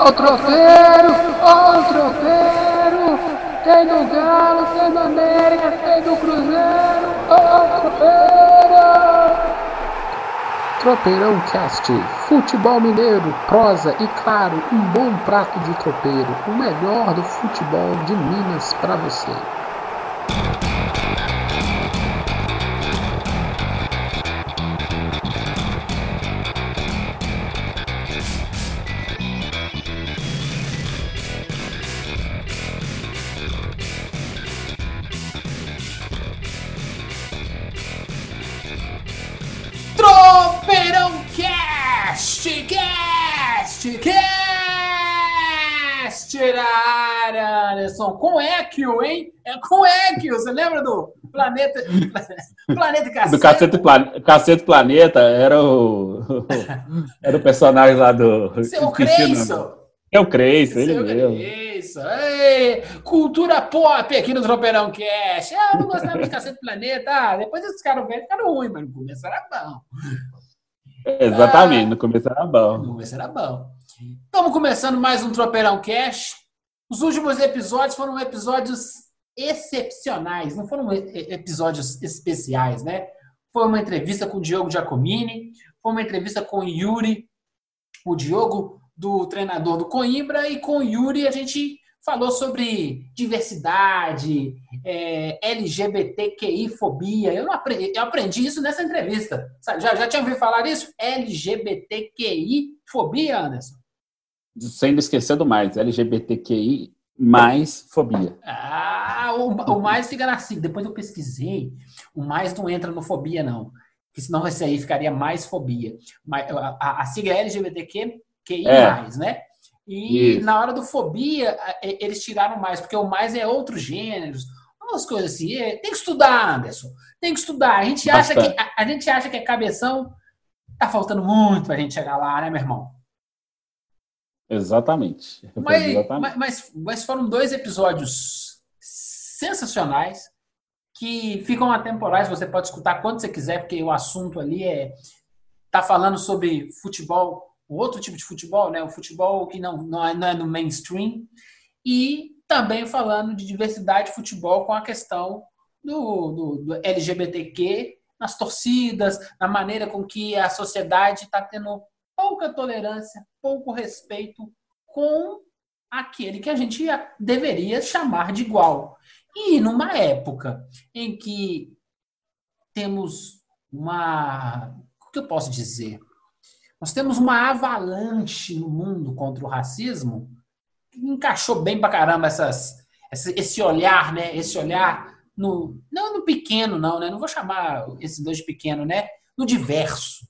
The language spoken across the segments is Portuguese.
Ó o tropeiro, ó o tropeiro. Tem do Galo, tem do América, tem do Cruzeiro. Ó o tropeiro. Tropeirão Cast, futebol mineiro, prosa e claro, um bom prato de tropeiro, o melhor do futebol de Minas para você. Com Equio, hein? É com Equio. Você lembra do Planeta, Planeta Cacete? Do Cacete, Plan... Cacete Planeta, era o... era o personagem lá do... Seu Esqueci o nome. Creyson. É o Creisso, ele mesmo. Creyson. Ei, cultura pop aqui no Tropeirão Cast. Ah, eu não gostava de Cacete Planeta. Ah, depois esses caras velhos ficaram ruins, mas no começo era bom. Exatamente, no começo era bom. No começo era bom. Estamos começando mais um Tropeirão Cash. Os últimos episódios foram episódios excepcionais, não foram episódios especiais, né? Foi uma entrevista com o Diogo Giacomini, foi uma entrevista com o Yuri, o Diogo do treinador do Coimbra, e com o Yuri a gente falou sobre diversidade, é, LGBTQI-fobia. Eu, não aprendi, eu aprendi isso nessa entrevista. Sabe, Já, já tinha ouvido falar isso? LGBTQI-fobia, Anderson? Sem esquecer do mais, LGBTQI mais fobia. Ah, o, o mais fica na sigla. Depois eu pesquisei. O mais não entra no fobia, não. Porque senão esse aí ficaria mais fobia. Mas A, a, a sigla é LGBTQ, QI, É. né? E Isso. na hora do fobia, eles tiraram mais, porque o mais é outros gêneros. Umas coisas assim. É, tem que estudar, Anderson. Tem que estudar. A gente acha que, a, a gente acha que é cabeção. Tá faltando muito pra gente chegar lá, né, meu irmão? Exatamente. Mas, Exatamente. mas, mas- foram dois episódios sensacionais que ficam atemporais. Você pode escutar quando você quiser, porque o assunto ali é tá falando sobre futebol, outro tipo de futebol, né? O futebol que não, não, é, não é no mainstream e também falando de diversidade de futebol com a questão do, do, do LGBTQ nas torcidas, na maneira com que a sociedade está tendo pouca tolerância, pouco respeito com aquele que a gente deveria chamar de igual. E numa época em que temos uma. O que eu posso dizer? Nós temos uma avalanche no mundo contra o racismo encaixou bem pra caramba essas, esse, esse olhar, né? Esse olhar no. Não no pequeno, não, né? Não vou chamar esses dois de pequeno, né? No diverso.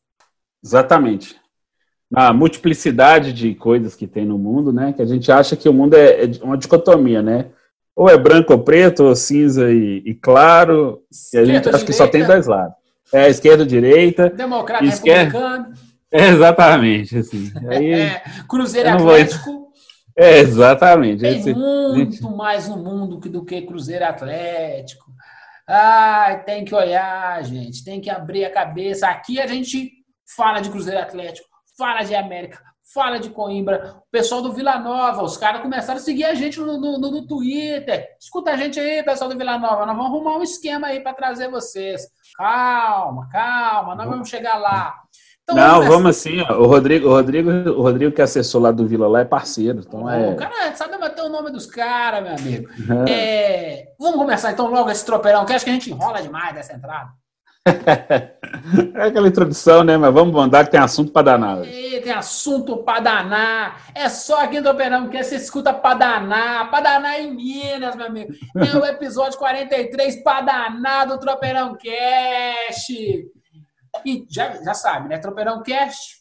Exatamente. A multiplicidade de coisas que tem no mundo, né? Que a gente acha que o mundo é é uma dicotomia, né? Ou é branco ou preto, ou cinza e, e claro. E a gente acha que só tem dois lados. É esquerda, direita. Democrata, Esquerda. republicano. É exatamente, assim. Aí, É, Cruzeiro vou Atlético. é, exatamente. Tem Esse- muito gente- mais no mundo do que Cruzeiro Atlético. Ai, tem que olhar, gente. Tem que abrir a cabeça. Aqui a gente fala de Cruzeiro Atlético, fala de América, fala de Coimbra. O pessoal do Vila Nova, os caras começaram a seguir a gente no, no- no- Twitter. Escuta a gente aí, pessoal do Vila Nova. Nós vamos arrumar um esquema aí para trazer vocês. Calma, calma. Nós vamos chegar lá. Então, Não, começar. vamos assim, ó. O Rodrigo, o Rodrigo, o Rodrigo que acessou lá do Vila lá é parceiro. Então é. O cara sabe bater o nome dos caras, meu amigo. É, vamos começar então logo esse tropeirão, que acho que a gente enrola demais dessa entrada. É aquela introdução, né? Mas vamos mandar que tem assunto pra danar. Tem assunto pra danar. É só aqui no tropeirão que você escuta pra danar. Pra danar em Minas, meu amigo. É o episódio 43 pra danar do Tropeirão Cast. E já, já sabe, né? Tropeirão Cast.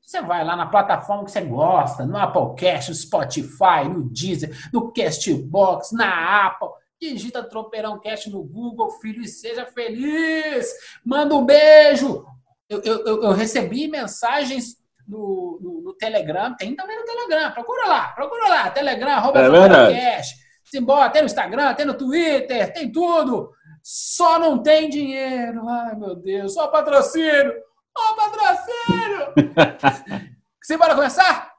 Você vai lá na plataforma que você gosta, no Applecast, no Spotify, no Deezer, no Castbox, na Apple. Digita Tropeirão Cast no Google, filho, e seja feliz. Manda um beijo. Eu, eu, eu- recebi mensagens no, no- no Telegram, tem também no Telegram. Procura lá, procura lá. Telegram, arroba É Tropeirão verdade. Cast. Simbora, tem no Instagram, tem no Twitter, tem tudo. Só não tem dinheiro. Ai, meu Deus, só patrocínio. Ó, patrocínio! Simbora começar?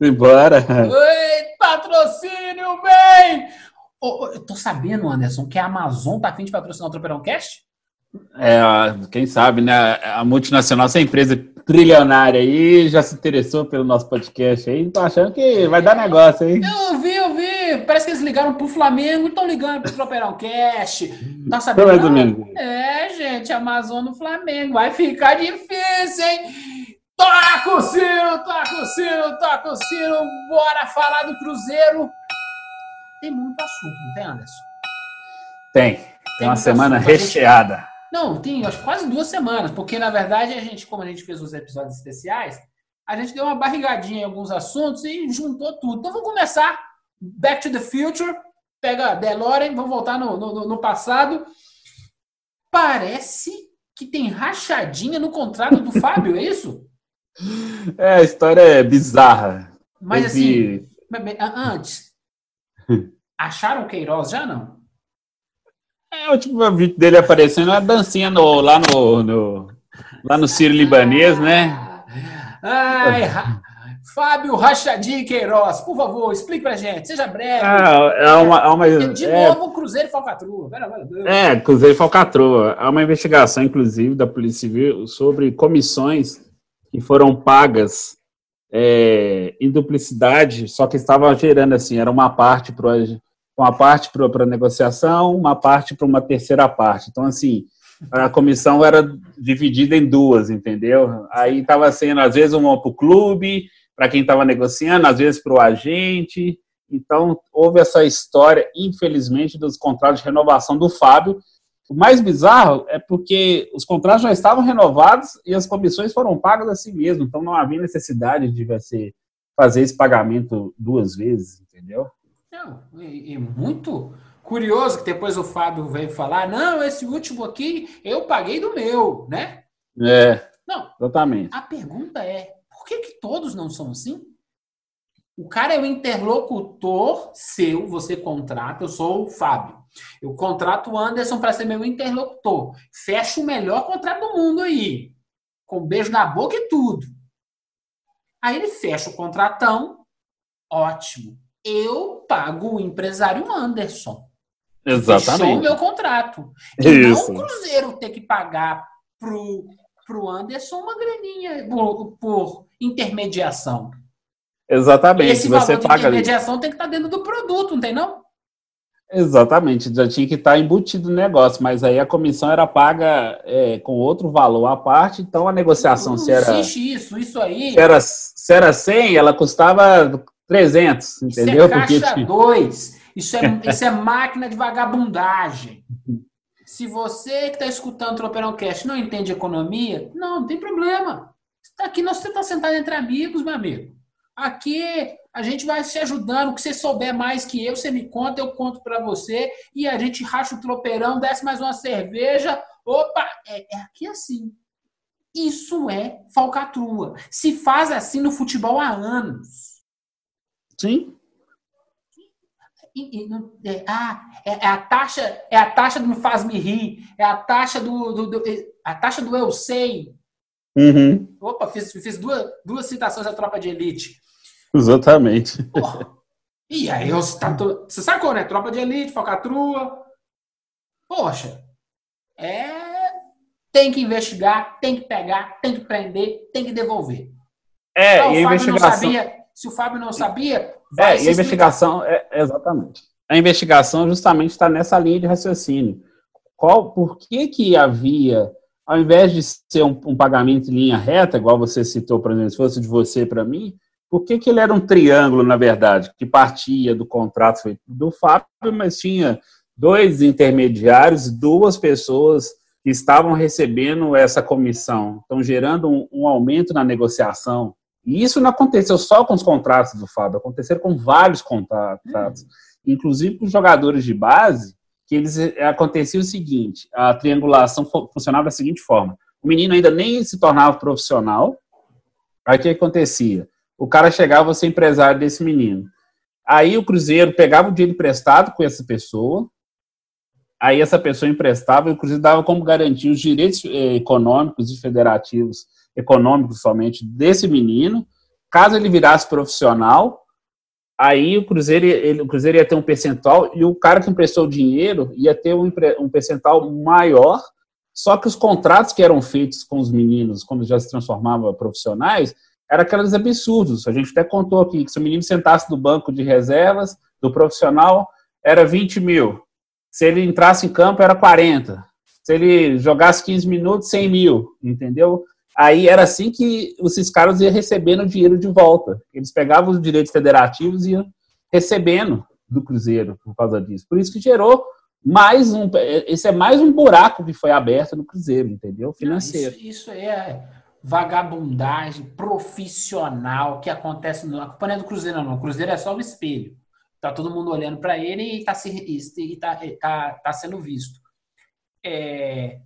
Embora. Oi, patrocínio, vem! Oh, eu tô sabendo, Anderson, que a Amazon tá afim de patrocinar o Tropeirão Cast? É, quem sabe, né? A multinacional, essa empresa trilionária aí, já se interessou pelo nosso podcast aí. Tô achando que vai dar negócio aí. Eu vi, eu vi. Parece que eles ligaram pro Flamengo e estão ligando pro Tropeirão Cast. Tá sabendo? Mais ou menos. É, gente, Amazon no Flamengo. Vai ficar difícil, hein? Toca o sino, toca o sino, toca o sino. Bora falar do Cruzeiro. Tem muito assunto, não tem, Anderson? Tem. Tem, tem uma semana recheada. Não, tem acho, quase duas semanas, porque na verdade a gente, como a gente fez os episódios especiais, a gente deu uma barrigadinha em alguns assuntos e juntou tudo. Então vamos começar Back to the Future, pega DeLorean, vamos voltar no, no, no passado. Parece que tem rachadinha no contrato do Fábio, é isso? É, a história é bizarra. Mas assim, antes, acharam o Queiroz já não? É, o último vídeo dele aparecendo é dancinha no, lá no, no lá no Ciro Libanês, né? Ai, Fábio Rachadinho Queiroz, por favor, explique pra gente, seja breve. Ah, é uma, é uma, De é, novo, Cruzeiro e Falcatrua. É, Cruzeiro e Falcatrua. Há uma investigação, inclusive, da Polícia Civil sobre comissões que foram pagas é, em duplicidade, só que estava gerando assim, era uma parte para uma parte para negociação, uma parte para uma terceira parte. Então, assim, a comissão era dividida em duas, entendeu? Aí estava sendo, às vezes, uma para o clube, para quem estava negociando, às vezes para o agente. Então, houve essa história, infelizmente, dos contratos de renovação do Fábio. O mais bizarro é porque os contratos já estavam renovados e as comissões foram pagas a si mesmo. Então, não havia necessidade de você fazer esse pagamento duas vezes, entendeu? Não, e, e, muito curioso que depois o Fábio veio falar, não, esse último aqui eu paguei do meu, né? É. Não. Exatamente. A pergunta é, por que, que todos não são assim? O cara é o interlocutor seu, você contrata, eu sou o Fábio. Eu contrato o Anderson para ser meu interlocutor. Fecha o melhor contrato do mundo aí. Com um beijo na boca e tudo. Aí ele fecha o contratão. Ótimo eu pago o empresário Anderson. Exatamente. Fechou o meu contrato. E Isso. não o Cruzeiro ter que pagar pro, pro Anderson uma graninha por, por intermediação. Exatamente. Esse Você valor de intermediação ali. tem que estar tá dentro do produto, não tem não? Exatamente, já tinha que estar tá embutido no negócio, mas aí a comissão era paga é, com outro valor à parte, então a negociação não, se era. Existe isso, isso aí. Se era, se era 100, ela custava 300, entendeu? Isso é caixa 2. Isso é, isso é máquina de vagabundagem. Se você que está escutando o Tropeirão Cast não entende economia, não, não tem problema. Tá aqui nós você está sentado entre amigos, meu amigo. Aqui a gente vai se ajudando. O que você souber mais que eu, você me conta, eu conto para você. E a gente racha o tropeirão, desce mais uma cerveja. Opa, é, é aqui assim. Isso é falcatrua. Se faz assim no futebol há anos. Sim. E, e, é, ah, é, é, a taxa, é a taxa do me faz me rir, é a taxa do, do, do a taxa do eu sei. Uhum. Opa, fiz, fiz duas, duas citações da tropa de elite. Exatamente. e aí, eu, tá, você sacou, né? Tropa de elite, falcatrua. Poxa, é. Tem que investigar, tem que pegar, tem que prender, tem que devolver. É, então, e a investigação. Sabia, se o Fábio não sabia, vai é, e a investigação, é, exatamente. A investigação justamente está nessa linha de raciocínio. Qual, por que que havia, ao invés de ser um, um pagamento em linha reta, igual você citou, por exemplo, se fosse de você para mim, por que, que ele era um triângulo, na verdade, que partia do contrato feito do Fábio, mas tinha dois intermediários, duas pessoas que estavam recebendo essa comissão, estão gerando um, um aumento na negociação, e isso não aconteceu só com os contratos do Fábio, aconteceram com vários contratos. Uhum. Inclusive com jogadores de base, que eles eh, acontecia o seguinte: a triangulação funcionava da seguinte forma: o menino ainda nem se tornava profissional. Aí o que acontecia? O cara chegava a ser empresário desse menino. Aí o Cruzeiro pegava o dinheiro emprestado com essa pessoa, aí essa pessoa emprestava e o Cruzeiro dava como garantia os direitos eh, econômicos e federativos econômico somente desse menino, caso ele virasse profissional, aí o Cruzeiro, ele, o Cruzeiro ia ter um percentual e o cara que emprestou o dinheiro ia ter um, um percentual maior, só que os contratos que eram feitos com os meninos, quando já se transformavam profissionais, eram aqueles absurdos. A gente até contou aqui que se o menino sentasse no banco de reservas do profissional, era 20 mil. Se ele entrasse em campo, era 40. Se ele jogasse 15 minutos, 100 mil, entendeu? Aí era assim que esses caras iam recebendo dinheiro de volta. Eles pegavam os direitos federativos e iam recebendo do Cruzeiro por causa disso. Por isso que gerou mais um. Esse é mais um buraco que foi aberto no Cruzeiro, entendeu? Financeiro. Não, isso, isso, é vagabundagem profissional que acontece. No, a é do Cruzeiro, não. O Cruzeiro é só o espelho. Tá todo mundo olhando para ele e está e tá, tá, tá sendo visto. É,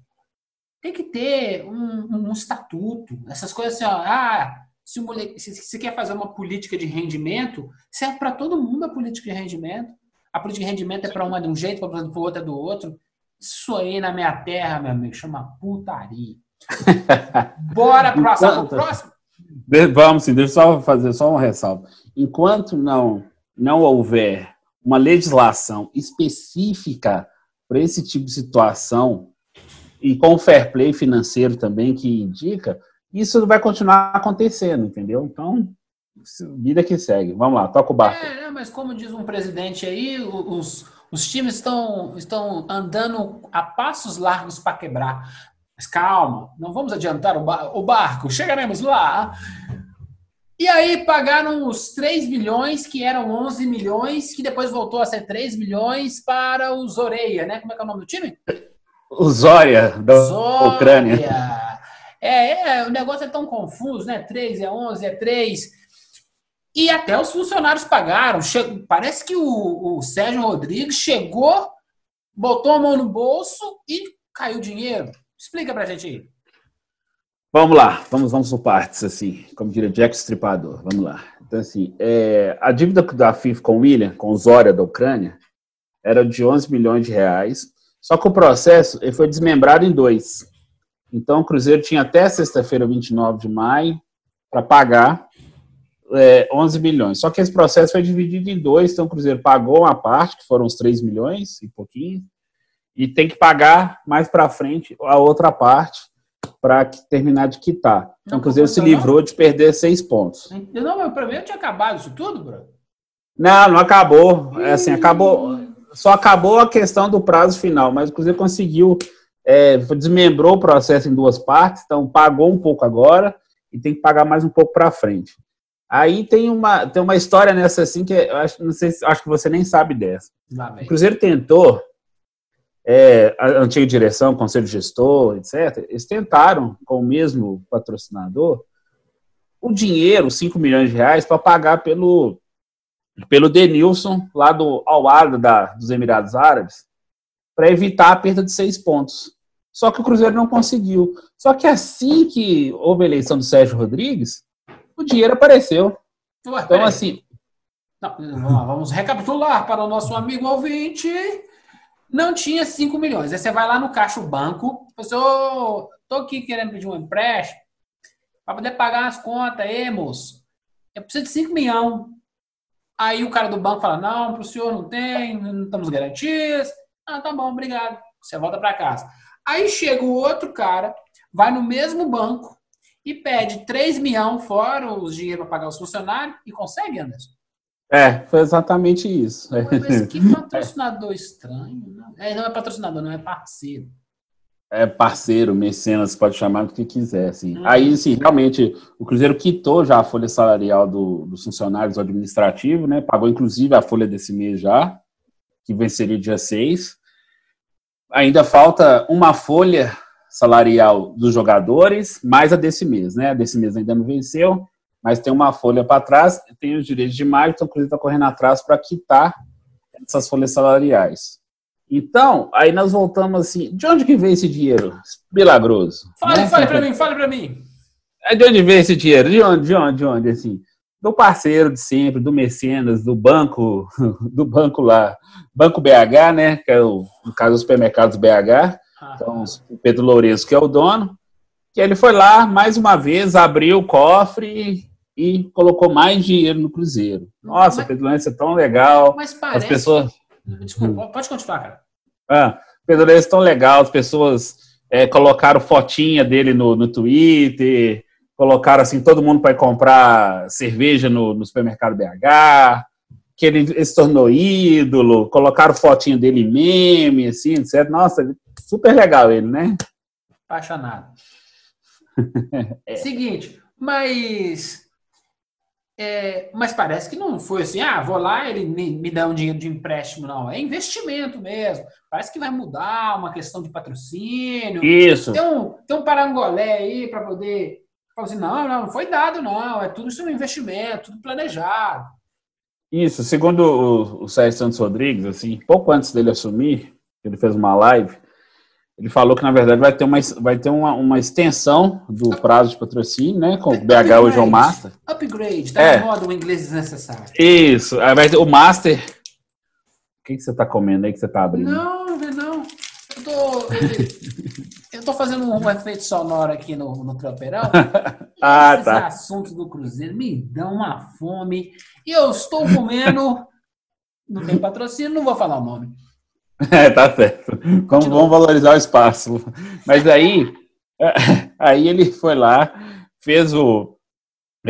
tem que ter um, um, estatuto, essas coisas assim, ó, ah, se, o moleque, se você quer fazer uma política de rendimento, serve para todo mundo a política de rendimento. A política de rendimento é para um é de um jeito, para o outro é do outro. Isso aí na minha terra, meu amigo, chama putaria. Bora, próximo. próximo. Vamos sim, deixa eu só fazer só uma ressalva. Enquanto não, não houver uma legislação específica para esse tipo de situação, e com o fair play financeiro também que indica, isso vai continuar acontecendo, entendeu? Então, vida que segue. Vamos lá, toca o barco. É, mas como diz um presidente aí, os, os times estão, estão andando a passos largos para quebrar. Mas calma, não vamos adiantar o, bar, o barco, chegaremos lá. E aí pagaram os 3 milhões, que eram 11 milhões, que depois voltou a ser 3 milhões para os Oreia, né? Como é que é o nome do time? O Zória, da Zória. Ucrânia. É, é, o negócio é tão confuso, né? 3 é 11, é 3. E até os funcionários pagaram. Che... Parece que o, o Sérgio Rodrigues chegou, botou a mão no bolso e caiu o dinheiro. Explica pra gente aí. Vamos lá, vamos, vamos por partes, assim, como diria Jack Stripador, vamos lá. Então, assim, é, a dívida da FIFA com o William, com o Zória da Ucrânia, era de 11 milhões de reais, só que o processo ele foi desmembrado em dois. Então, o Cruzeiro tinha até sexta-feira, 29 de maio, para pagar é, 11 milhões. Só que esse processo foi dividido em dois, então o Cruzeiro pagou uma parte, que foram os 3 milhões e pouquinho, e tem que pagar mais para frente a outra parte para terminar de quitar. Então, o Cruzeiro se livrou de perder seis pontos. Não, mas para mim eu tinha acabado isso tudo, bro. Não, não acabou. É assim, acabou só acabou a questão do prazo final, mas o Cruzeiro conseguiu, é, desmembrou o processo em duas partes, então pagou um pouco agora e tem que pagar mais um pouco para frente. Aí tem uma, tem uma história nessa assim que eu acho, não sei, acho que você nem sabe dessa. O Cruzeiro tentou, é, a antiga direção, conselho gestor, etc., eles tentaram com o mesmo patrocinador o dinheiro, 5 milhões de reais, para pagar pelo pelo Denilson, lá do Al da, dos Emirados Árabes, para evitar a perda de seis pontos. Só que o Cruzeiro não conseguiu. Só que assim que houve a eleição do Sérgio Rodrigues, o dinheiro apareceu. Ué, então, assim. Não, vamos recapitular para o nosso amigo ouvinte. Não tinha 5 milhões. Aí você vai lá no caixa o banco, oh, tô aqui querendo pedir um empréstimo para poder pagar as contas, aí, moço. Eu preciso de 5 milhões. Aí o cara do banco fala: não, para o senhor não tem, não estamos garantias. Ah, tá bom, obrigado. Você volta para casa. Aí chega o outro cara, vai no mesmo banco e pede 3 milhões fora os dinheiro para pagar os funcionários e consegue, Anderson? É, foi exatamente isso. Mas que patrocinador estranho. Não é, não é patrocinador, não é parceiro é parceiro, mecenas, pode chamar do que quiser, assim. Uhum. Aí, assim, realmente, o Cruzeiro quitou já a folha salarial do, dos funcionários administrativos, né? Pagou, inclusive, a folha desse mês já, que venceria dia 6. Ainda falta uma folha salarial dos jogadores, mais a desse mês, né? A desse mês ainda não venceu, mas tem uma folha para trás, tem os direitos de maio, então o Cruzeiro está correndo atrás para quitar essas folhas salariais. Então, aí nós voltamos assim, de onde que veio esse dinheiro milagroso? Fale, né? fale para mim, fale para mim. É de onde veio esse dinheiro? De onde, de onde, de onde, assim? Do parceiro de sempre, do mecenas, do banco, do banco lá, Banco BH, né, que é o, no caso, os supermercados BH, ah. então o Pedro Lourenço, que é o dono, que ele foi lá, mais uma vez, abriu o cofre e colocou mais dinheiro no Cruzeiro. Nossa, mas, Pedro Lourenço é tão legal. Mas parece... As pessoas... Desculpa, pode continuar, cara. Ah, é tão legal, as pessoas é, colocaram fotinha dele no, no Twitter, colocaram assim, todo mundo para comprar cerveja no, no supermercado BH, que ele, ele, se tornou ídolo, colocaram fotinha dele em meme, assim, etc. Nossa, super legal ele, né? Apaixonado. é. Seguinte, mas. É, mas parece que não foi assim, ah, vou lá, ele me, me dá um dinheiro de empréstimo, não. É investimento mesmo. Parece que vai mudar uma questão de patrocínio. Isso. Tem um, tem um parangolé aí para poder. Falar assim, não, não, não foi dado, não. É tudo isso um investimento, tudo planejado. Isso, segundo o, o Sérgio Santos Rodrigues, assim, pouco antes dele assumir, ele fez uma live, ele falou que, na verdade, vai ter uma, vai ter uma, uma extensão do prazo de patrocínio, né? Com o BH hoje é o Master. Upgrade, tá é. na moda o inglês desnecessário. Isso, aí vai ter o Master. O que, que você tá comendo aí que você tá abrindo? Não. Eu tô, eu tô fazendo um efeito sonoro aqui no, no tropeirão. ah, Esses tá. assuntos do Cruzeiro me dão uma fome. E eu estou comendo. Não tem patrocínio, não vou falar o nome. É, tá certo. Como vamos valorizar o espaço. Mas aí, aí ele foi lá, fez o.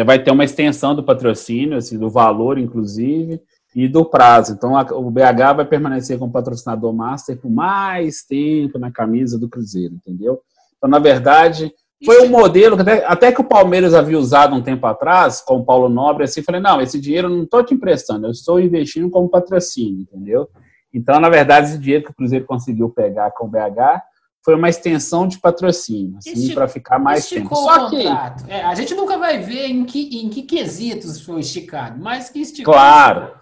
Vai ter uma extensão do patrocínio, assim, do valor, inclusive, e do prazo. Então, a, o BH vai permanecer como patrocinador master por mais tempo na camisa do Cruzeiro, entendeu? Então, na verdade, foi um modelo que até, até, que o Palmeiras havia usado um tempo atrás, com o Paulo Nobre, assim, falei, não, esse dinheiro eu não estou te emprestando, eu estou investindo como patrocínio, entendeu? Então, na verdade, esse dinheiro que o Cruzeiro conseguiu pegar com o BH foi uma extensão de patrocínio, assim, para ficar mais tempo. Só que é, a gente nunca vai ver em que, em que quesitos foi esticado, mas que esticou. Claro,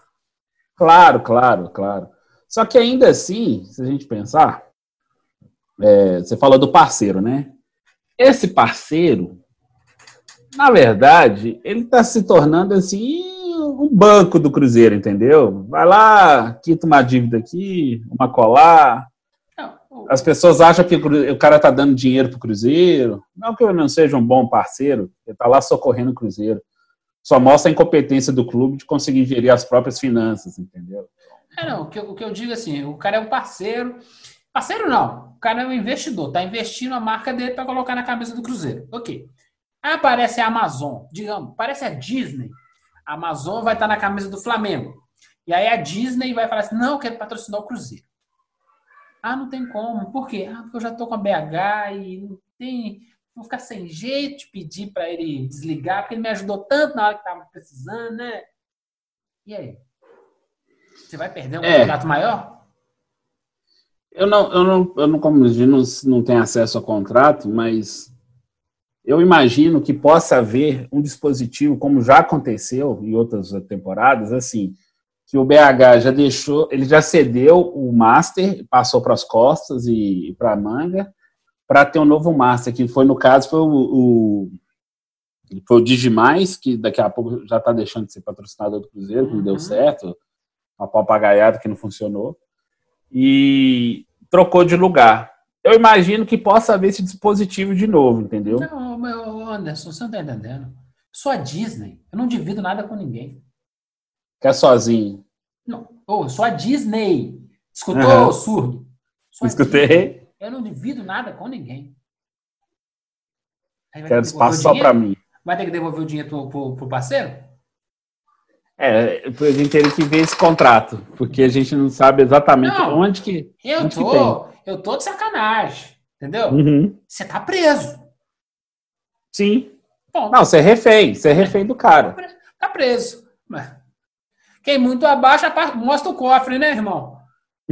claro, claro, claro. Só que ainda assim, se a gente pensar, é, você falou do parceiro, né? Esse parceiro, na verdade, ele está se tornando assim um banco do Cruzeiro, entendeu? Vai lá, quita uma dívida aqui, uma colar. As pessoas acham que o cara tá dando dinheiro pro Cruzeiro. Não que eu não seja um bom parceiro, ele tá lá socorrendo o Cruzeiro. Só mostra a incompetência do clube de conseguir gerir as próprias finanças, entendeu? É, não, o que, eu, o que eu digo assim, o cara é um parceiro. Parceiro não, o cara é um investidor, tá investindo a marca dele para colocar na cabeça do Cruzeiro. Ok. Aí aparece a Amazon, digamos, parece a Disney a Amazon vai estar na camisa do Flamengo. E aí a Disney vai falar assim: não, eu quero patrocinar o Cruzeiro. Ah, não tem como. Por quê? Ah, porque eu já estou com a BH e não tem. Vou ficar sem jeito de pedir para ele desligar, porque ele me ajudou tanto na hora que estava precisando, né? E aí? Você vai perder um é. contrato maior? Eu não, eu não, eu não como não, não tenho acesso ao contrato, mas eu imagino que possa haver um dispositivo, como já aconteceu em outras temporadas, assim, que o BH já deixou, ele já cedeu o Master, passou para as costas e para a manga, para ter um novo Master, que foi, no caso, foi o, o, foi o Digimais, que daqui a pouco já está deixando de ser patrocinador do Cruzeiro, que não deu uhum. certo, uma papagaiada que não funcionou, e trocou de lugar eu imagino que possa haver esse dispositivo de novo, entendeu? Não, meu Anderson, você não tá entendendo. Sou a Disney. Eu não divido nada com ninguém. Quer sozinho? Não. Oh, eu sou a Disney. Escutou, uhum. surdo? Sou Escutei. Eu não divido nada com ninguém. Quero espaço só para mim. Vai ter que devolver o dinheiro pro, pro, pro parceiro? É, a gente teria que ver esse contrato, porque a gente não sabe exatamente não, onde que. Eu onde tô. Que eu tô de sacanagem, entendeu? Uhum. Você tá preso. Sim. Bom, não, você é refém, você é refém do cara. Tá preso. Quem muito abaixa, mostra o cofre, né, irmão?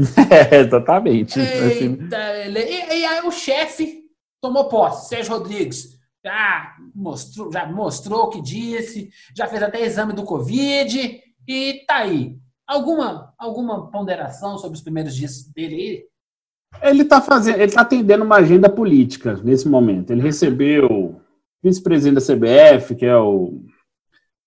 É, exatamente. Eita, e, e, aí o chefe tomou posse, Sérgio Rodrigues. Já mostrou, já mostrou o que disse, já fez até exame do Covid e tá aí. Alguma, alguma ponderação sobre os primeiros dias dele ele está fazendo, ele está atendendo uma agenda política nesse momento. Ele recebeu o vice-presidente da CBF, que é o,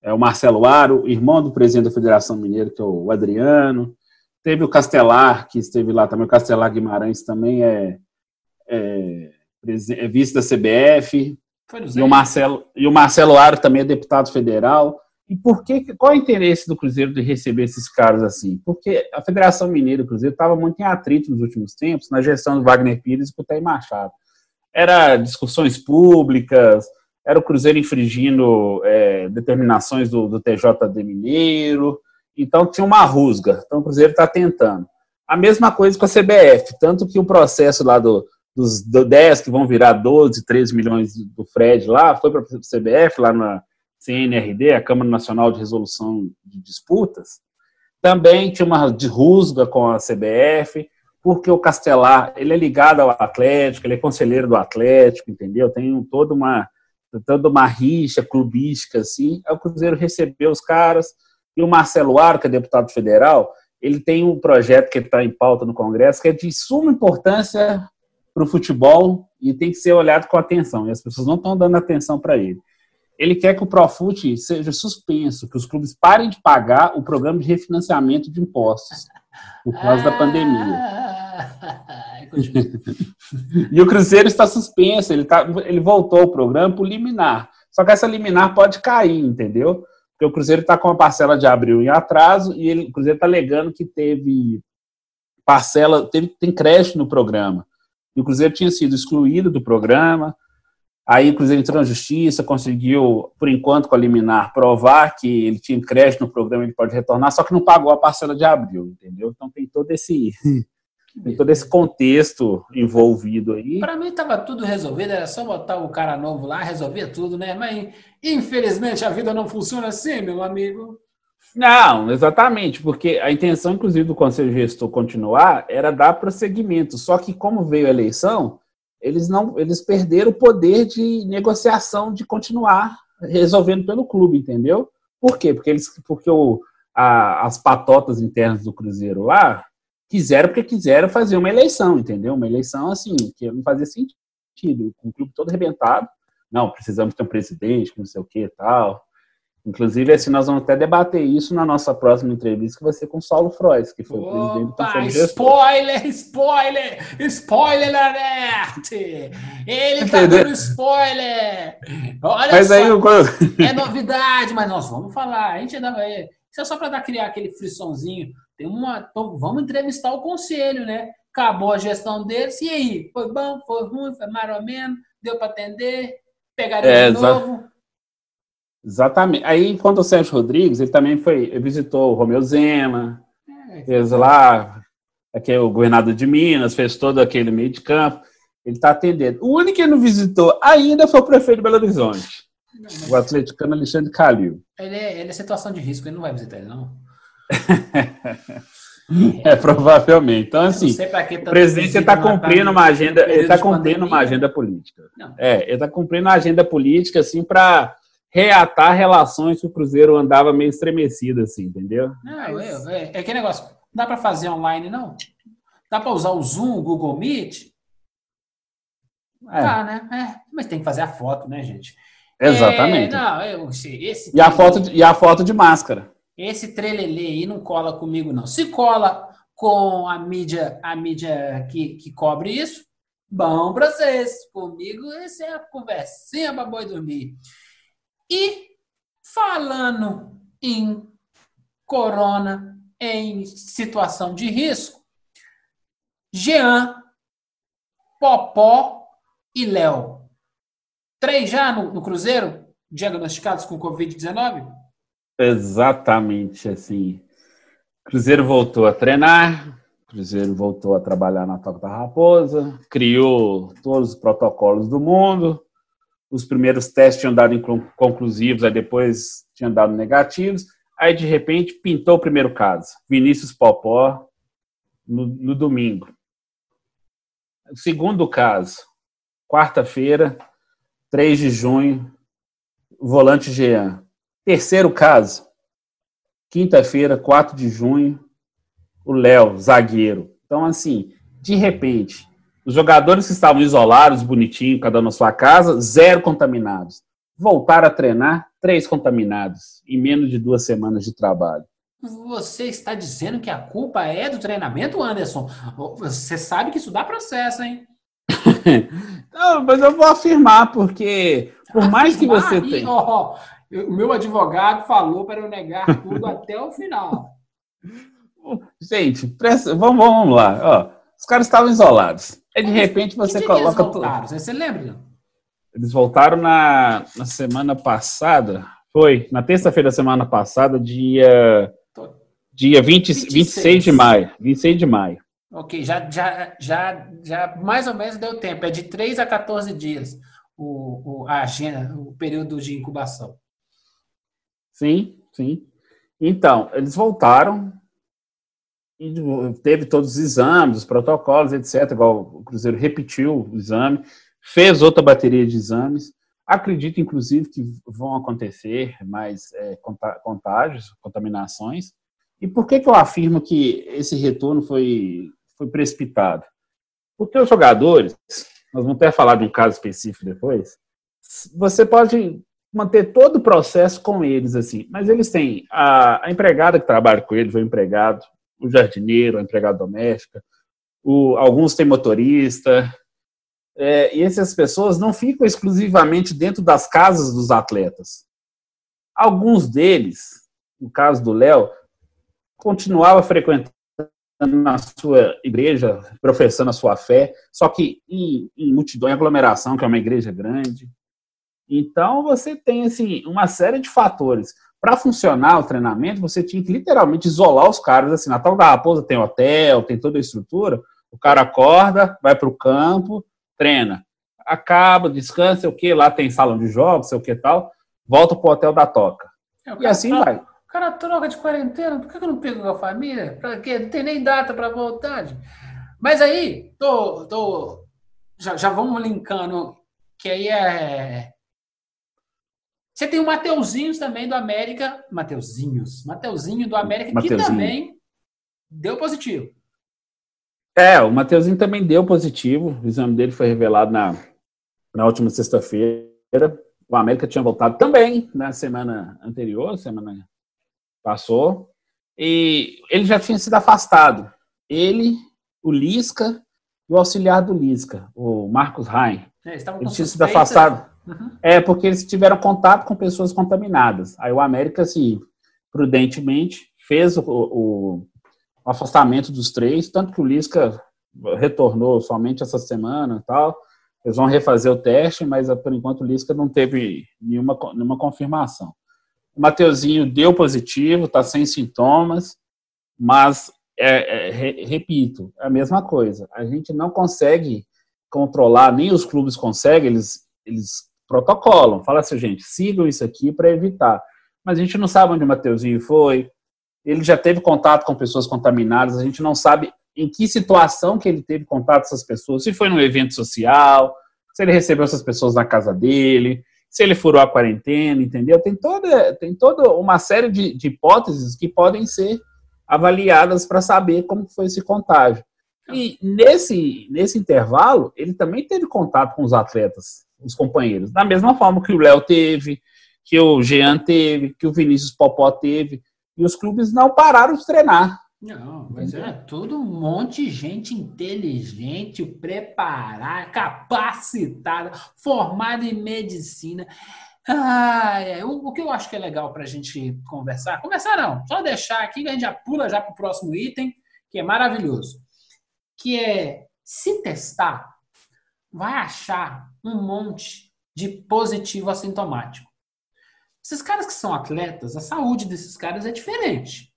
é o Marcelo Aro, irmão do presidente da Federação Mineira, que é o Adriano. Teve o Castelar, que esteve lá também. O Castelar Guimarães também é, é, é vice da CBF. E o Marcelo, e o Marcelo Aro também é deputado federal. E por que, qual é o interesse do Cruzeiro de receber esses caras assim? Porque a Federação Mineira do Cruzeiro estava muito em atrito nos últimos tempos na gestão do Wagner Pires e do Taí Machado. Era discussões públicas, era o Cruzeiro infringindo é, determinações do, do TJD Mineiro, então tinha uma rusga. Então o Cruzeiro está tentando. A mesma coisa com a CBF, tanto que o processo lá do, dos do 10 que vão virar 12, 13 milhões do Fred lá, foi para a CBF, lá na CNRD, a Câmara Nacional de Resolução de Disputas, também tinha uma rusga com a CBF, porque o Castelar, ele é ligado ao Atlético, ele é conselheiro do Atlético, entendeu? Tem toda uma toda uma rixa clubística assim. Aí o Cruzeiro recebeu os caras e o Marcelo Arca, deputado federal, ele tem um projeto que está em pauta no Congresso que é de suma importância para o futebol e tem que ser olhado com atenção. E as pessoas não estão dando atenção para ele. Ele quer que o Profut seja suspenso, que os clubes parem de pagar o programa de refinanciamento de impostos por causa da pandemia. e o Cruzeiro está suspenso, ele, tá, ele voltou ao programa por liminar. Só que essa liminar pode cair, entendeu? Porque o Cruzeiro está com a parcela de abril em atraso e ele, o Cruzeiro está alegando que teve parcela, teve, tem crédito no programa. E o Cruzeiro tinha sido excluído do programa. Aí o Cruzeiro entrou na justiça, conseguiu, por enquanto, com a liminar, provar que ele tinha crédito no programa, ele pode retornar, só que não pagou a parcela de abril, entendeu? Então tem todo esse tem todo esse contexto envolvido aí. Para mim estava tudo resolvido, era só botar o cara novo lá, resolver tudo, né? Mas infelizmente a vida não funciona assim, meu amigo. Não, exatamente, porque a intenção, inclusive, do Conselho Gestor continuar era dar prosseguimento. Só que, como veio a eleição, eles não, eles perderam o poder de negociação de continuar resolvendo pelo clube, entendeu? Por quê? Porque eles, porque o, a, as patotas internas do Cruzeiro lá quiseram porque quiseram fazer uma eleição, entendeu? Uma eleição assim, que não fazia sentido, com o clube todo arrebentado. Não, precisamos ter um presidente, não sei o que tal. Inclusive, assim, nós vamos até debater isso na nossa próxima entrevista, que vai ser com o Saulo Frois, que foi Opa, o presidente do Conselho Spoiler, spoiler, spoiler alert! Ele tá Entendeu? dando spoiler! Olha mas só, aí, eu... é novidade, mas nós vamos falar. A gente ainda vai... Isso é só para dar criar aquele frissonzinho tem uma, então, vamos entrevistar o conselho, né? Acabou a gestão deles, e aí? Foi bom, foi ruim, foi mais ou menos, deu para atender, pegaria é, de novo. Exatamente. Aí, quando o Sérgio Rodrigues, ele também foi, visitou o Romeu Zema, é, fez lá, aqui é o governador de Minas, fez todo aquele meio de campo. Ele está atendendo. O único que não visitou ainda foi o prefeito de Belo Horizonte, não, o atleticano Alexandre Calil. Ele é, ele é situação de risco, ele não vai visitar ele, não. é, provavelmente. Então, assim, o presidente está cumprindo uma agenda, ele está cumprindo uma agenda política. Não. É, ele está cumprindo uma agenda política, assim, para reatar relações que o Cruzeiro andava meio estremecido, assim, entendeu? Não, Mas... é, é, é que negócio, não dá para fazer online, não? Dá para usar o Zoom, o Google Meet? É. Tá, né? É, mas tem que fazer a foto, né, gente? Exatamente. É, não, eu, esse, e, a foto de, e a foto de máscara. Esse trelelê aí não cola comigo, não. Se cola com a mídia, a mídia que, que cobre isso, bom pra vocês. Comigo, essa é a conversinha pra boi dormir. E falando em corona, em situação de risco, Jean, Popó e Léo. Três já no, no Cruzeiro, diagnosticados com Covid-19? Exatamente assim. Cruzeiro voltou a treinar, Cruzeiro voltou a trabalhar na Toca da Raposa, criou todos os protocolos do mundo. Os primeiros testes tinham dado conclusivos, aí depois tinham dado negativos. Aí, de repente, pintou o primeiro caso. Vinícius Popó, no, no domingo. O segundo caso, quarta-feira, 3 de junho, volante Jean. Terceiro caso, quinta-feira, 4 de junho, o Léo, zagueiro. Então, assim, de repente, os jogadores que estavam isolados, bonitinho, cada um na sua casa, zero contaminados. Voltaram a treinar, três contaminados, em menos de duas semanas de trabalho. Você está dizendo que a culpa é do treinamento, Anderson? Você sabe que isso dá processo, hein? Não, mas eu vou afirmar, porque por mais que você tenha. O meu advogado falou para eu negar tudo até o final. Gente, presta, vamos, vamos lá. Ó, os caras estavam isolados. Aí de repente você que coloca. Eles voltaram? Tudo. Você lembra? Eles voltaram na, na semana passada. Foi, na terça-feira da semana passada, dia. Dia 20, 26. 26 de maio. 26 de maio. Ok, já, já, já, já mais ou menos deu tempo. É de 3 a 14 dias o, o, a agenda, o período de incubação. Sim, sim. Então, eles voltaram e teve todos os exames, os protocolos, etc. Igual o Cruzeiro repetiu o exame, fez outra bateria de exames. Acredito, inclusive, que vão acontecer mais é, contágios, contaminações. E por que, que eu afirmo que esse retorno foi, foi precipitado? Porque os jogadores, nós vamos até falar de um caso específico depois, você pode manter todo o processo com eles, assim, mas eles têm a, a empregada que trabalha com eles, o empregado, o jardineiro, a empregada doméstica, o, alguns têm motorista, é, e essas pessoas não ficam exclusivamente dentro das casas dos atletas. Alguns deles, no caso do Léo, continuava frequentando na sua igreja, professando a sua fé, só que em, em multidão, em aglomeração, que é uma igreja grande. Então, você tem assim, uma série de fatores. Para funcionar o treinamento, você tinha que literalmente isolar os caras. Assim, na tal da Raposa tem hotel, tem toda a estrutura. O cara acorda, vai para o campo, treina. Acaba, descansa, o que? Lá tem salão de jogos, sei o que tal. Volta para o hotel da Toca. É, e assim vai cara troca de quarentena, por que eu não pego com a família? Pra quê? Não tem nem data para voltar. Mas aí, tô, tô, já, já vamos linkando, que aí é. Você tem o Mateuzinhos também do América. Mateuzinhos. Mateuzinho do América, Mateuzinho. que também deu positivo. É, o Mateuzinho também deu positivo. O exame dele foi revelado na, na última sexta-feira. O América tinha voltado também na semana anterior, semana passou, e ele já tinha sido afastado. Ele, o Lisca e o auxiliar do Lisca, o Marcos Rain. É, ele tinha sido afastado. Uhum. É, porque eles tiveram contato com pessoas contaminadas. Aí o América, assim, prudentemente, fez o, o, o afastamento dos três, tanto que o Lisca retornou somente essa semana tal. Eles vão refazer o teste, mas por enquanto o Lisca não teve nenhuma, nenhuma confirmação. O Mateuzinho deu positivo, está sem sintomas, mas, é, é, re, repito, é a mesma coisa. A gente não consegue controlar, nem os clubes conseguem, eles, eles protocolam. Fala assim, gente, sigam isso aqui para evitar. Mas a gente não sabe onde o Mateuzinho foi, ele já teve contato com pessoas contaminadas, a gente não sabe em que situação que ele teve contato com essas pessoas, se foi num evento social, se ele recebeu essas pessoas na casa dele, se ele furou a quarentena, entendeu? Tem toda, tem toda uma série de, de hipóteses que podem ser avaliadas para saber como foi esse contágio. E nesse, nesse intervalo, ele também teve contato com os atletas, os companheiros, da mesma forma que o Léo teve, que o Jean teve, que o Vinícius Popó teve, e os clubes não pararam de treinar. Não, mas é tudo um monte de gente inteligente, preparada, capacitada, formada em medicina. Ah, o, o, que eu acho que é legal para a gente conversar, conversar não, só deixar aqui, a gente já pula já para o próximo item, que é maravilhoso, que é se testar, vai achar um monte de positivo assintomático. Esses caras que são atletas, a saúde desses caras é diferente.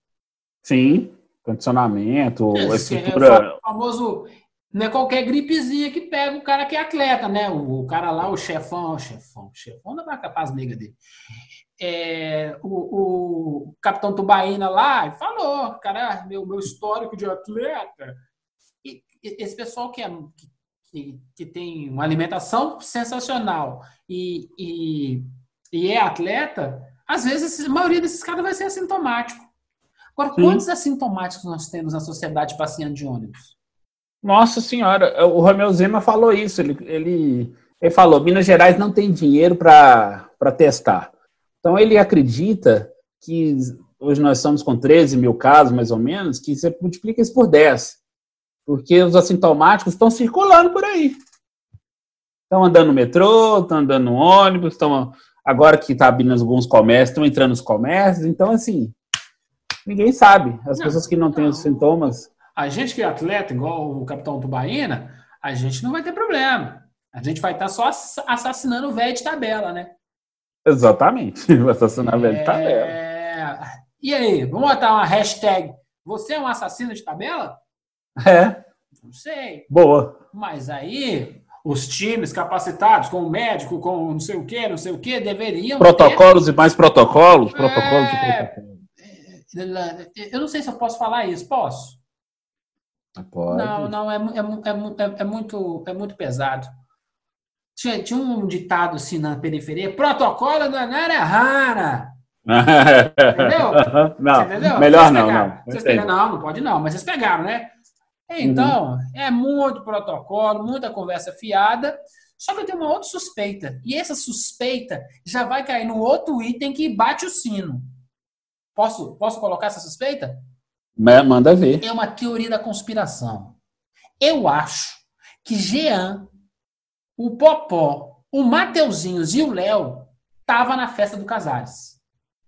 Sim condicionamento, é, estrutura. É o famoso. Não é qualquer gripezinha que pega o cara que é atleta, né? O, o cara lá, o chefão, o chefão, o chefão da marca Paz Negra dele. É, o, o, capitão Tubaína lá falou, cara, meu, meu histórico de atleta. E, esse pessoal que, é, que, que tem uma alimentação sensacional e, e, e é atleta, às vezes a maioria desses caras vai ser assintomático. Agora, Sim. quantos assintomáticos nós temos na sociedade passeando de ônibus? Nossa senhora, o Romeu Zema falou isso. Ele, ele, ele falou: Minas Gerais não tem dinheiro para testar. Então, ele acredita que hoje nós estamos com 13 mil casos, mais ou menos, que você multiplica isso por 10. Porque os assintomáticos estão circulando por aí. Estão andando no metrô, estão andando no ônibus, estão agora que está abrindo alguns comércios, estão entrando nos comércios, então assim, ninguém sabe. As não, pessoas que não, não têm os sintomas. A gente que é atleta, igual o capitão Tubaína, a gente não vai ter problema. A gente vai estar tá só assassinando o velho de tabela, né? Exatamente, assassinar o velho de tabela. É... E aí, vamos botar uma hashtag. Você é um assassino de tabela? É. Não sei. Boa. Mas aí, os times capacitados, com o médico, com não sei o que, não sei o que, deveriam. Protocolos ter... e mais protocolos, protocolos é... e protocolos. Eu não sei se eu posso falar isso. Posso? Pode. Não, não, é, é, é, é, muito, é muito pesado. Tinha, tinha um ditado assim na periferia: protocolo da Nara Rara. entendeu? Não, entendeu? melhor não, não. Vocês pegaram, não, não pode não, mas vocês pegaram, né? Então, uhum. é muito protocolo, muita conversa fiada. Só que eu tenho uma outra suspeita. E essa suspeita já vai cair no outro item que bate o sino. Posso, posso colocar essa suspeita? Manda ver. É uma teoria da conspiração. Eu acho que Jean, o Popó, o Mateuzinhos e o Léo estavam na festa do Casares.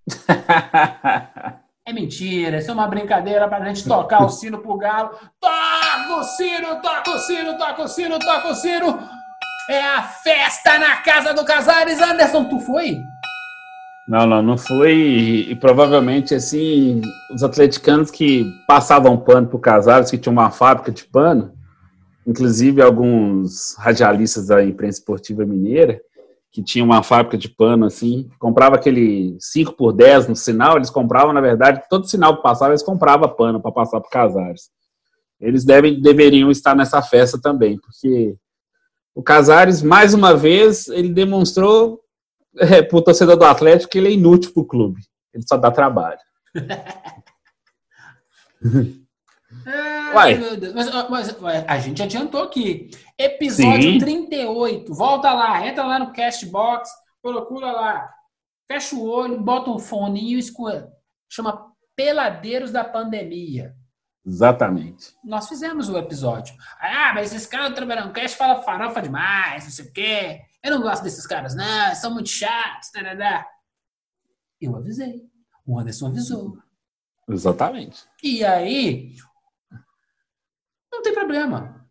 É mentira, isso é uma brincadeira pra gente tocar o sino pro galo. Toca o sino, toca o sino, toca o sino, toca o sino. É a festa na casa do Casares. Anderson, tu foi? Não, não, não foi. E, e, provavelmente, assim, os atleticanos que passavam pano pro Casares, que tinha uma fábrica de pano, inclusive alguns radialistas da imprensa esportiva mineira, que tinha uma fábrica de pano assim, comprava aquele 5 por 10 no sinal, eles compravam, na verdade, todo sinal que passava, eles compravam pano para passar para Casares. Eles devem, deveriam estar nessa festa também, porque o Casares, mais uma vez, ele demonstrou é, para o torcedor do Atlético que ele é inútil para o clube. Ele só dá trabalho. Ai, meu Deus. Mas, mas, a gente adiantou aqui. Episódio Sim. 38. Volta lá, entra lá no Castbox, procura lá. Fecha o olho, bota um fone e escuta. Chama Peladeiros da Pandemia. Exatamente. Nós fizemos o episódio. Ah, mas esses caras trabalhando cast fala farofa demais, não sei o quê. Eu não gosto desses caras, não, são muito chatos. Tarará. Eu avisei. O Anderson avisou. Exatamente. E aí, não tem problema.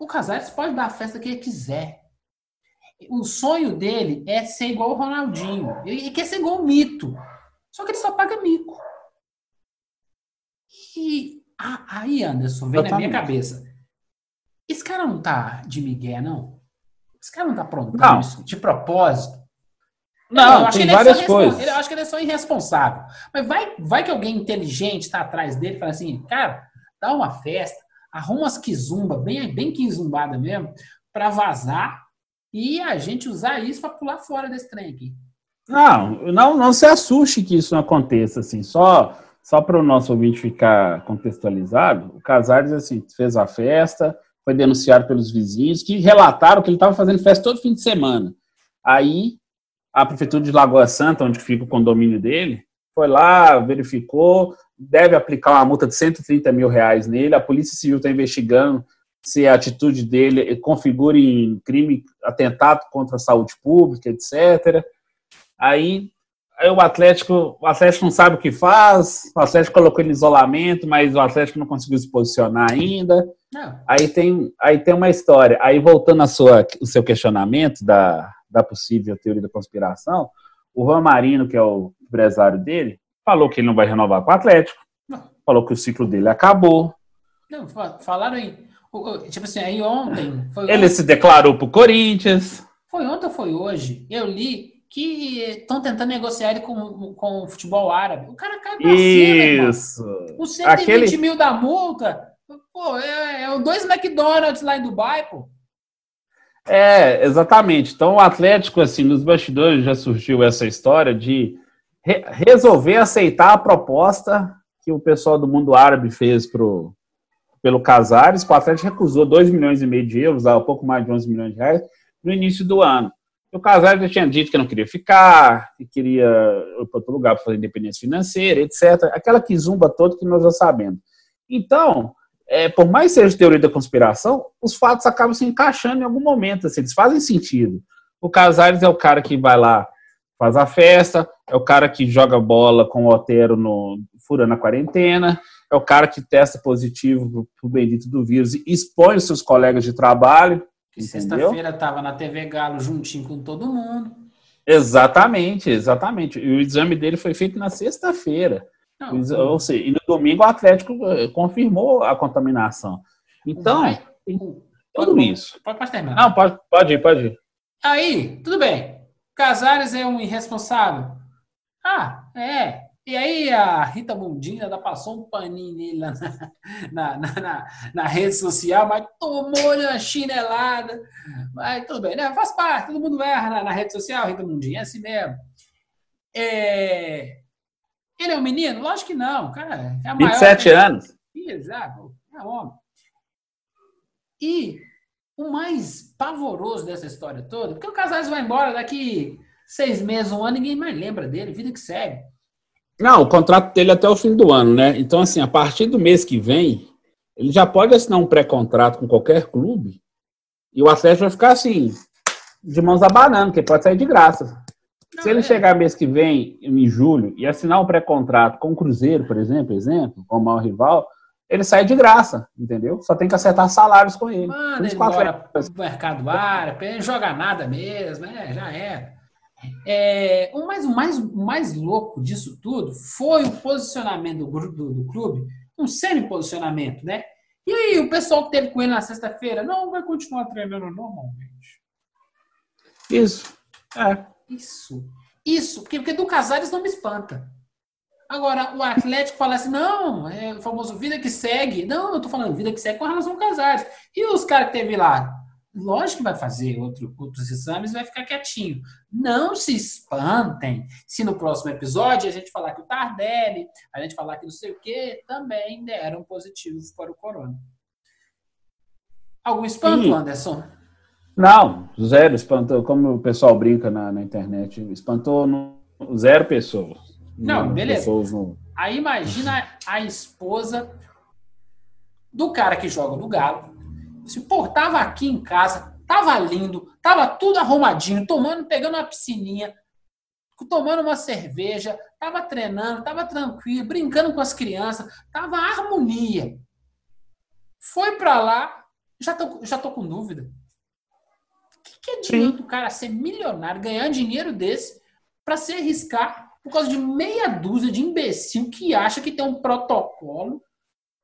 O Casares pode dar a festa que ele quiser. O sonho dele é ser igual o Ronaldinho. Ele quer ser igual o Mito. Só que ele só paga mico. E aí, Anderson, vem na minha cabeça. Esse cara não tá de migué, não? Esse cara não tá aprontando não. isso de propósito? Não, não tem várias é coisas. Eu acho que ele é só irresponsável. Mas vai, vai que alguém inteligente está atrás dele e fala assim, cara, dá uma festa, arruma umas quizumba, bem, bem quizumbada mesmo, para vazar e a gente usar isso para pular fora desse trem aqui. Não, não, não se assuste que isso não aconteça, assim, só, só para o nosso ouvinte ficar contextualizado, o Casares, assim, fez a festa, foi denunciado pelos vizinhos, que relataram que ele estava fazendo festa todo fim de semana. Aí, a prefeitura de Lagoa Santa, onde fica o condomínio dele, foi lá, verificou, deve aplicar uma multa de 130 mil reais nele. A Polícia Civil está investigando se a atitude dele configura em crime, atentado contra a saúde pública, etc. Aí, aí o Atlético, o Atlético não sabe o que faz, o Atlético colocou ele em isolamento, mas o Atlético não conseguiu se posicionar ainda. Não. Aí tem, aí tem uma história. Aí voltando ao o seu questionamento da, da possível teoria da conspiração, o Juan Marino, que é o empresário dele, falou que ele não vai renovar com o Atlético, não. falou que o ciclo dele acabou. Não, falaram aí. Tipo assim, aí ontem. ele ontem, se declarou pro Corinthians. Foi ontem ou foi hoje? Eu li que estão tentando negociar ele com, com o futebol árabe. O cara cai pra Isso. cima, Os 120 Aquele... mil da multa, pô, é, é dois McDonald's lá em Dubai, pô. É, exatamente. Então o Atlético, assim, nos bastidores já surgiu essa história de re resolver aceitar a proposta que o pessoal do mundo árabe fez pro, pelo Casares, o Atlético recusou 2 milhões e meio de euros, um pouco mais de 11 milhões de reais, no início do ano. O Casares já tinha dito que não queria ficar, que queria ir para outro lugar para fazer independência financeira, etc. Aquela quizumba toda que nós já sabemos. Então, é, por mais seja teoria da conspiração, os fatos acabam se encaixando em algum momento, assim, eles fazem sentido. O Casares é o cara que vai lá, faz a festa, é o cara que joga bola com o Otero no furando a quarentena, é o cara que testa positivo pro bendito do vírus e expõe os seus colegas de trabalho. Sexta-feira estava na TV Galo juntinho com todo mundo. Exatamente, exatamente. E o exame dele foi feito na sexta-feira. Ou seja, e no domingo o Atlético eh, confirmou a contaminação. Então, Vai. tudo pode, isso. Pode, pode terminar. Não, pode, pode ir, pode ir. Aí, tudo bem. Casares é um irresponsável. Ah, é. E aí a Rita Mundinha ainda passou um paninho nele na, na, na, na rede social, mas tomou-lhe uma chinelada. Mas tudo bem, né? Faz parte, todo mundo erra na, na rede social, Rita Mundinha, é assim mesmo. É... Ele é um menino? Lógico que não, cara. É 27 maior... anos. Exato, é homem. E o mais pavoroso dessa história toda, porque o Casares vai embora daqui seis meses, um ano, ninguém mais lembra dele, vida que segue. Não, o contrato dele é até o fim do ano, né? Então, assim, a partir do mês que vem, ele já pode assinar um pré-contrato com qualquer clube e o Atlético vai ficar assim, de mãos abanando, que pode sair de graça. Não, Se ele é. chegar mês que vem, em julho, e assinar um pré-contrato com o Cruzeiro, por exemplo, exemplo, com o maior rival, ele sai de graça, entendeu? Só tem que acertar salários com ele. Mano, ele embora pro mercado árabe, ele joga nada mesmo, né? Já era. É, o, mais, o, mais, mais louco disso tudo foi o posicionamento do, do, do clube, um semi-posicionamento, né? E aí, o pessoal que teve com ele na sexta-feira, não, vai continuar treinando normalmente. Isso. É. Isso. Isso. Porque, porque do Casares não me espanta. Agora, o Atlético fala assim, não, é o famoso vida que segue. Não, eu tô falando vida que segue com relação ao Casares. E os caras que teve lá? Lógico que vai fazer outro, outros exames e vai ficar quietinho. Não se espantem se no próximo episódio a gente falar que o Tardelli, a gente falar que não sei o que, também deram positivos para o corona. Algum espanto, Sim. Anderson? Não, zero espantou, como o pessoal brinca na, na internet, espantou no, zero pessoas. Não, beleza. Pessoas no... Aí imagina a esposa do cara que joga no Galo, se pô, tava aqui em casa, tava lindo, tava tudo arrumadinho, tomando, pegando uma piscininha, tomando uma cerveja, tava treinando, tava tranquilo, brincando com as crianças, tava harmonia. Foi para lá, já tô, já tô com dúvida. O que, que adianta Sim. o cara ser milionário, ganhar dinheiro desse, para se arriscar por causa de meia dúzia de imbecil que acha que tem um protocolo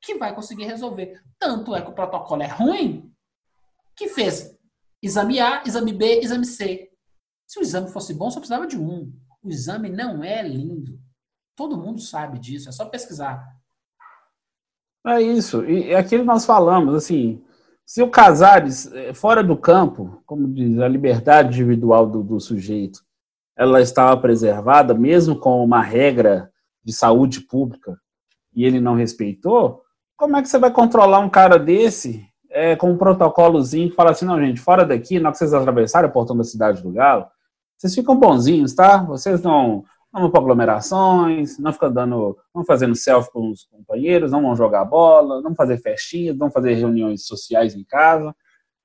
que vai conseguir resolver. Tanto é que o protocolo é ruim que fez exame A, exame B, exame C. Se o exame fosse bom, só precisava de um. O exame não é lindo. Todo mundo sabe disso, é só pesquisar. É isso. E é aquilo que nós falamos, assim, se o Casares, eh, fora do campo, como diz, a liberdade individual do, do sujeito, ela estava preservada, mesmo com uma regra de saúde pública, e ele não respeitou, como é que você vai controlar um cara desse é, com um protocolozinho que fala assim, não, gente, fora daqui, na hora que vocês atravessarem o portão da cidade do Galo, vocês ficam bonzinhos, tá? Vocês não, não vão para aglomerações, não ficam dando, não fazendo selfie com os companheiros, não vão jogar bola, não fazer festinhas, não fazer reuniões sociais em casa.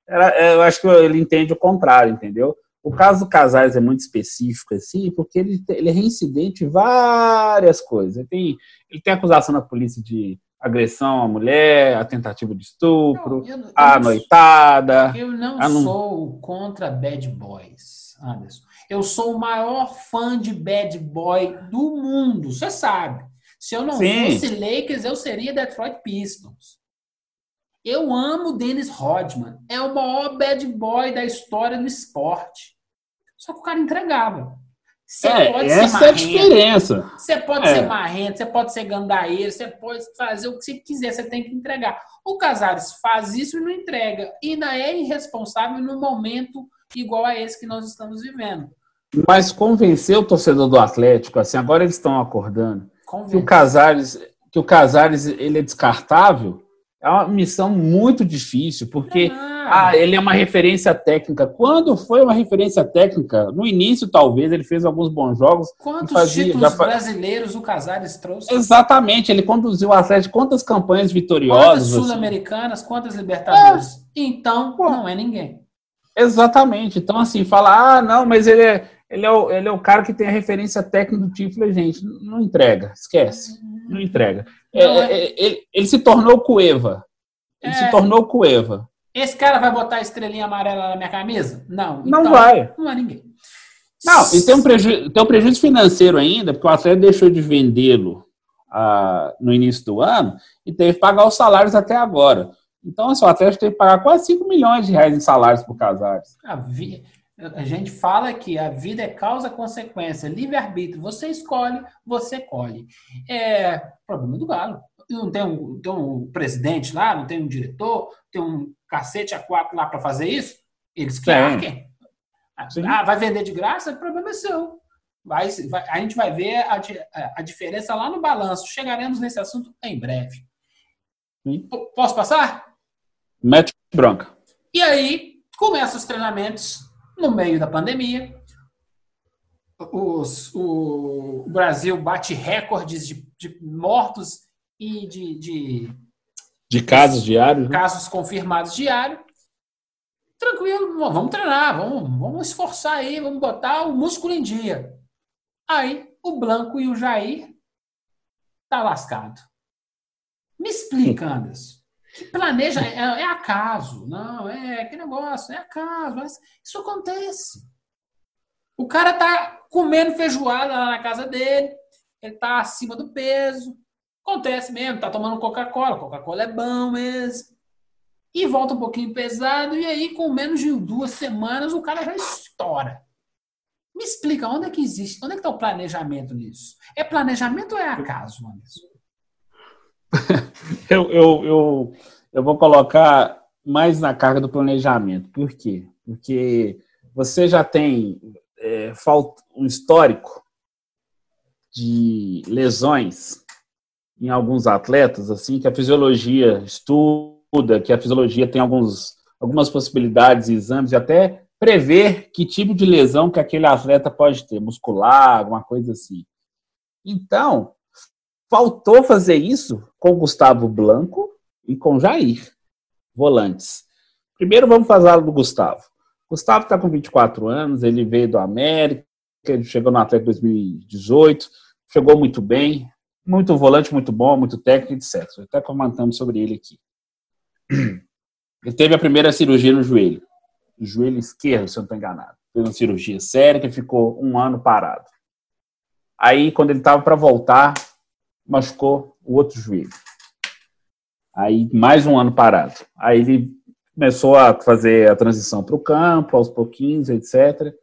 É, eu acho que ele entende o contrário, entendeu? O caso do Casais é muito específico, assim, porque ele, ele é reincidente em várias coisas. Ele tem, ele tem acusação na polícia de agressão à mulher, a tentativa de estupro, não, eu, eu a noitada. Eu não a sou contra bad boys, Anderson. Eu sou o maior fã de bad boy do mundo, você sabe. Se eu não Sim. fosse Lakers, eu seria Detroit Pistons. Eu amo Dennis Rodman. É o maior bad boy da história do esporte. Só que o cara entregava. Você é, pode essa ser marrento, é a diferença. Você pode é. ser marrento, você pode ser gandaeiro, você pode fazer o que você quiser, você tem que entregar. O Casares faz isso e não entrega. E ainda é irresponsável no momento igual a esse que nós estamos vivendo. Mas convencer o torcedor do Atlético, assim, agora eles estão acordando, que o Casares, que o Casares ele é descartável, é uma missão muito difícil, porque ah, ele é uma referência técnica. Quando foi uma referência técnica? No início, talvez, ele fez alguns bons jogos. Quantos fazia, títulos brasileiros o Casares trouxe? Exatamente, ele conduziu o Atlético. Quantas campanhas vitoriosas? Quantas assim? sul-americanas, quantas Libertadores? É. Então, Pô. não é ninguém. Exatamente. Então, assim, fala, ah, não, mas ele é, ele é, o, ele é o cara que tem a referência técnica do título. Gente, não entrega, esquece. Não entrega. É, não, é, é... Ele, ele, se tornou Cueva. Ele se é. tornou Cueva. Esse cara vai botar a estrelinha amarela na minha camisa? Não. Não então, vai. Não é ninguém. Não, e tem um, prejuízo, tem um prejuízo financeiro ainda, porque o atleta deixou de vendê-lo ah, no início do ano e teve que pagar os salários até agora. Então, assim, o Atlético teve que pagar quase 5 milhões de reais em salários por Casares. A, vi... a gente fala que a vida é causa-consequência, livre-arbítrio. Você escolhe, você colhe. É problema do Galo. Não tem um, tem um presidente lá, não tem um diretor, tem um cacete a quatro lá para fazer isso? Eles que arquem. Ah, vai vender de graça? O problema é seu. Vai, vai, a gente vai ver a, a, diferença lá no balanço. Chegaremos nesse assunto em breve. Sim. Posso passar? Mete bronca. E aí, começam os treinamentos no meio da pandemia. Os, o, o Brasil bate recordes de, de mortos e de, de de casos diários? Né? Casos confirmados diários. Tranquilo, vamos treinar, vamos, vamos esforçar aí, vamos botar o músculo em dia. Aí, o Blanco e o Jair tá lascado. Me explica, Anderson. Que planeja, é, é, acaso. Não, é que negócio, é acaso. Mas isso acontece. O cara tá comendo feijoada lá na casa dele, ele tá acima do peso, Acontece mesmo, tá tomando Coca-Cola, Coca-Cola é bom mesmo. E volta um pouquinho pesado, e aí, com menos de duas semanas, o cara já estoura. Me explica, onde é que existe? Onde é que está o planejamento nisso? É planejamento ou é acaso, Anderson? eu, eu, eu, eu vou colocar mais na carga do planejamento. Por quê? Porque você já tem é, um histórico de lesões em alguns atletas, assim, que a fisiologia estuda, que a fisiologia tem alguns, algumas possibilidades, exames, e até prever que tipo de lesão que aquele atleta pode ter, muscular, alguma coisa assim. Então, faltou fazer isso com Gustavo Blanco e com Jair, volantes. Primeiro vamos falar do Gustavo. Gustavo está com 24 anos, ele veio do América, ele chegou no Atlético 2018, chegou muito bem, muito volante, muito bom, muito técnico, etc. Até comentamos sobre ele aqui. Ele teve a primeira cirurgia no joelho. No joelho esquerdo, se eu não estou enganado. Fez uma cirurgia séria que ficou um ano parado. Aí, quando ele estava para voltar, machucou o outro joelho. Aí, mais um ano parado. Aí, ele começou a fazer a transição para o campo, aos pouquinhos, etc.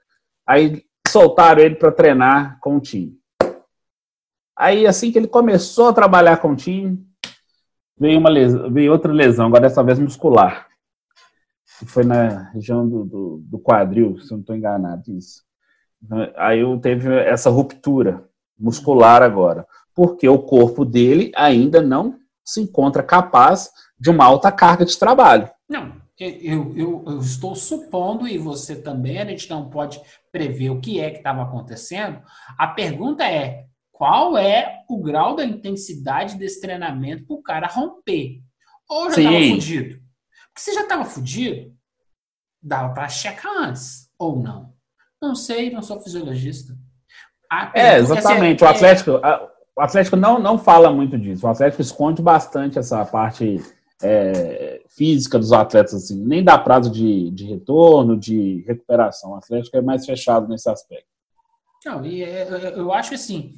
Aí, soltaram ele para treinar com o time. Aí, assim que ele começou a trabalhar com o time, veio, uma lesão, veio outra lesão, agora dessa vez muscular. Foi na região do, do, do quadril, se eu não estou enganado isso. Aí eu teve essa ruptura muscular agora, porque o corpo dele ainda não se encontra capaz de uma alta carga de trabalho. Não, eu, eu, eu, estou supondo, e você também, a gente não pode prever o que é que estava acontecendo. A pergunta é: qual é o grau da intensidade desse treinamento para o cara romper. Ou já estava fudido? Porque se já estava fudido, dava para checar antes, ou não. Não sei, não sou fisiologista. é, exatamente. o é Atlético, o Atlético não, não fala muito disso. O Atlético esconde bastante essa parte é, física dos atletas, assim. Nem dá prazo de, de retorno, de recuperação. O Atlético é mais fechado nesse aspecto. Não, e é, eu acho assim,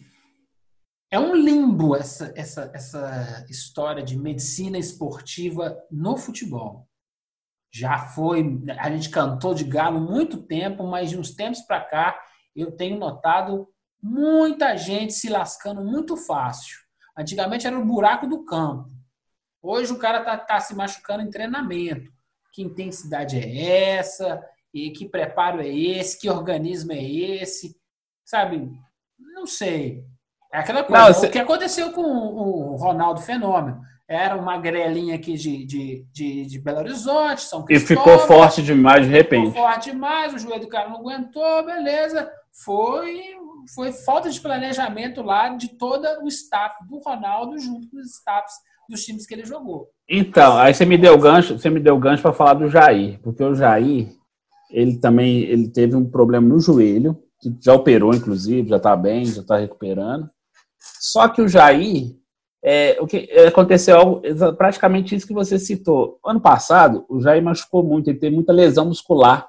é um limbo essa, essa, essa história de medicina esportiva no futebol. Já foi, a gente cantou de galo muito tempo, mas de uns tempos para cá eu tenho notado muita gente se lascando muito fácil. Antigamente era o buraco do campo. Hoje o cara tá, tá se machucando em treinamento. Que intensidade é essa? E que preparo é esse? Que organismo é esse? Sabe? Não sei. É aquela coisa. Não, você... O que aconteceu com o Ronaldo Fenômeno? Era uma grelinha aqui de, de, de, de Belo Horizonte, São Cristóvão. E ficou forte demais de repente. Ficou forte demais, o joelho do cara não aguentou, beleza. Foi, foi falta de planejamento lá de todo o staff do Ronaldo junto com os staffs dos times que ele jogou. Então, aí você me deu gancho, você me deu gancho para falar do Jair, porque o Jair, ele também ele teve um problema no joelho, que já operou inclusive, já está bem, já está recuperando. Só que o Jair, é, o que aconteceu praticamente isso que você citou. Ano passado, o Jair machucou muito, ele teve muita lesão muscular.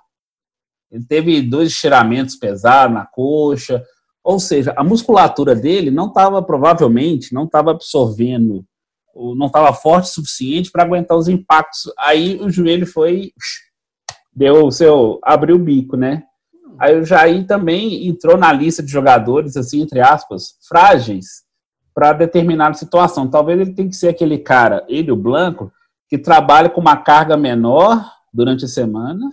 Ele teve dois estiramentos pesados na coxa, ou seja, a musculatura dele não estava, provavelmente, não estava absorvendo não estava forte o suficiente para aguentar os impactos. Aí o joelho foi deu o seu abriu o bico, né? Aí o Jair também entrou na lista de jogadores assim, entre aspas, frágeis para determinada situação. Talvez ele tenha que ser aquele cara, ele o Blanco, que trabalha com uma carga menor durante a semana,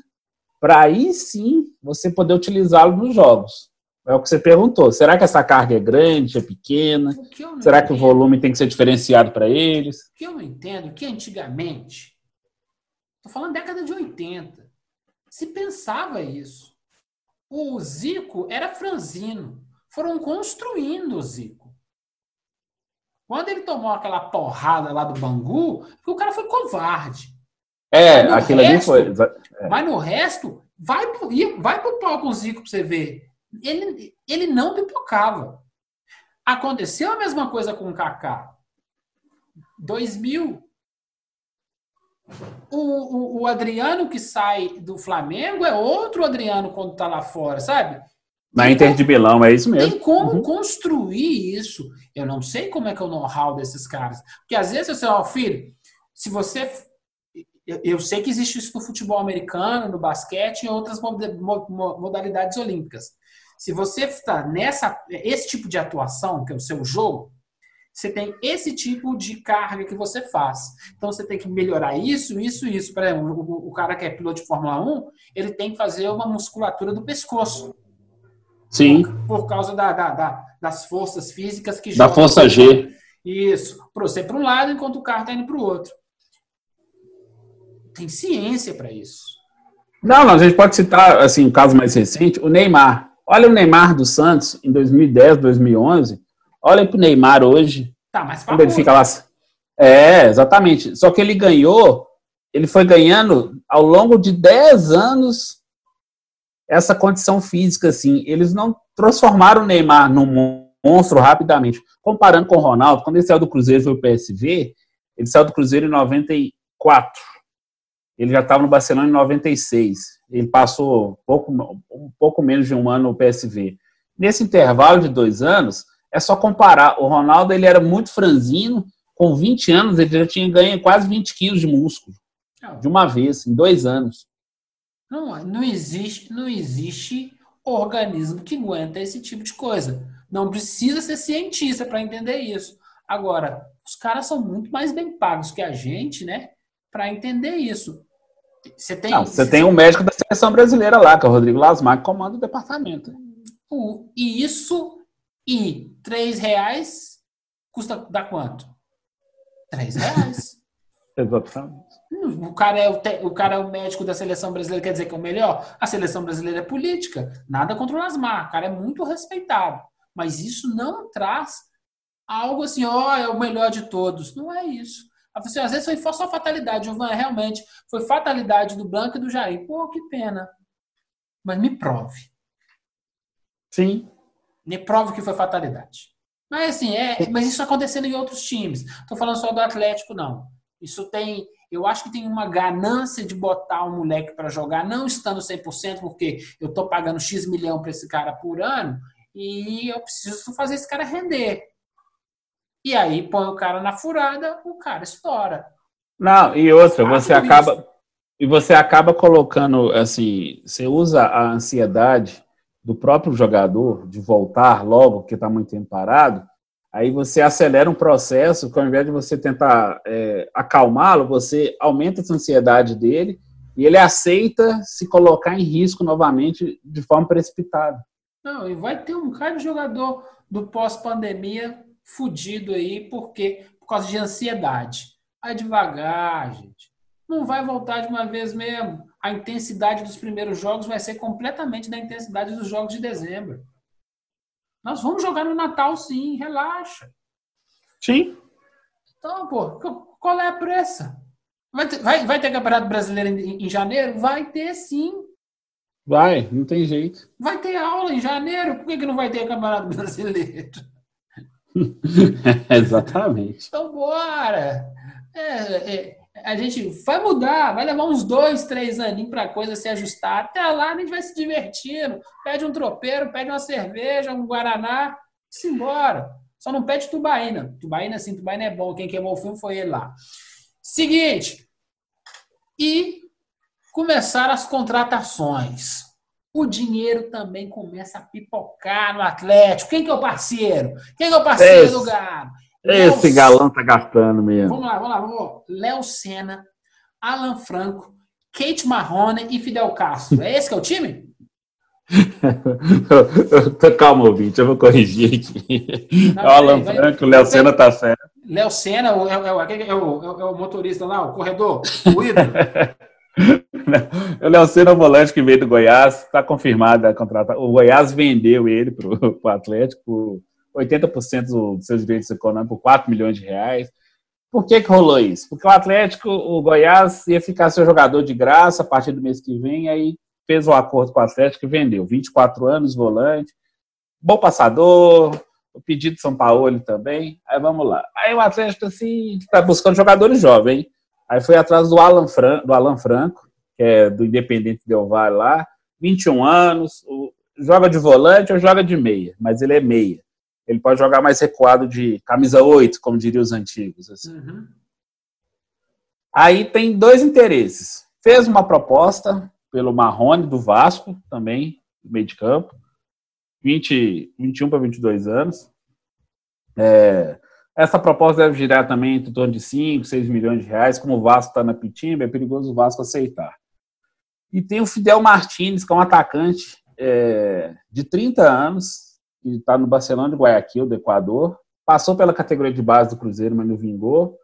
para aí sim você poder utilizá-lo nos jogos. É o que você perguntou. Será que essa carga é grande, é pequena? Que Será entendo, que o volume tem que ser diferenciado para eles? O que eu não entendo é que antigamente, estou falando década de 80, se pensava isso. O Zico era franzino. Foram construindo o Zico. Quando ele tomou aquela porrada lá do Bangu, o cara foi covarde. É, aquilo resto, ali foi. É. Mas no resto, vai pro, vai pro pau com o Zico pra você ver ele, ele não pipocava. Aconteceu a mesma coisa com o Kaká. 2000. O, o, o, Adriano que sai do Flamengo é outro Adriano quando tá lá fora, sabe? Na Inter de Milão, é isso mesmo. Tem como uhum. construir isso. Eu não sei como é que é o know-how desses caras. Porque às vezes você, ó, filho, se você. Eu, eu sei que existe isso no futebol americano, no basquete e em outras modalidades olímpicas. Se você está nessa esse tipo de atuação, que é o seu jogo, você tem esse tipo de carga que você faz. Então você tem que melhorar isso, isso, isso. Por exemplo, o, o cara que é piloto de Fórmula 1, ele tem que fazer uma musculatura do pescoço. Sim. Por, por causa da, da, da, das forças físicas que Da força G. Isso. Para você para um lado, enquanto o carro está indo para o outro. Tem ciência para isso. Não, a gente pode citar, assim, um caso mais recente, o Neymar. Olha o Neymar do Santos em 2010, 2011. Olha para o Neymar hoje. Tá, mas quando ele fica lá. É, exatamente. Só que ele ganhou, ele foi ganhando ao longo de 10 anos essa condição física, assim. Eles não transformaram o Neymar num monstro rapidamente. Comparando com o Ronaldo, quando ele saiu do Cruzeiro e foi o PSV, ele saiu do Cruzeiro em 94. Ele já estava no Barcelona em 96 ele passou pouco, um pouco menos de um ano no PSV. Nesse intervalo de dois anos, é só comparar. O Ronaldo ele era muito franzino, com 20 anos ele já tinha ganho quase 20 quilos de músculo. De uma vez, em dois anos. Não, não existe, não existe organismo que aguenta esse tipo de coisa. Não precisa ser cientista para entender isso. Agora, os caras são muito mais bem pagos que a gente, né? Para entender isso. Você tem, Não, você tem um médico da seleção brasileira lá, que é o Rodrigo Lasmar, que comanda o departamento. O, e isso, e três reais, custa dá quanto? Três reais. Exatamente. O cara, é o, te, o cara é o médico da seleção brasileira, quer dizer que é o melhor? A seleção brasileira é política, nada contra o Lasmar, o cara é muito respeitado. Mas isso não traz algo assim, ó, oh, é o melhor de todos. Não é isso. Assim, às vezes foi só fatalidade, Giovanna, realmente foi fatalidade do Blanco e do Jair. Pô, que pena. Mas me prove. Sim. Me prove que foi fatalidade. Mas assim, é, mas isso acontecendo em outros times. Estou falando só do Atlético, não. Isso tem, eu acho que tem uma ganância de botar um moleque para jogar, não estando 100%, porque eu estou pagando X milhão para esse cara por ano e eu preciso fazer esse cara render. E aí põe o cara na furada, o cara estoura. Não, e outra, você acaba isso. e você acaba colocando assim, você usa a ansiedade do próprio jogador de voltar logo, que está muito tempo parado, aí você acelera um processo que ao invés de você tentar é, acalmá-lo, você aumenta essa ansiedade dele e ele aceita se colocar em risco novamente de forma precipitada. Não, e vai ter um cara de jogador do pós-pandemia fudido aí, porque por causa de ansiedade. Vai devagar, gente. Não vai voltar de uma vez mesmo. A intensidade dos primeiros jogos vai ser completamente da intensidade dos jogos de dezembro. Nós vamos jogar no Natal, sim, relaxa. Sim. Então, pô, qual é a pressa? Vai ter, vai, vai ter Campeonato Brasileiro em, em janeiro? Vai ter sim. Vai, não tem jeito. Vai ter aula em janeiro? Por que, que não vai ter Campeonato Brasileiro? Exatamente. Então, bora! É, é, a gente vai mudar, vai levar uns dois, três aninhos para a coisa se ajustar. Até lá a gente vai se divertindo. Pede um tropeiro, pede uma cerveja, um guaraná, se embora. Só não pede tubaína. Tubaína, sim, tubaína é bom. Quem queimou o filme foi ele lá. Seguinte. E começaram as contratações. O dinheiro também começa a pipocar no Atlético. Quem que é o parceiro? Quem que é o parceiro Esse. do Galo? Esse Léo- galão tá gastando mesmo. Vamos lá, vamos lá, vamos lá. Léo Senna, Alan Franco, Kate Marrone e Fidel Castro. É esse que é o time? Calma, ouvinte, eu vou corrigir aqui. Não, o Alan vai- Franco, o Léo Senna tá certo. Léo Senna é, o- é é o, é o- é o motorista lá, o corredor, o ídolo. O Léo Senna o volante que veio do Goiás, está confirmado a contratação. O Goiás vendeu ele para o Atlético por 80% do- dos seus direitos econômicos por 4 milhões de reais. Por que, que rolou isso? Porque o Atlético, o Goiás, ia ficar seu jogador de graça a partir do mês que vem, aí fez o acordo com o Atlético e vendeu. 24 anos, volante, bom passador, o pedido de São Paulo também. Aí vamos lá. Aí o Atlético, assim, está buscando jogadores jovens, hein? Aí foi atrás do Alan, Fran, do Alan Franco, que é do Independente Del Valle lá, 21 anos, o- joga de volante ou joga de meia, mas ele é meia. Ele pode jogar mais recuado de camisa 8, como diriam os antigos. assim. Uhum. Aí tem dois interesses. Fez uma proposta pelo Marrone do Vasco, também, do meio de campo, 20, 21 para 22 anos. É, essa proposta deve girar também em torno de 5, 6 milhões de reais. Como o Vasco está na Pitimba, é perigoso o Vasco aceitar. E tem o Fidel Martins, que é um atacante é, de 30 anos, que está no Barcelona de Guayaquil, do Equador. Passou pela categoria de base do Cruzeiro, mas não vingou.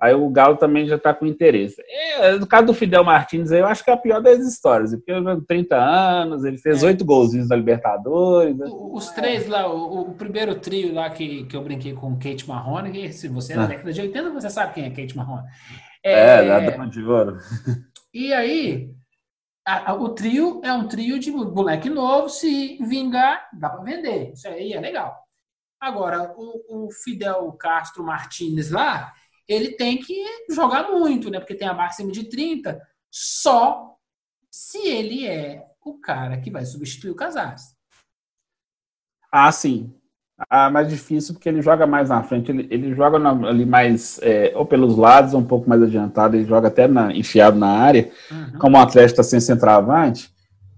Aí o Galo também já está com interesse. É, no caso do Fidel Martins, eu acho que é a pior das histórias. Porque ele tem 30 anos, ele fez É. oito golzinhos da Libertadores. né? O- Os três lá, o, o primeiro trio lá que, que eu brinquei com Kate Marrone, que se você é da Ah. década de 80, você sabe quem é Kate Marrone. É, da Dama de Ouro. E aí, a- a- o trio é um trio de moleque novo, se vingar, dá para vender. Isso aí é legal. Agora, o, o Fidel Castro Martínez lá, ele tem que jogar muito, né? Porque tem a máxima de 30, só se ele é o cara que vai substituir o Casares. Ah, sim. Ah, mais difícil porque ele joga mais na frente, ele, ele joga na- ali mais, é, ou pelos lados, ou um pouco mais adiantado, ele joga até na- enfiado na área. Uhum. Como o Atlético está sem centroavante,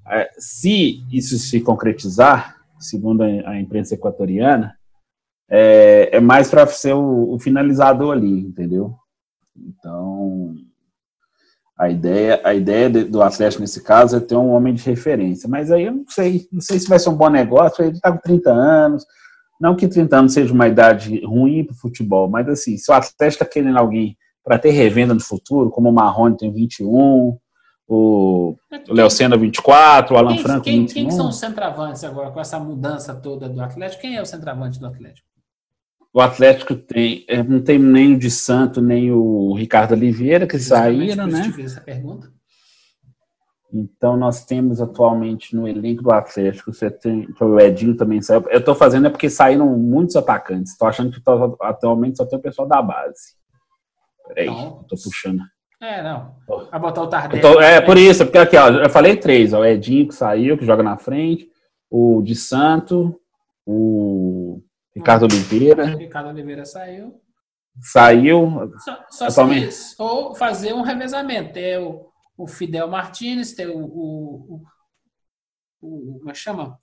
é, se isso se concretizar, segundo a, a imprensa equatoriana, é, é mais para ser o, o finalizador ali, entendeu? Então, a ideia, a ideia de- do Atlético nesse caso é ter um homem de referência. Mas aí eu não sei, não sei se vai ser um bom negócio. Ele está com 30 anos. Não que 30 anos seja uma idade ruim para o futebol, mas assim, se o Atlético está querendo alguém para ter revenda no futuro, como o Marrone tem 21, o o Léo Senna 24, o Alan Quem, Franco quem, 21. quem são os centravantes agora, com essa mudança toda do Atlético? Quem é o centravante do Atlético? O Atlético tem, é, não tem nem o de Santo, nem o Ricardo Oliveira, que saíram, né? essa pergunta. Então nós temos atualmente no elenco do Atlético, você tem, o Edinho também saiu. Eu estou fazendo é porque saíram muitos atacantes. Estou achando que tô- atualmente só tem o pessoal da base. Peraí, estou puxando. É, não. Vai botar o Tardelli. Tô- é, por isso, porque aqui, ó, eu falei três, ó, o Edinho que saiu, que joga na frente, o de Santo, o Ricardo Oliveira O Ricardo Oliveira saiu. saiu. Só, só se- ou fazer um revezamento. Ter o, o Fidel Martins, ter o, o, o, o- Como é que chama?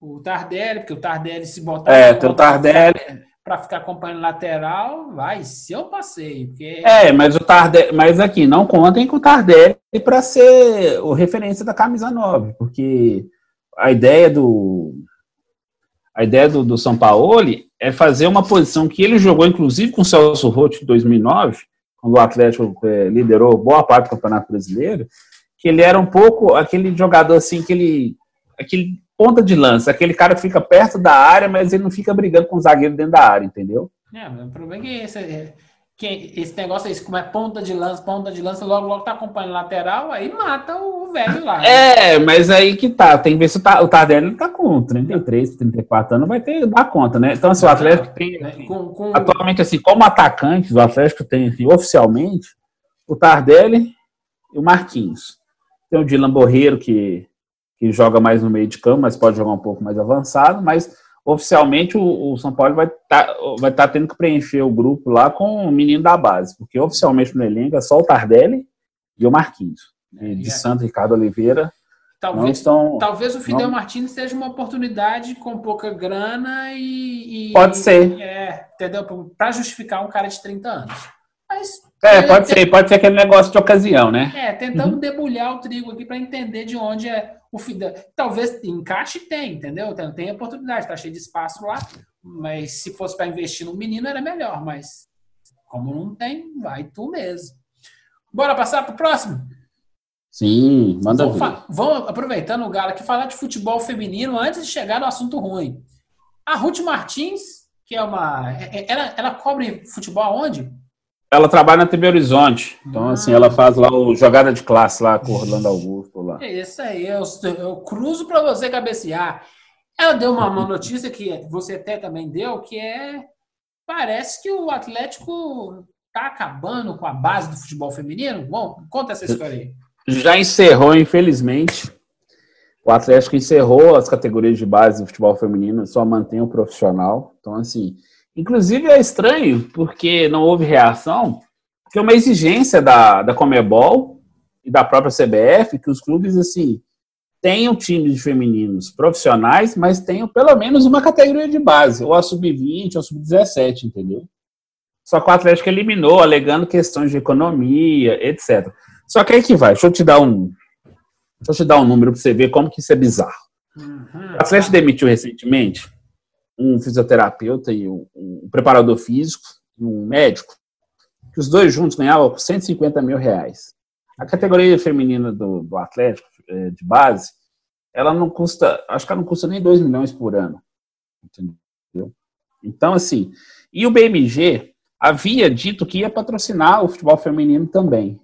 O Tardelli, porque o Tardelli se botar. É, tem o Tardelli. Para ficar acompanhando lateral, vai ser um passeio. Porque É, mas o Tardelli, mas aqui, não contem com o Tardelli para ser o referência da camisa 9, porque a ideia do a ideia do, do São Paulo é fazer uma posição que ele jogou, inclusive, com o Celso Roth em 2009, quando o Atlético é, liderou boa parte do Campeonato Brasileiro, que ele era um pouco aquele jogador assim, que ele, aquele ponta de lança, aquele cara que fica perto da área, mas ele não fica brigando com o zagueiro dentro da área, entendeu? É, o problema é que esse, que esse negócio aí, como é ponta de lança, ponta de lança, logo, logo tá acompanhando lateral, aí mata o velho lá. Né? É, mas aí que tá, tem que ver se o, o Tardelli tá com 33, 34 anos, vai ter dar conta, né? Então, assim, o Atlético tem, né, com, com... atualmente, assim, como atacante, o Atlético tem, assim, oficialmente, o Tardelli e o Marquinhos. Tem o Dylan Borreiro, que, que joga mais no meio de campo, mas pode jogar um pouco mais avançado, mas oficialmente o, o São Paulo vai estar tá, vai tá tendo que preencher o grupo lá com o menino da base, porque oficialmente no elenco é só o Tardelli e o Marquinhos. Né, de é. Santo Ricardo Oliveira. Talvez, estão, talvez o Fidel não... Martins seja uma oportunidade com pouca grana e. e pode ser. É, entendeu? Para justificar um cara de 30 anos. Mas, é, pode ser, pode ser aquele negócio de ocasião, né? É, tentando uhum. debulhar o trigo aqui para entender de onde é o Fidel. Talvez encaixe tem, entendeu? Tem, tem oportunidade, tá cheio de espaço lá, mas se fosse para investir no menino era melhor, mas como não tem, vai tu mesmo. Bora passar pro próximo? Sim, manda vamos, ver. Vamos, aproveitando o Galo aqui, falar de futebol feminino antes de chegar no assunto ruim. A Ruth Martins, que é uma. É, é, ela, ela cobre futebol aonde? Ela trabalha na TV Horizonte. Então, ah. assim, ela faz lá o jogada de classe lá com o Orlando Augusto lá. É isso aí, eu, eu cruzo para você cabecear. Ela deu uma, uma notícia que você até também deu, que é. Parece que o Atlético tá acabando com a base do futebol feminino. Bom, conta essa história aí. Já encerrou, infelizmente. O Atlético encerrou as categorias de base do futebol feminino, só mantém o profissional. Então, assim, Inclusive é estranho, porque não houve reação, porque é uma exigência da, da Comebol e da própria CBF que os clubes, assim, tenham times femininos profissionais, mas tenham pelo menos uma categoria de base, ou a sub-20 ou a sub-17, entendeu? Só que o Atlético eliminou, alegando questões de economia, etc. Só que aí que vai, deixa eu te dar um, deixa eu te dar um número para você ver como que isso é bizarro. Uhum. O Atlético demitiu recentemente um fisioterapeuta e um, um preparador físico e um médico, que os dois juntos ganhavam 150 mil reais. A categoria feminina do, do Atlético, é, de base, ela não custa, acho que ela não custa nem 2 milhões por ano. Entendeu? Então, assim, e o BMG havia dito que ia patrocinar o futebol feminino também.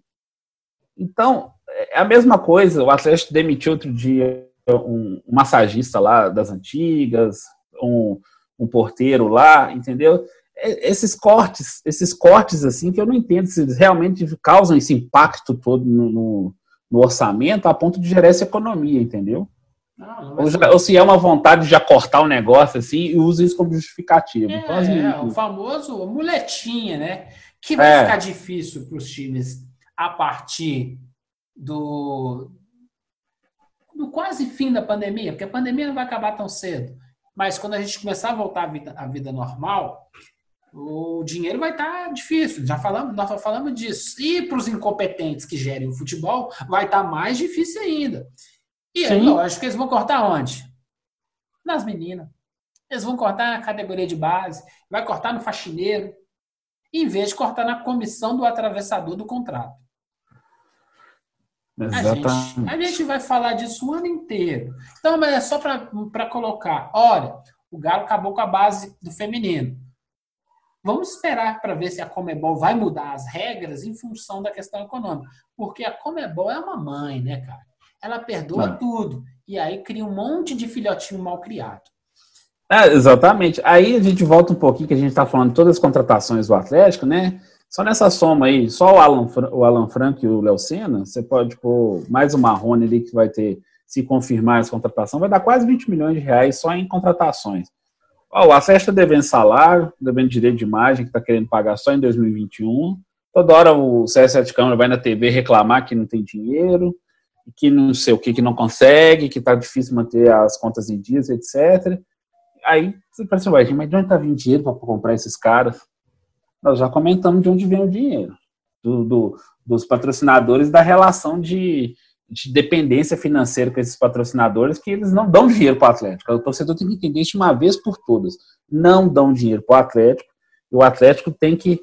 Então, é a mesma coisa, o Atlético demitiu outro dia um, um massagista lá das antigas, um, um porteiro lá, entendeu? É, esses cortes, esses cortes assim, que eu não entendo se eles realmente causam esse impacto todo no, no, no orçamento a ponto de gerar essa economia, entendeu? Não, ou, já, ou, se é uma vontade de já cortar o negócio assim e usa isso como justificativo. É, então, assim, é o famoso muletinha, né? Que vai é. ficar difícil para os times a partir do, do quase fim da pandemia, porque a pandemia não vai acabar tão cedo. Mas quando a gente começar a voltar à vida, à vida normal, o dinheiro vai estar tá difícil. Já falamos, nós já falamos disso. E para os incompetentes que gerem o futebol, vai estar tá mais difícil ainda. E aí, lógico que eles vão cortar onde? Nas meninas. Eles vão cortar na categoria de base, vai cortar no faxineiro, em vez de cortar na comissão do atravessador do contrato. A gente, a gente, vai falar disso o ano inteiro. Então, mas é só para colocar. Olha, o Galo acabou com a base do feminino. Vamos esperar para ver se a Comebol vai mudar as regras em função da questão econômica. Porque a Comebol é uma mãe, né, cara? Ela perdoa Não. tudo. E aí cria um monte de filhotinho mal criado. É, exatamente. Aí a gente volta um pouquinho, que a gente está falando de todas as contratações do Atlético, né? Só nessa soma aí, só o Alan, o Alan Frank e o Léo Senna, você pode pôr mais o Marrone ali que vai ter, se confirmar essa contratação, vai dar quase 20 milhões de reais só em contratações. O Atlético está devendo salário, devendo direito de imagem, que está querendo pagar só em 2021. Toda hora o CS7 Câmara vai na TV reclamar que não tem dinheiro, que não sei o que, que não consegue, que está difícil manter as contas em dias, etc. Aí você pensa, mas de onde está vindo dinheiro para comprar esses caras? Nós já comentamos de onde vem o dinheiro, do, do, dos patrocinadores, da relação de, de dependência financeira com esses patrocinadores que eles não dão dinheiro para o Atlético. O torcedor tem que entender isso uma vez por todas. Não dão dinheiro para o Atlético. E o Atlético tem que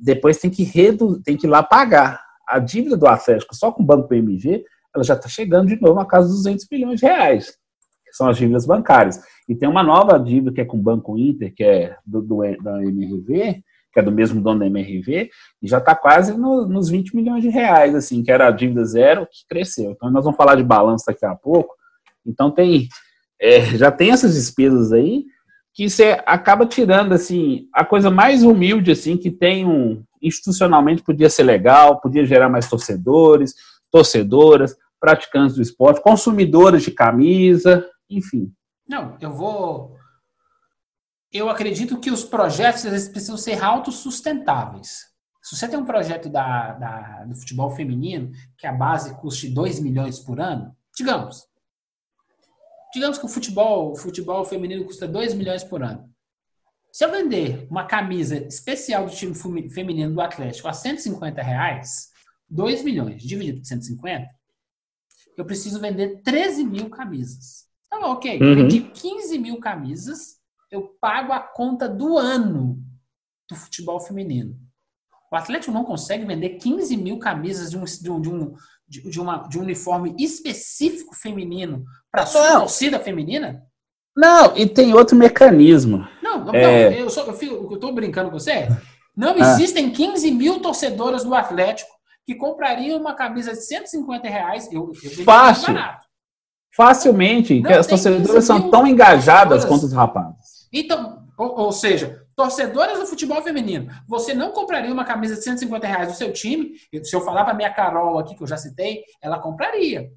depois tem que redu, tem que ir lá pagar a dívida do Atlético só com o Banco PMG, ela já está chegando de novo a casa dos 200 milhões de reais, são as dívidas bancárias. E tem uma nova dívida que é com o Banco Inter, que é do, do da MRV, que é do mesmo dono da MRV, e já está quase no, nos 20 milhões de reais, assim, que era a dívida zero, que cresceu. Então nós vamos falar de balanço daqui a pouco. Então tem, é, já tem essas despesas aí, que você acaba tirando, assim, a coisa mais humilde, assim, que tem um, institucionalmente podia ser legal, podia gerar mais torcedores, torcedoras, praticantes do esporte, consumidores de camisa, enfim. Não, eu vou eu acredito que os projetos eles precisam ser autossustentáveis. Se você tem um projeto da, da, do futebol feminino, que a base custe 2 milhões por ano, digamos. Digamos que o futebol, o futebol feminino custa 2 milhões por ano. Se eu vender uma camisa especial do time feminino do Atlético a 150 reais, 2 milhões dividido por 150, eu preciso vender 13 mil camisas. Então, ok, uhum. vendi 15 mil camisas eu pago a conta do ano do futebol feminino. O Atlético não consegue vender 15 mil camisas de um, de um, de um, de uma, de um uniforme específico feminino para a sua torcida feminina? Não, e tem outro mecanismo. Não, não, é... eu, só, eu, estou brincando com você. Não ah. existem 15 mil torcedoras do Atlético que comprariam uma camisa de 150 reais. Eu, eu Fácil. Facilmente, não, as torcedoras são tão engajadas quanto os rapazes. Então, ou, ou, seja, torcedoras do futebol feminino, você não compraria uma camisa de 150 reais do seu time? Se eu falar para minha Carol aqui, que eu já citei, ela compraria.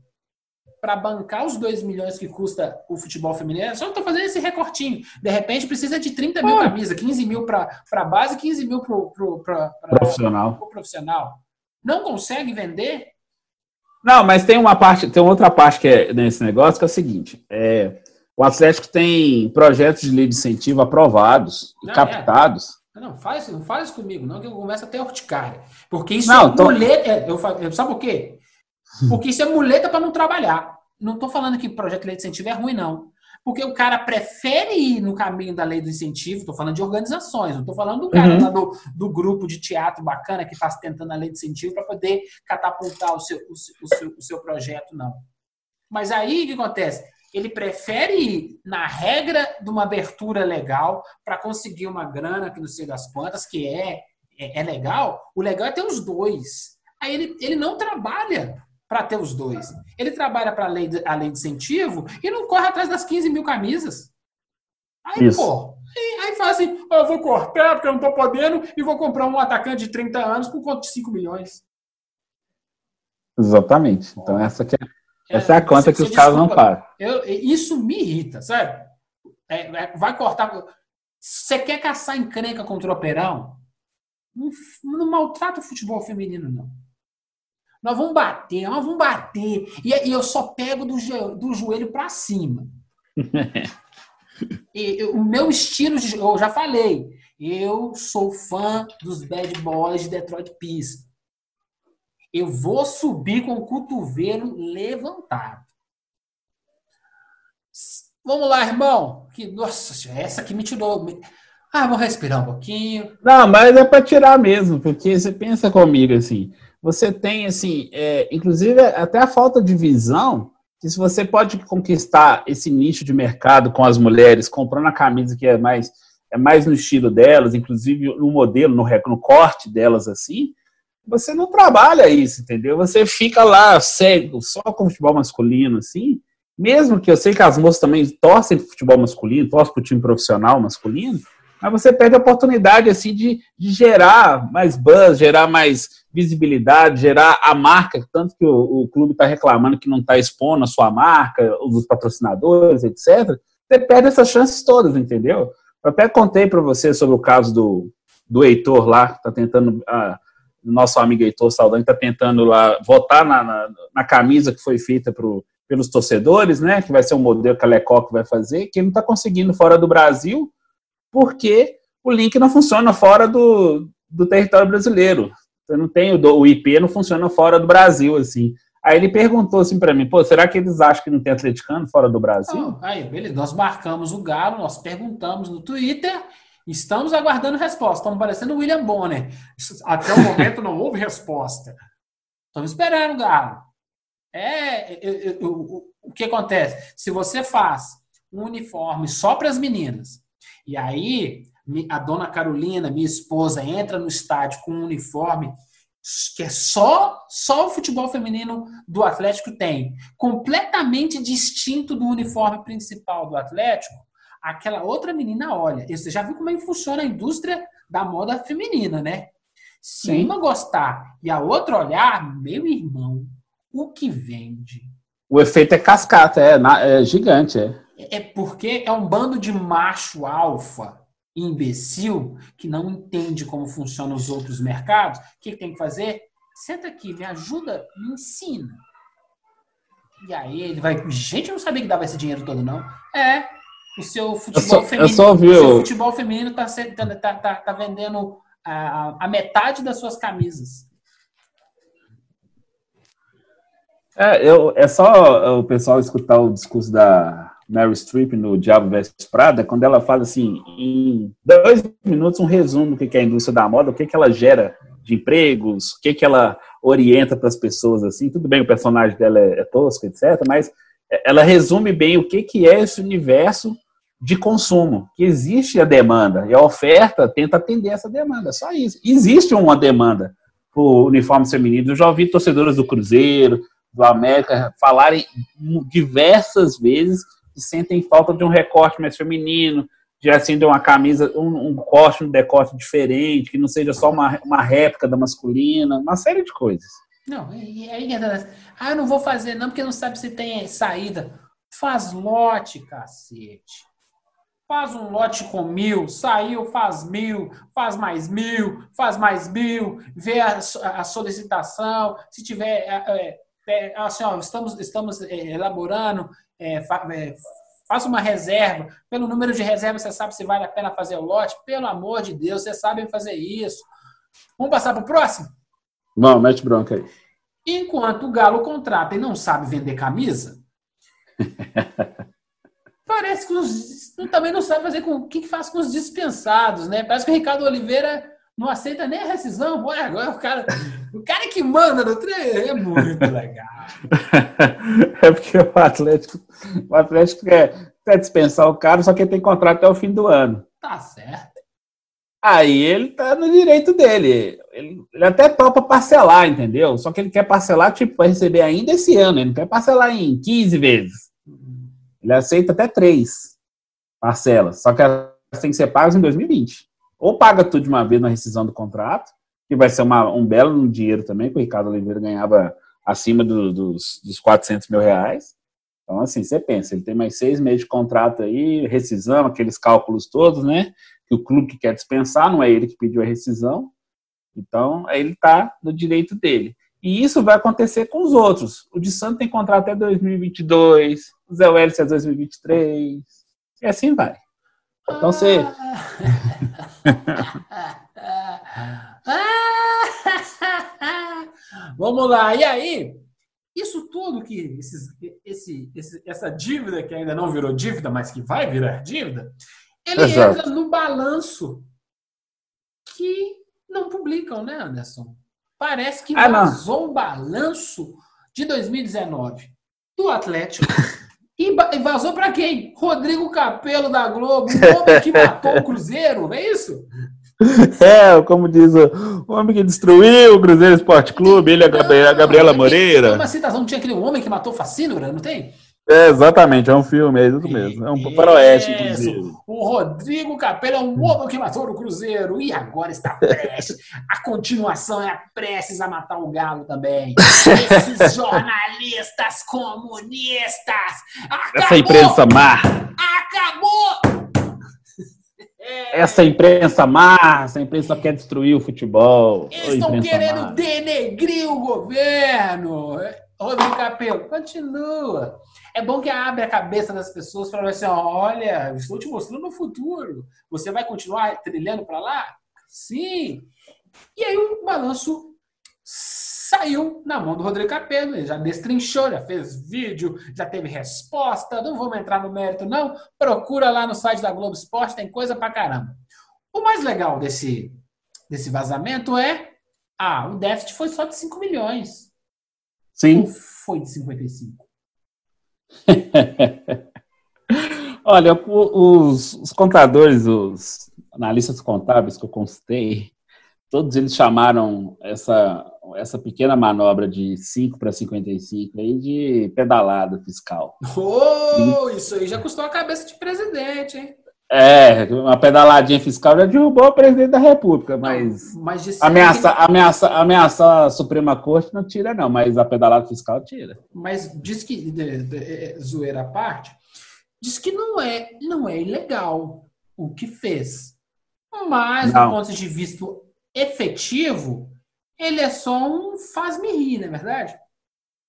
Para bancar os 2 milhões que custa o futebol feminino, só estou fazendo esse recortinho. De repente precisa de 30 mil camisas, 15 mil para a base, 15 mil para o pro, profissional. Pro profissional. Não consegue vender? Não, mas tem uma parte, tem outra parte que é nesse negócio que é o seguinte: é, o Atlético tem projetos de lei de incentivo aprovados e não, captados. É. Não, faz, não faz isso comigo, não, que eu começo até urticária. Porque isso não, é tô... muleta. É, eu, eu, sabe por quê? Porque isso é muleta para não trabalhar. Não estou falando que projeto de lei de incentivo é ruim, não. Porque o cara prefere ir no caminho da lei do incentivo, estou falando de organizações, não estou falando do cara uhum. lá do, do grupo de teatro bacana que está tentando a lei de incentivo para poder catapultar o seu, o, o, seu, o seu projeto, não. Mas aí o que acontece? Ele prefere ir na regra de uma abertura legal para conseguir uma grana que não sei das quantas, que é, é, é, legal. O legal é ter os dois. Aí ele, ele não trabalha para ter os dois. Ele trabalha para a lei, de, a lei de incentivo e não corre atrás das 15 mil camisas. Aí, Isso. pô, aí, aí fala assim: oh, eu vou cortar porque eu não estou podendo e vou comprar um atacante de 30 anos por conta de 5 milhões. Exatamente. Então, essa que é essa é a conta que os caras não pagam. isso me irrita, sabe? É, é, vai cortar. Você quer caçar encrenca contra o Operão? Não, não maltrata o futebol feminino, não. Nós vamos bater, nós vamos bater. E, e eu só pego do, do joelho para cima. e, o meu estilo, de, eu já falei, eu sou fã dos bad boys de Detroit Pistons eu vou subir com o cotovelo levantado. Vamos lá, irmão. Que, nossa, essa aqui me tirou. Ah, vou respirar um pouquinho. Não, mas é para tirar mesmo, porque você pensa comigo assim. Você tem, assim, é, inclusive até a falta de visão, que se você pode conquistar esse nicho de mercado com as mulheres, comprando a camisa que é mais, é mais no estilo delas, inclusive no modelo, no, no corte delas, assim, você não trabalha isso, entendeu? Você fica lá cego, só com futebol masculino, assim. Mesmo que eu sei que as moças também torcem pro futebol masculino, torcem pro time profissional masculino, mas você perde a oportunidade, assim, de, de gerar mais buzz, gerar mais visibilidade, gerar a marca, tanto que o, o clube está reclamando que não está expondo a sua marca, os patrocinadores, etc. Você perde essas chances todas, entendeu? Eu até contei para você sobre o caso do, do Heitor lá, que está tentando... Uh, nosso amigo Heitor Saldanha está tentando lá votar na, na, na, camisa que foi feita pro, pelos torcedores, né? Que vai ser um modelo que a Lecoq vai fazer, que ele não está conseguindo fora do Brasil, porque o link não funciona fora do, do território brasileiro. Você não tem o, o IP, não funciona fora do Brasil, assim. Aí ele perguntou assim para mim, pô, será que eles acham que não tem atleticano fora do Brasil? aí, beleza. Nós marcamos o Galo, nós perguntamos no Twitter, estamos aguardando resposta. Estamos parecendo o William Bonner. Até o momento não houve resposta. Estamos esperando, Galo. É, eu, eu, eu, o que acontece? Se você faz um uniforme só para as meninas, e aí a dona Carolina, minha esposa, entra no estádio com um uniforme que é só só o futebol feminino do Atlético tem, completamente distinto do uniforme principal do Atlético, aquela outra menina olha. Você já viu como é que funciona a indústria da moda feminina, né? Se Sim. uma gostar e a outra olhar, meu irmão, o que vende? O efeito é cascata, é, é gigante, é. É porque é um bando de macho alfa imbecil que não entende como funcionam os outros mercados, o que, tem que fazer? Senta aqui, me ajuda, me ensina. E aí ele vai. Gente, eu não sabia que dava esse dinheiro todo, não. É. O seu futebol só, feminino. o seu futebol feminino tá, tá, tá, tá vendendo a, a metade das suas camisas. É, eu, é só o pessoal escutar o discurso da, Mary Streep no Diabo Veste Prada, quando ela fala assim, em dois minutos, um resumo do que é a indústria da moda, o que, que ela gera de empregos, o que, que ela orienta para as pessoas, assim, tudo bem, o personagem dela é, é tosco, etc., mas ela resume bem o que, que é esse universo de consumo, que existe a demanda, e a oferta tenta atender essa demanda, só isso. Existe uma demanda por uniformes femininos, eu já ouvi torcedoras do Cruzeiro, do América falarem diversas vezes que sentem falta de um recorte mais feminino, de assim de uma camisa, um, um corte, um decote diferente, que não seja só uma, uma réplica da masculina, uma série de coisas. Não, e aí, ah, eu não vou fazer não, porque não sabe se tem saída. Faz lote, cacete. Faz um lote com mil, saiu, faz mil, faz mais mil, faz mais mil, vê a, a solicitação, se tiver, é, é, assim, ó, estamos, estamos é, elaborando é, fa, é, faça uma reserva. Pelo número de reservas, você sabe se vale a pena fazer o lote? Pelo amor de Deus, vocês sabem fazer isso. Vamos passar para o próximo? Não, mete bronca aí. Enquanto o Galo contrata e não sabe vender camisa, parece que os, também não sabe fazer com o que, que faz com os dispensados, né? Parece que o Ricardo Oliveira não aceita nem a rescisão. Ué, agora o cara, o cara que manda no treino é muito legal. é porque o Atlético, o Atlético quer, quer dispensar o cara, só que ele tem contrato até o fim do ano. Tá certo. Aí ele tá no direito dele. Ele, ele até topa parcelar, entendeu? Só que ele quer parcelar, tipo, para receber ainda esse ano. Ele não quer parcelar em 15 vezes. Ele aceita até três parcelas. Só que elas têm que ser pagas em 2020. Ou paga tudo de uma vez na rescisão do contrato, que vai ser uma, um belo dinheiro também, que o Ricardo Oliveira ganhava acima do, dos, dos 400 mil reais. Então, assim, você pensa, ele tem mais seis meses de contrato aí, rescisão, aqueles cálculos todos, né? Que o clube que quer dispensar, não é ele que pediu a rescisão. Então, ele está no direito dele. E isso vai acontecer com os outros. O de Santos tem contrato até 2022, o Zé Welles é 2023, e assim vai. Então você. Vamos lá, e aí? Isso tudo que esses, esse, esse, essa dívida que ainda não virou dívida, mas que vai virar dívida, ele Exato. entra no balanço que não publicam, né, Anderson? Parece que ah, vazou um balanço de 2019 do Atlético E vazou para quem? Rodrigo Capelo da Globo, o homem que matou o Cruzeiro, não é isso? É, como diz o, homem que destruiu o Cruzeiro Esporte Clube, ele é a Gabriela Moreira. Tem uma citação, tinha aquele homem que matou o Facínora, não tem? É, exatamente, é um filme, é isso mesmo. É um faroeste, inclusive. O Rodrigo Capello é um homem que matou o Cruzeiro e agora está prestes. A continuação é prestes a matar o Galo também. Esses jornalistas comunistas! Acabou! Essa imprensa má! Acabou! Essa imprensa má, essa imprensa quer destruir o futebol. Eles estão querendo má. denegrir o governo. Rodrigo Capello, continua. É bom que abre a cabeça das pessoas para assim, olha, estou te mostrando o futuro. Você vai continuar trilhando para lá? Sim. E aí o balanço sai caiu na mão do Rodrigo Capello. Ele já destrinchou, já fez vídeo, já teve resposta. Não vamos entrar no mérito, não. Procura lá no site da Globo Esporte, tem coisa pra caramba. O mais legal desse, desse vazamento é: ah, o déficit foi só de 5 milhões. Sim. Ou foi de 55? Olha, os, os contadores, os analistas contábeis que eu consultei, todos eles chamaram essa, essa pequena manobra de 5 para 55 aí de pedalada fiscal. Oh, isso aí já custou a cabeça de presidente, hein? É, uma pedaladinha fiscal já derrubou o presidente da República, mas, não, mas ameaça, que... ameaça, ameaça a Suprema Corte não tira, não, mas a pedalada fiscal tira. Mas diz que, de, de, de, é, zoeira à parte, diz que não é, não é ilegal o que fez. Mas, não. do ponto de vista efetivo, ele é só um faz-me rir, não é verdade?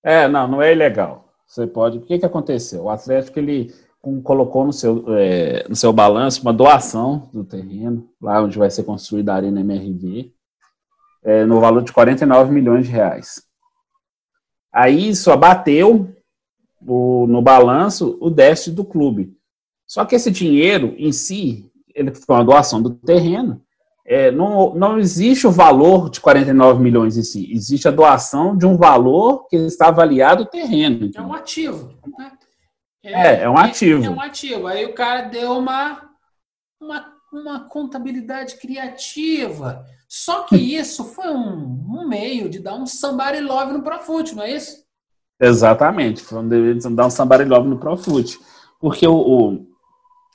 É, não, não é ilegal. Você pode. O que, que aconteceu? O Atlético ele colocou no seu, é, no seu balanço uma doação do terreno, lá onde vai ser construída a Arena MRV, é, no valor de 49 milhões de reais. Aí isso abateu o, no balanço o déficit do clube. Só que esse dinheiro em si, ele foi uma doação do terreno, é, não, não existe o valor de 49 milhões em si, existe a doação de um valor que está avaliado o terreno. É um ativo. Né? É, é um ativo. É, um ativo. Aí o cara deu uma, uma, uma contabilidade criativa. Só que isso foi um, um meio de dar um somebody love no Profut, não é isso? Exatamente, foi um meio de dar um somebody love no Profut. Porque o, o,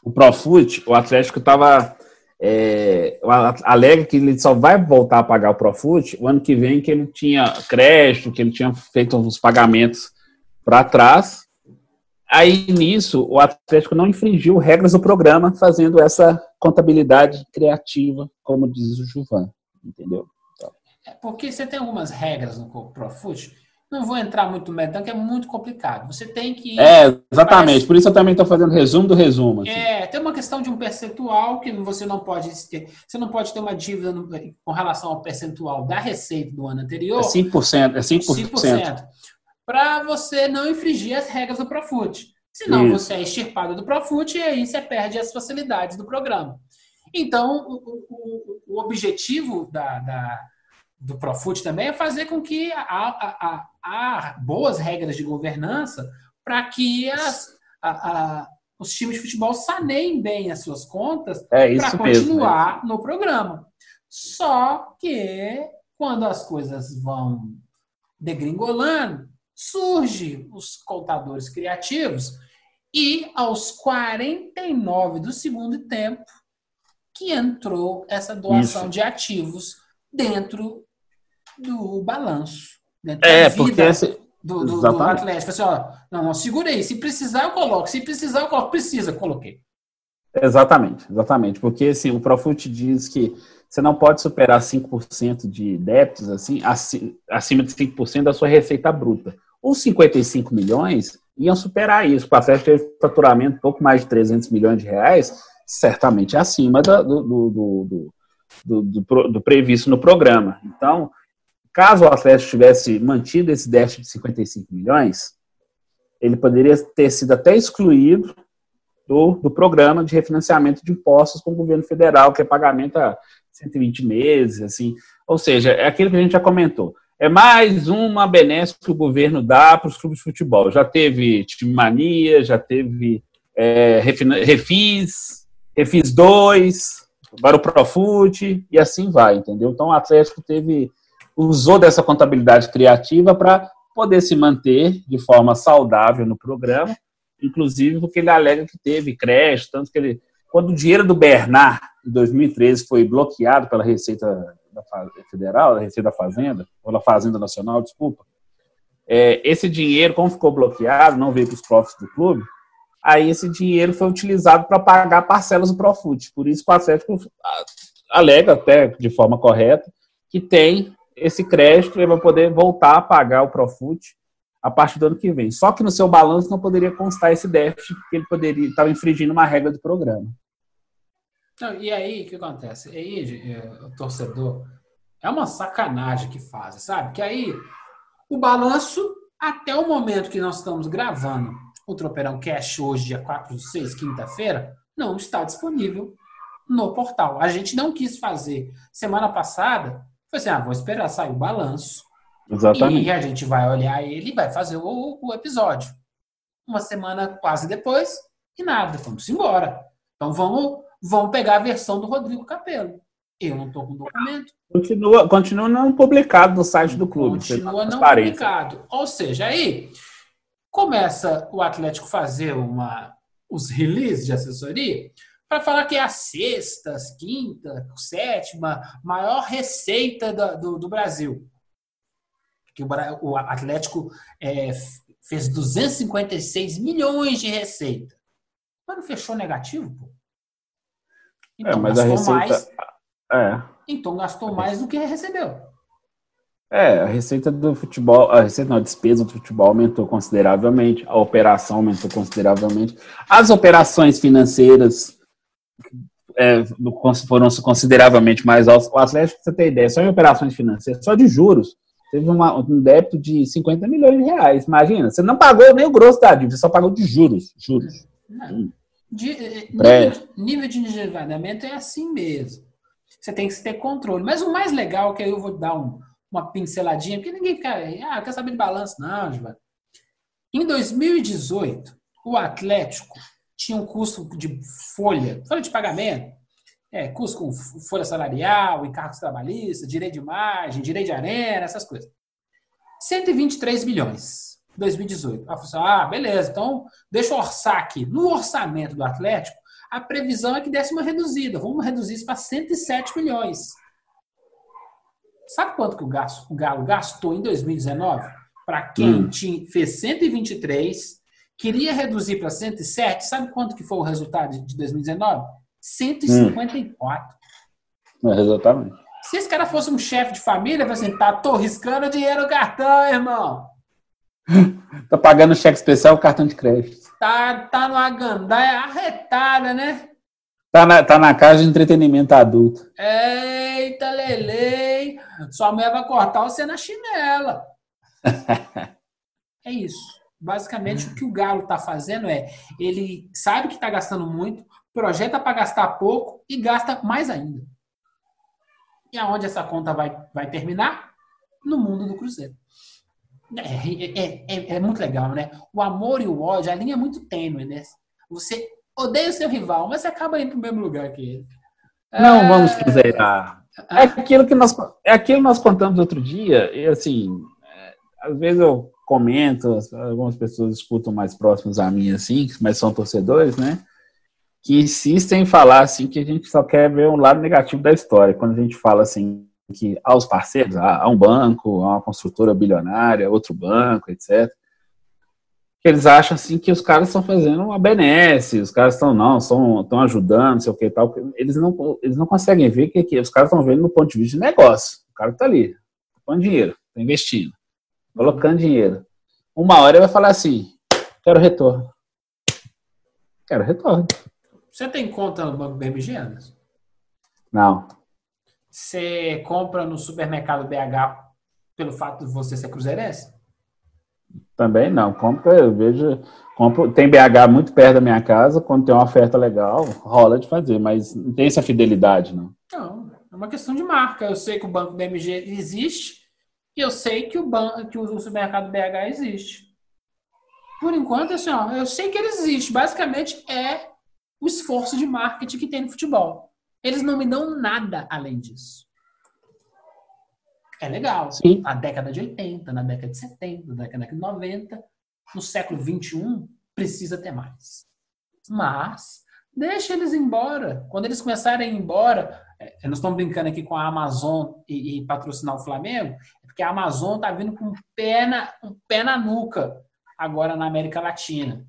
o Profut, o Atlético estava... É, alega que ele só vai voltar a pagar o Profut o ano que vem que ele tinha crédito, que ele tinha feito os pagamentos para trás Aí nisso, o Atlético não infringiu regras do programa, fazendo essa contabilidade criativa, como diz o Juvan, entendeu? Então. É porque você tem algumas regras no Profut, não vou entrar muito no mérito, que é muito complicado. Você tem que. É, exatamente. Parece... Por isso eu também estou fazendo resumo do resumo. Assim. É, tem uma questão de um percentual que você não pode ter. Você não pode ter uma dívida no, com relação ao percentual da receita do ano anterior. É 5%. É 5%. 5% para você não infringir as regras do Profut. Senão Isso. você é extirpado do Profut e aí você perde as facilidades do programa. Então, o, o, o objetivo da, da, do Profut também é fazer com que há, boas regras de governança para que as, a, a, os times de futebol saneiem bem as suas contas é para continuar mesmo, é. no programa. Só que quando as coisas vão degringolando, surge os contadores criativos e aos 49 do segundo tempo que entrou essa doação Isso. de ativos dentro do balanço. Dentro é, porque esse... do, do, do Atlético. Assim, ó, não, não, segura aí. Se precisar, eu coloco. Se precisar, eu coloco. Precisa, coloquei. Exatamente, exatamente. Porque assim, o Profut diz que você não pode superar 5% de débitos assim, acima de 5% da sua receita bruta. Os 55 milhões iam superar isso. O Atlético teve faturamento um pouco mais de 300 milhões de reais, certamente acima do, do, do, do, previsto no programa. Então, caso o Atlético tivesse mantido esse déficit de 55 milhões, ele poderia ter sido até excluído do, do programa de refinanciamento de impostos com o governo federal, que é pagamento a 120 meses, assim. Ou seja, é aquilo que a gente já comentou. É mais uma benéfica que o governo dá para os clubes de futebol. Já teve time mania, já teve é, Refis, Refis 2, agora o Profut, e assim vai, entendeu? Então o Atlético teve, usou dessa contabilidade criativa para poder se manter de forma saudável no programa, inclusive porque ele alega que teve crédito, tanto que ele, quando o dinheiro do Bernard, em 2013, foi bloqueado pela Receita Federal, da Receita da Fazenda, ou da Fazenda Nacional, desculpa, é, esse dinheiro, como ficou bloqueado, não veio para os profits do clube, aí esse dinheiro foi utilizado para pagar parcelas do Profut. Por isso que o Atlético alega, até de forma correta, que tem esse crédito e vai poder voltar a pagar o Profut a partir do ano que vem. Só que no seu balanço não poderia constar esse déficit, porque ele poderia estar infringindo uma regra do programa. Não, e aí, o que acontece? Aí, é, o torcedor, é uma sacanagem que faz, sabe? Que aí O balanço, até o momento que nós estamos gravando o Tropeirão Cash hoje, dia 4 de 6, quinta-feira, não está disponível no portal. A gente não quis fazer semana passada, foi assim, ah, vou esperar sair o balanço. Exatamente. E a gente vai olhar ele e vai fazer o, o episódio. Uma semana quase depois, e nada, vamos embora. Então vamos, vamos pegar a versão do Rodrigo Capello. Eu não estou com documento. Continua, continua não publicado no site do clube. Continua não publicado. Ou seja, aí começa o Atlético fazer uma, os releases de assessoria para falar que é a sexta, quinta, sétima maior receita do, do, do Brasil. Que o, o Atlético é, fez 256 milhões de receita. Mas não fechou negativo, pô. Então, é, mas a receita... mais. É. Então gastou mais do que recebeu. É, a receita do futebol, a receita, não, a despesa do futebol aumentou consideravelmente, a operação aumentou consideravelmente, as operações financeiras é, foram consideravelmente mais altas. O Atlético, você tem ideia, só em operações financeiras, só de juros, teve uma, um débito de 50 milhões de reais. Imagina, você não pagou nem o grosso da dívida, você só pagou de juros. Juros. Hum. De, eh, nível, nível de endividamento é assim mesmo. Você tem que ter controle. Mas o mais legal, que eu vou dar um, uma pinceladinha, porque ninguém fica, ah, quer saber de balanço? Não, Giovanni. Em 2018, o Atlético tinha um custo de folha, folha de pagamento, é, custo com folha salarial, encargos trabalhistas, direito de imagem, direito de arena, essas coisas. 123 milhões, 2018. Ela falou assim, ah, beleza, então deixa eu orçar aqui. No orçamento do Atlético, a previsão é que desse uma reduzida. Vamos reduzir isso para 107 milhões. Sabe quanto que o, gasto, o Galo gastou em 2019? Para quem hum. tinha, fez 123, queria reduzir para 107, sabe quanto que foi o resultado de 2019? 154. Hum. É, exatamente. Se esse cara fosse um chefe de família, vai assim, tá, tô riscando dinheiro no cartão, irmão. Tá pagando cheque especial cartão de crédito. Tá, tá numa gandaia arretada, né? Tá na, tá na casa de entretenimento adulto. Eita, Lele! Sua mulher vai cortar você na chinela. é isso. Basicamente, o que o Galo está fazendo é, ele sabe que está gastando muito, projeta para gastar pouco e gasta mais ainda. E aonde essa conta vai, vai terminar? No mundo do Cruzeiro. É, é, é, é, muito legal, né? O amor e o ódio, a linha é muito tênue, né? Você odeia o seu rival, mas você acaba indo para o mesmo lugar que ele. Não é... vamos cruzeirar. É aquilo que nós, é aquilo que nós contamos outro dia, e assim, é, às vezes eu comento, algumas pessoas escutam mais próximas a mim, assim, mas são torcedores, né? Que insistem em falar, assim, que a gente só quer ver um lado negativo da história. Quando a gente fala, assim, que aos parceiros, a um banco, a uma construtora bilionária, outro banco, etc que eles acham assim que os caras estão fazendo uma benesse, os caras estão não, estão ajudando, não sei o que e tal. Eles não, eles não conseguem ver que, que os caras estão vendo no ponto de vista de negócio. O cara está ali, tá pondo dinheiro, está investindo, colocando dinheiro. Uma hora ele vai falar assim: quero retorno. Quero retorno. Você tem conta no Banco BMG, Anderson? Não. Você compra no supermercado BH pelo fato de você ser cruzeirense? Também não. Compra, eu vejo. Compro, tem BH muito perto da minha casa, quando tem uma oferta legal, rola de fazer, mas não tem essa fidelidade, não. Não, é uma questão de marca. Eu sei que o Banco BMG existe e eu sei que o, banco, que o supermercado BH existe. Por enquanto, assim, ó, eu sei que ele existe. Basicamente é o esforço de marketing que tem no futebol. Eles não me dão nada além disso é legal. Sim. Na década de 80, na década de 70, na década de 90, no século 21, precisa ter mais. Mas deixa eles embora. Quando eles começarem a ir embora, é, nós estamos brincando aqui com a Amazon e, e patrocinar o Flamengo, é porque a Amazon está vindo com um pé, na, um pé na nuca agora na América Latina.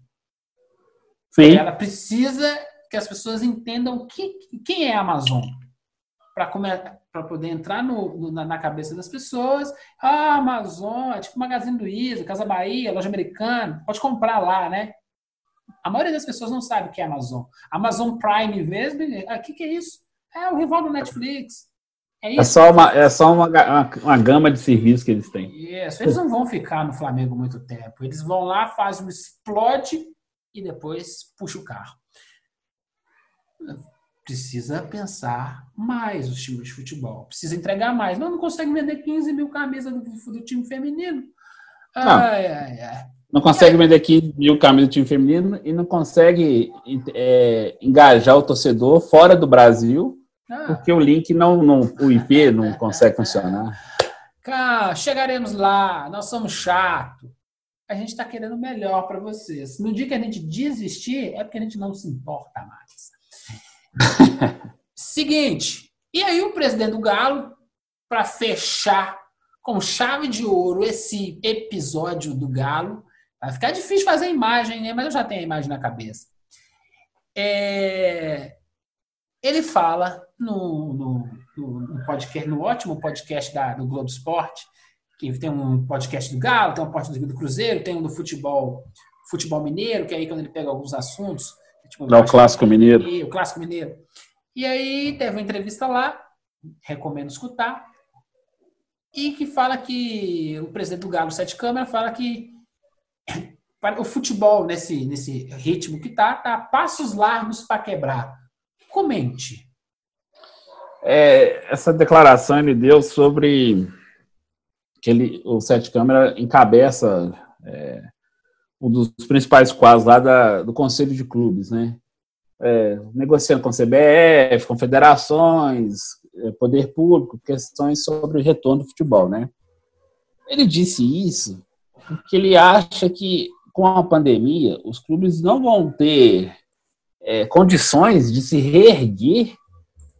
Sim. Ela precisa que as pessoas entendam que, quem é a Amazon para poder entrar no, no, na, cabeça das pessoas. Ah, Amazon, é tipo Magazine Luiza, Casa Bahia, loja americana, pode comprar lá, né? A maioria das pessoas não sabe o que é Amazon. Amazon Prime mesmo, o ah, que, que é isso? É o rival do Netflix. É, é, só, uma, é só uma, uma, uma, gama de serviços que eles têm. Isso, eles não vão ficar no Flamengo muito tempo. Eles vão lá, fazem um explode e depois puxa o carro. Precisa pensar mais os times de futebol. Precisa entregar mais. Não, não consegue vender 15 mil camisas do, do time feminino. Ai, ai, ai. Não consegue vender 15 mil camisas do time feminino e não consegue é, engajar o torcedor fora do Brasil ah. Porque o link não, não, o IP não consegue funcionar. Cara, chegaremos lá, nós somos chato. A gente está querendo melhor para vocês. No dia que a gente desistir, é porque a gente não se importa mais. Seguinte, e aí o presidente do Galo, para fechar com chave de ouro esse episódio do Galo, vai ficar difícil fazer a imagem, né? Mas eu já tenho a imagem na cabeça. É... Ele fala no, no, no, podcast, no ótimo podcast da, do Globo Esporte, que tem um podcast do Galo, tem um podcast do Cruzeiro, tem um do futebol, futebol mineiro, que é aí quando ele pega alguns assuntos. Tipo, Não, o Clássico Mineiro. E, o Clássico Mineiro. E aí teve uma entrevista lá, recomendo escutar, e que fala que o presidente do Galo, Sete Câmara, fala que o futebol, nesse, nesse ritmo que tá, tá passos largos para quebrar. Comente é, essa declaração ele deu sobre que ele, o Sete Câmara encabeça é, um dos principais quadros lá da, do Conselho de Clubes, né? É, negociando com CBF, confederações, é, poder público, questões sobre o retorno do futebol, né? Ele disse isso porque ele acha que com a pandemia os clubes não vão ter é, condições de se reerguer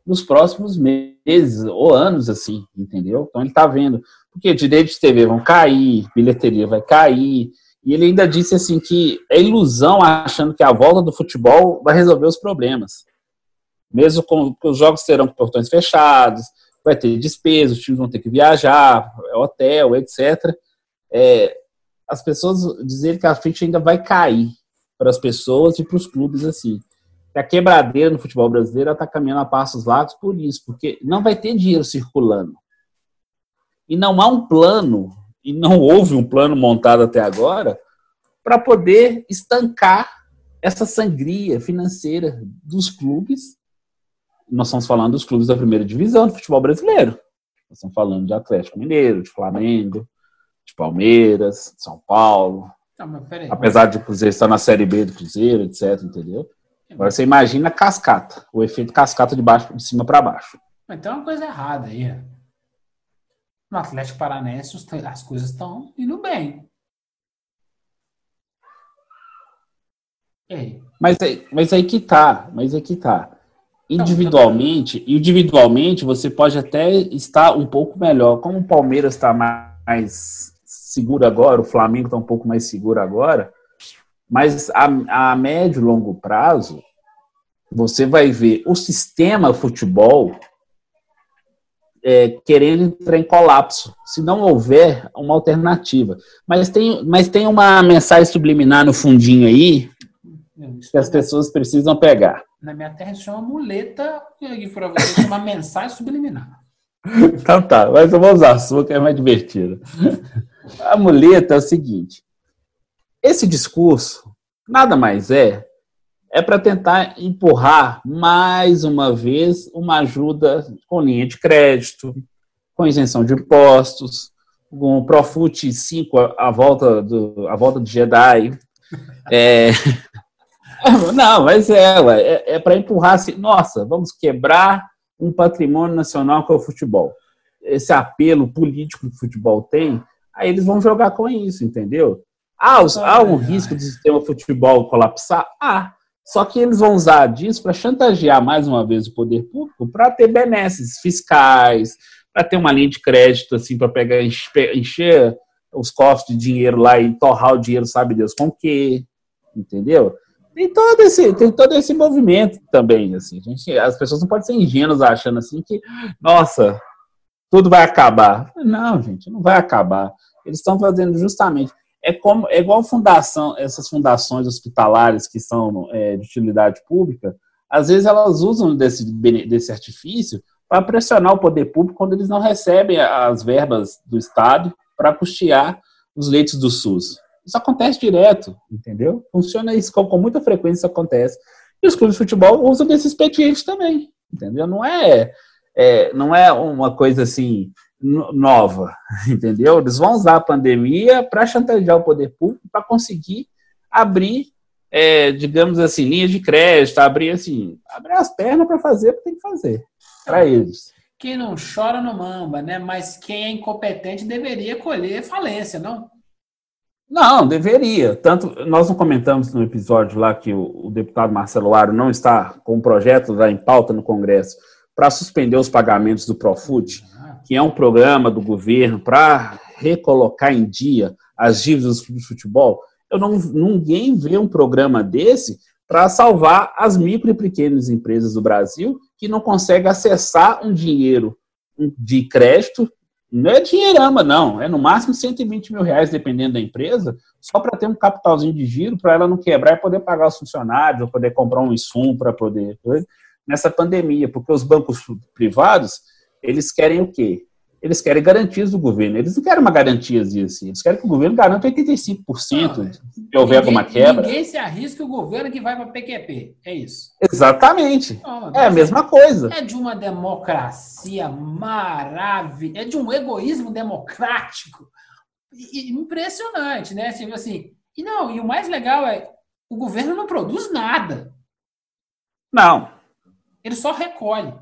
nos próximos meses ou anos, assim, entendeu? Então ele está vendo, porque direitos de TV vão cair, bilheteria vai cair, e ele ainda disse assim que é ilusão achando que a volta do futebol vai resolver os problemas. Mesmo com que os jogos terão portões fechados, vai ter despesas, os times vão ter que viajar, hotel, etc. É, as pessoas dizem que a frente ainda vai cair para as pessoas e para os clubes assim a quebradeira no futebol brasileiro está caminhando a passos largos por isso, porque não vai ter dinheiro circulando. E não há um plano, e não houve um plano montado até agora, para poder estancar essa sangria financeira dos clubes. Nós estamos falando dos clubes da primeira divisão do futebol brasileiro. Nós estamos falando de Atlético Mineiro, de Flamengo, de Palmeiras, de São Paulo. Não, Apesar de o Cruzeiro estar na Série B do Cruzeiro, etc., entendeu? Agora você imagina cascata, o efeito cascata de baixo de cima para baixo. Mas tem uma coisa errada aí. No Atlético Paranaense as coisas estão indo bem. Ei. Mas, aí, mas aí que tá, mas aí que tá. Individualmente, individualmente você pode até estar um pouco melhor. Como o Palmeiras está mais seguro agora, o Flamengo está um pouco mais seguro agora, mas a, a médio e longo prazo, você vai ver o sistema futebol é, querendo entrar em colapso, se não houver uma alternativa. Mas tem, mas tem uma mensagem subliminar no fundinho aí que as pessoas precisam pegar. Na minha terra se chama muleta, e para você chama mensagem subliminar. Então tá, mas eu vou usar a sua que é mais divertida. A muleta é o seguinte: esse discurso nada mais é é para tentar empurrar mais uma vez uma ajuda com linha de crédito, com isenção de impostos, com o Profut 5 a volta do a volta de Jedi. É... Não, mas é, é, é para empurrar assim, nossa, vamos quebrar um patrimônio nacional que é o futebol. Esse apelo político que o futebol tem, aí eles vão jogar com isso, entendeu? Há, os, há um risco do sistema futebol colapsar? Ah, só que eles vão usar disso para chantagear mais uma vez o poder público para ter benesses fiscais, para ter uma linha de crédito assim para pegar encher, os cofres de dinheiro lá e torrar o dinheiro, sabe Deus com quê, entendeu? Tem todo esse, tem todo esse movimento também, assim. Gente, as pessoas não podem ser ingênuas achando assim que, nossa, tudo vai acabar. Não, gente, não vai acabar. Eles estão fazendo justamente é como é igual fundação, essas fundações hospitalares que são é, de utilidade pública, às vezes elas usam desse, desse artifício para pressionar o poder público quando eles não recebem as verbas do Estado para custear os leitos do SUS. Isso acontece direto, entendeu? Funciona isso com, com muita frequência, isso acontece. E os clubes de futebol usam desse expediente também, entendeu? Não é, é não é uma coisa assim nova, entendeu? Eles vão usar a pandemia para chantagear o poder público para conseguir abrir, é, digamos assim, linhas de crédito, abrir assim, abrir as pernas para fazer o que tem que fazer para eles. Quem não chora não mamba, né? Mas quem é incompetente deveria colher falência, não? Não, deveria. Tanto nós não comentamos no episódio lá que o, o deputado Marcelo Aro não está com um projeto lá em pauta no Congresso para suspender os pagamentos do Profut, que é um programa do governo para recolocar em dia as dívidas do futebol. Eu não, ninguém vê um programa desse para salvar as micro e pequenas empresas do Brasil que não conseguem acessar um dinheiro de crédito. Não é dinheirama, não. É no máximo 120 mil reais, dependendo da empresa, só para ter um capitalzinho de giro, para ela não quebrar e poder pagar os funcionários, ou poder comprar um insumo para poder. Nessa pandemia, porque os bancos privados, eles querem o quê? Eles querem garantias do governo. Eles não querem uma garantia assim. Eles querem que o governo garanta 85% não, se houver ninguém, alguma quebra. Ninguém se arrisca o governo que vai para PQP. É isso. Exatamente. Não, é a mesma coisa. É de uma democracia maravilhosa. É de um egoísmo democrático. Impressionante, né? Tipo assim. E não, e o mais legal é o governo não produz nada. Não. Ele só recolhe.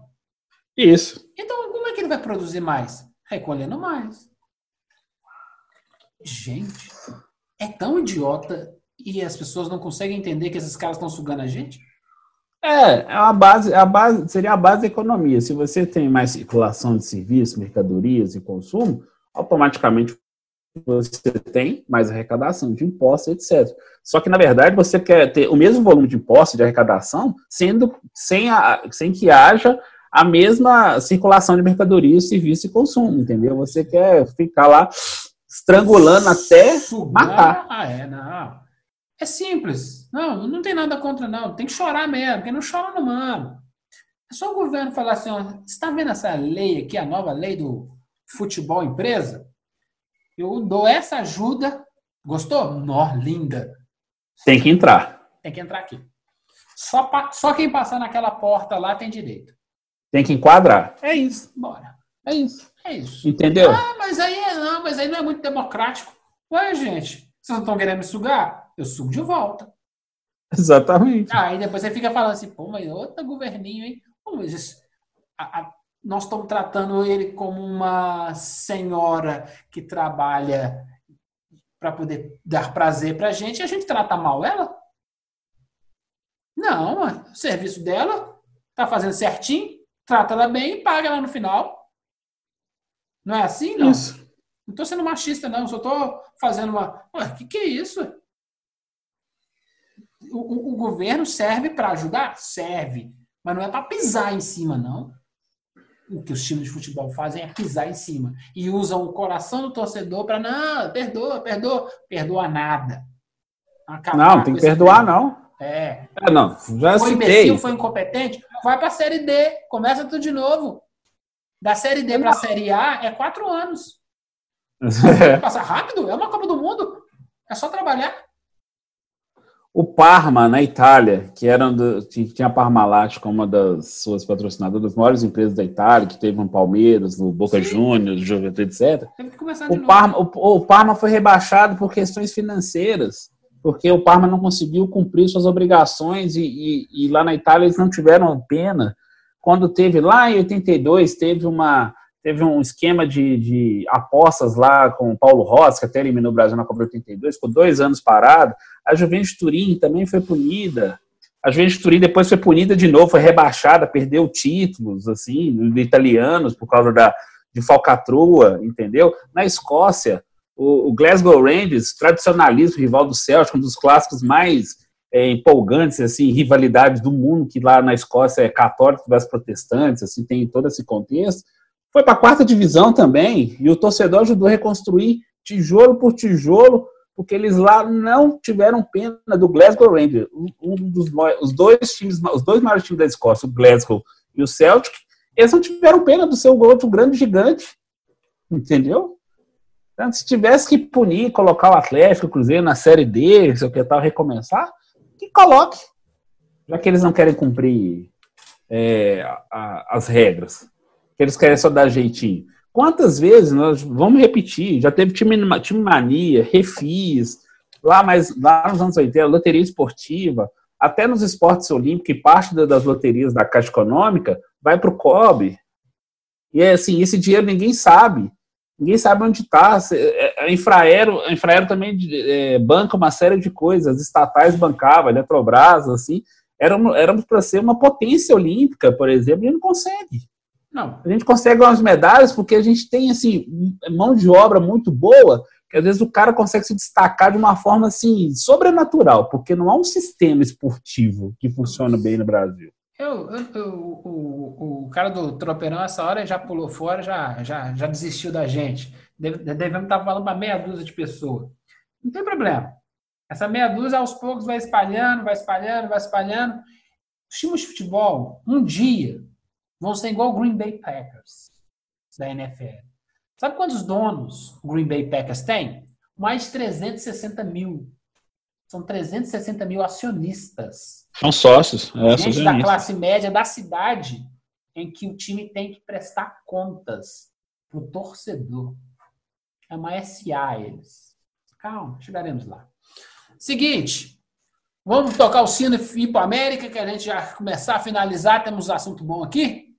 Isso. Então, como é que ele vai produzir mais? Recolhendo mais. Gente, é tão idiota e as pessoas não conseguem entender que esses caras estão sugando a gente? É, é a base, a base, seria a base da economia. Se você tem mais circulação de serviços, mercadorias e consumo, automaticamente você tem mais arrecadação de impostos, etc. Só que, na verdade, você quer ter o mesmo volume de impostos de arrecadação, sendo sem, a, sem que haja a mesma circulação de mercadorias, serviço e consumo, entendeu? Você quer ficar lá estrangulando até Sugar? matar. Ah, é, não. É simples. Não, não tem nada contra, não. Tem que chorar mesmo. Quem não chora, não manda. É só o governo falar assim, ó, você está vendo essa lei aqui, a nova lei do futebol empresa? Eu dou essa ajuda. Gostou? Nó, linda. Tem que entrar. Tem que entrar aqui. Só, só quem passar naquela porta lá tem direito. Tem que enquadrar. É isso. Bora. É isso. É isso. Entendeu? Ah, mas aí é, não, mas aí não é muito democrático. Ué, gente, vocês não estão querendo me sugar? Eu sugo de volta. Exatamente. Ah, aí depois você fica falando assim, pô, mas outro governinho, hein? Pô, mas isso, a, a, nós estamos tratando ele como uma senhora que trabalha para poder dar prazer para a gente e a gente trata mal ela? Não, o serviço dela tá fazendo certinho, trata ela bem e paga ela no final. Não é assim, não? Isso. Não estou sendo machista, não. Só estou fazendo uma. O que, que é isso? O, o, o governo serve para ajudar? Serve. Mas não é para pisar em cima, não. O que os times de futebol fazem é pisar em cima. E usam o coração do torcedor para. Não, perdoa, perdoa. Perdoa nada. Acabar não, tem que perdoar, não. É. é. Não, já foi citei. imbecil, foi incompetente, vai para a Série D, começa tudo de novo. Da Série D para a Série A é quatro anos. Passa rápido, é uma Copa do Mundo. É só trabalhar. O Parma, na Itália, que era do, tinha a Parmalat como uma das suas patrocinadoras, das maiores empresas da Itália, que teve no Palmeiras, no Boca Sim. Juniors, Juventude, etc. Teve que começar de o, novo. Parma, o, o Parma foi rebaixado por questões financeiras porque o Parma não conseguiu cumprir suas obrigações e, e, e, lá na Itália eles não tiveram pena. Quando teve lá em 82, teve uma teve um esquema de, de apostas lá com o Paulo Rossi, que até eliminou o Brasil na Copa 82, ficou dois anos parado. A Juventus Turim também foi punida. A Juventus Turim depois foi punida de novo, foi rebaixada, perdeu títulos, assim, de italianos por causa da, de falcatrua, entendeu? Na Escócia, o, Glasgow Rangers, tradicionalismo, rival do Celtic, um dos clássicos mais é, empolgantes, assim, rivalidades do mundo, que lá na Escócia é católico versus protestantes, assim, tem todo esse contexto. Foi para a quarta divisão também, e o torcedor ajudou a reconstruir tijolo por tijolo, porque eles lá não tiveram pena do Glasgow Rangers, um dos os dois times, os dois maiores times da Escócia, o Glasgow e o Celtic, eles não tiveram pena do seu outro grande gigante. Entendeu? Se tivesse que punir, colocar o Atlético, o Cruzeiro na Série D, se eu que tal, recomeçar, que coloque. Já que eles não querem cumprir é, a, as regras. Que eles querem só dar jeitinho. Quantas vezes nós vamos repetir? Já teve time, time mania, refis, lá, mais, lá nos anos 80, loteria esportiva, até nos esportes olímpicos, e parte das loterias da Caixa Econômica vai para o COB. E é assim, esse dinheiro ninguém sabe. Ninguém sabe onde está. É, a Infraero, a Infraero também é, banca uma série de coisas, estatais bancavam, Eletrobras, assim. Éramos para ser uma potência olímpica, por exemplo, e não consegue. Não. A gente consegue umas medalhas porque a gente tem assim mão de obra muito boa, que às vezes o cara consegue se destacar de uma forma assim sobrenatural, porque não há um sistema esportivo que funciona bem no Brasil. Eu, eu, eu o, o, cara do tropeirão, essa hora, já pulou fora, já, já, já desistiu da gente. Deve, devemos estar falando para meia dúzia de pessoas. Não tem problema. Essa meia dúzia, aos poucos, vai espalhando, vai espalhando, vai espalhando. Os times de futebol, um dia, vão ser igual o Green Bay Packers da NFL. Sabe quantos donos o Green Bay Packers tem? Mais de 360 mil. São 360 mil acionistas. São sócios. É, Gente da classe média da cidade em que o time tem que prestar contas para o torcedor. É uma SA eles. Calma, chegaremos lá. Seguinte, vamos tocar o sino e ir para a América, que a gente já começar a finalizar. Temos um assunto bom aqui.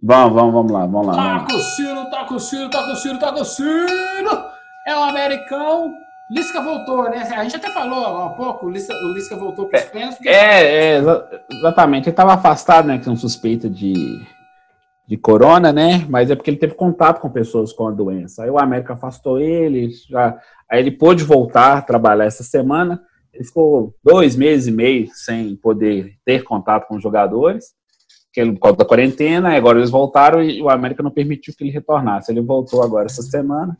Vamos, vamos, vamos lá, vamos lá. Toca o sino, toca o sino, toca o sino, toca o sino. É o americano. Lisca voltou, né? A gente até falou há pouco, o Lisca, o Lisca voltou para os pênaltis. Porque... É, é, exatamente. Ele estava afastado, né? Com suspeita de, de corona, né? Mas é porque ele teve contato com pessoas com a doença. Aí o América afastou ele, já, aí ele pôde voltar a trabalhar essa semana. Ele ficou dois meses e meio sem poder ter contato com os jogadores que ele, por causa da quarentena, agora eles voltaram e o América não permitiu que ele retornasse. Ele voltou agora essa semana,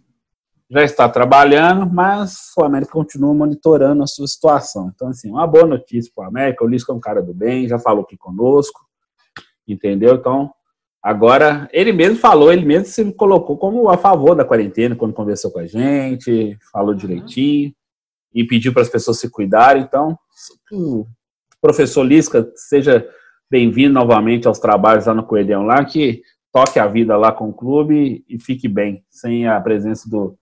já está trabalhando, mas o América continua monitorando a sua situação. Então, assim, uma boa notícia para o América. O Lisco é um cara do bem, já falou aqui conosco, entendeu? Então, agora, ele mesmo falou, ele mesmo se colocou como a favor da quarentena quando conversou com a gente, falou uhum. direitinho e pediu para as pessoas se cuidarem. Então, o professor Lisca seja bem-vindo novamente aos trabalhos lá no Coelhão, lá que toque a vida lá com o clube e fique bem, sem a presença do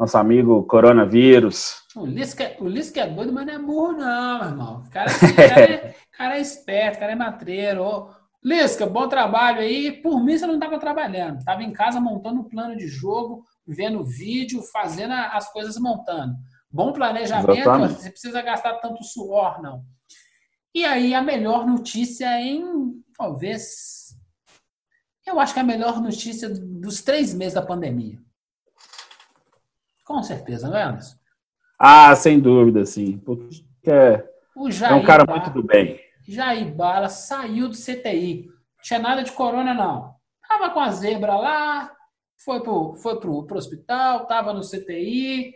nosso amigo coronavírus. O Lisca, o Lisca é doido, mas não é burro não, meu irmão. O cara, cara, é, cara é esperto, cara é matreiro. Ô, Lisca, bom trabalho aí. Por mim, você não estava trabalhando. Estava em casa montando o plano de jogo, vendo vídeo, fazendo as coisas montando. Bom planejamento, Exatamente. você precisa gastar tanto suor, não. E aí a melhor notícia em talvez. Eu acho que é a melhor notícia dos três meses da pandemia. Com certeza, não é, Anderson? Ah, sem dúvida, sim. Porque é, é um cara muito do bem. Jair Bala saiu do CTI. Não tinha nada de corona, não. Tava com a zebra lá, foi pro, foi pro, pro hospital, tava no CTI,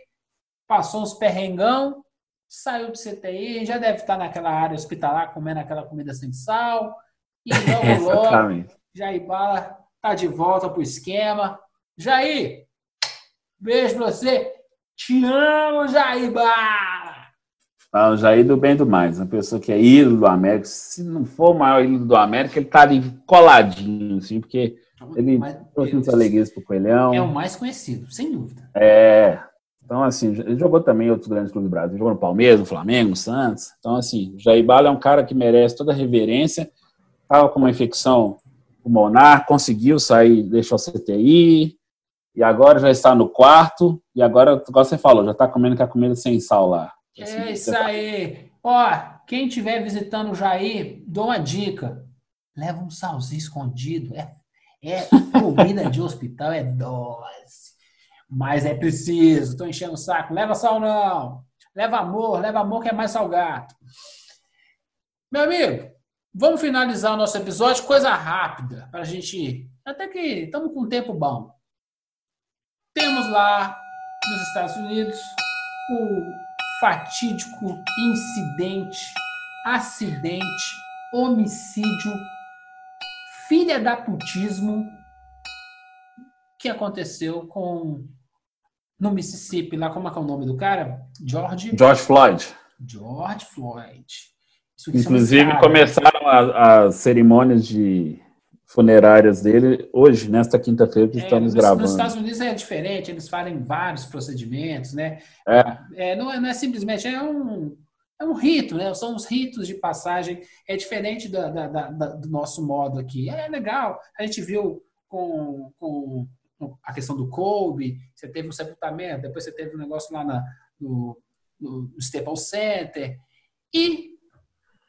passou uns perrengão, saiu do CTI, já deve estar naquela área hospitalar comendo aquela comida sem sal. E logo, logo, Jair Bala tá de volta pro esquema. Jair, beijo pra você. Te amo, Jair! Ah, o Jair do bem do mais, uma pessoa que é ídolo do América. Se não for o maior ídolo do América, ele tá ali coladinho, assim, porque ele trouxe muitas alegrias pro Coelhão. É o mais conhecido, sem dúvida. É, então, assim, ele jogou também outros grandes clubes do Brasil. Jogou no Palmeiras, no Flamengo, no Santos. Então, assim, o Jair Bala é um cara que merece toda a reverência. Estava com uma infecção pulmonar, conseguiu sair, deixou o CTI, e agora já está no quarto, e agora, igual você falou, já está comendo com a comida sem sal lá. Assim, é isso aí. Ó, quem estiver visitando o Jair, dou uma dica. Leva um salzinho escondido. É, é comida de hospital, é dose. Mas é preciso, estou enchendo o saco. Leva sal não. Leva amor, leva amor que é mais salgado. Meu amigo, vamos finalizar o nosso episódio. Coisa rápida para a gente. Até que estamos com um tempo bom. Temos lá nos Estados Unidos o fatídico incidente, acidente, homicídio filha da putismo que aconteceu com no Mississippi, lá como é que é o nome do cara? George George Floyd. George Floyd. Inclusive começaram as cerimônias de funerárias dele hoje, nesta quinta-feira que é, estamos nos, gravando. Nos Estados Unidos é diferente, eles fazem vários procedimentos, né? É. é não, é, não é simplesmente, é um, é um rito, né? São os ritos de passagem. É diferente da, da, da, do nosso modo aqui. É legal. A gente viu com, com a questão do Kobe, você teve um sepultamento, depois você teve um negócio lá na, no, no Staples Center. E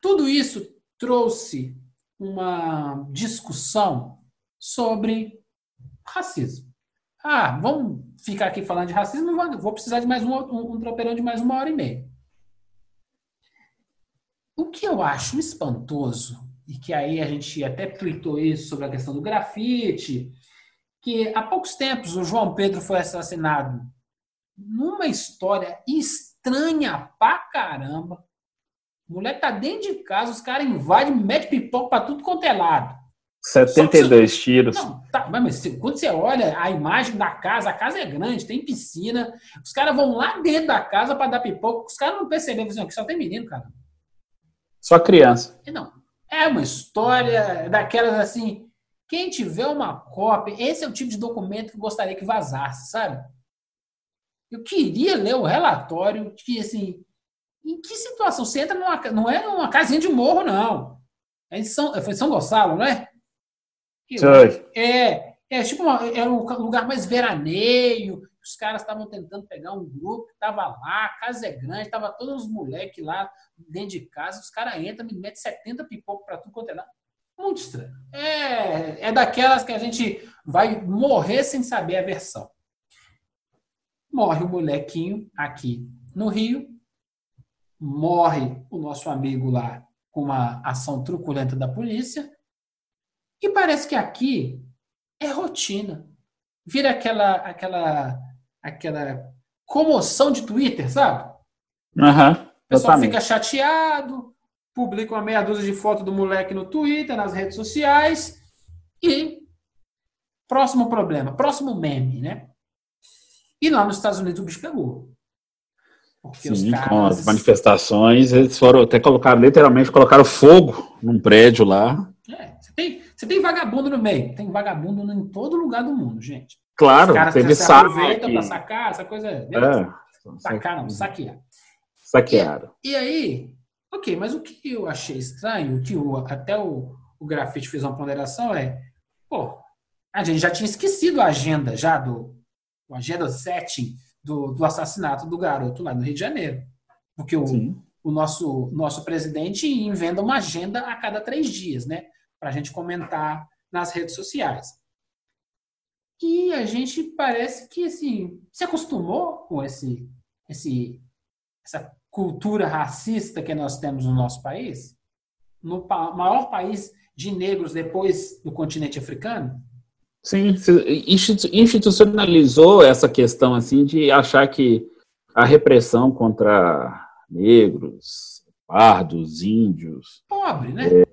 tudo isso trouxe uma discussão sobre racismo. Ah, vamos ficar aqui falando de racismo, vou precisar de mais um, um, um tropeirão de mais uma hora e meia. O que eu acho espantoso, e que aí a gente até tweetou isso sobre a questão do grafite, que há poucos tempos o João Pedro foi assassinado numa história estranha pra caramba. O moleque tá dentro de casa, os caras invadem, mete pipoca pra tudo quanto é lado. 72 você... tiros. Não, tá, mas quando você olha a imagem da casa, a casa é grande, tem piscina, os caras vão lá dentro da casa para dar pipoca, os caras não perceberam, assim, que só tem menino, cara. Só criança. Não, é uma história daquelas assim, quem tiver uma cópia, esse é o tipo de documento que eu gostaria que vazasse, sabe? Eu queria ler o relatório que, assim, em que situação? Você entra numa. Não é numa casinha de morro, não. É em São, foi São Gonçalo, não é? Foi. É, é tipo uma, era um lugar mais veraneio. Os caras estavam tentando pegar um grupo que estava lá, a casa é grande, tava todos os moleques lá dentro de casa. Os caras entram, me metem 70 pipocos para tudo quanto é lá. Muito estranho. É, é daquelas que a gente vai morrer sem saber a versão. Morre o molequinho aqui no Rio, morre o nosso amigo lá com uma ação truculenta da polícia. E parece que aqui é rotina. Vira aquela aquela aquela comoção de Twitter, sabe? Uhum, o pessoal fica chateado, publica uma meia dúzia de foto do moleque no Twitter, nas redes sociais e próximo problema, próximo meme, né? E lá nos Estados Unidos o bicho pegou. Porque Sim, caras... com as manifestações, eles foram até colocar, literalmente colocaram fogo num prédio lá. É, você tem, você tem vagabundo no meio, tem vagabundo em todo lugar do mundo, gente. Claro, Os caras teve saque. para sacar, essa coisa. É, sacaram, saquear. Saquearam. E, e, aí, ok, mas o que eu achei estranho, que o, até o, o grafite fez uma ponderação é, pô, a gente já tinha esquecido a agenda já do o agenda setting do, do assassinato do garoto lá no Rio de Janeiro. Porque o, o nosso, nosso presidente inventa uma agenda a cada três dias, né? Para a gente comentar nas redes sociais. E a gente parece que assim, se acostumou com esse, esse, essa cultura racista que nós temos no nosso país, no maior país de negros depois do continente africano, Sim, institucionalizou essa questão assim de achar que a repressão contra negros, pardos, índios, Pobre, né? É,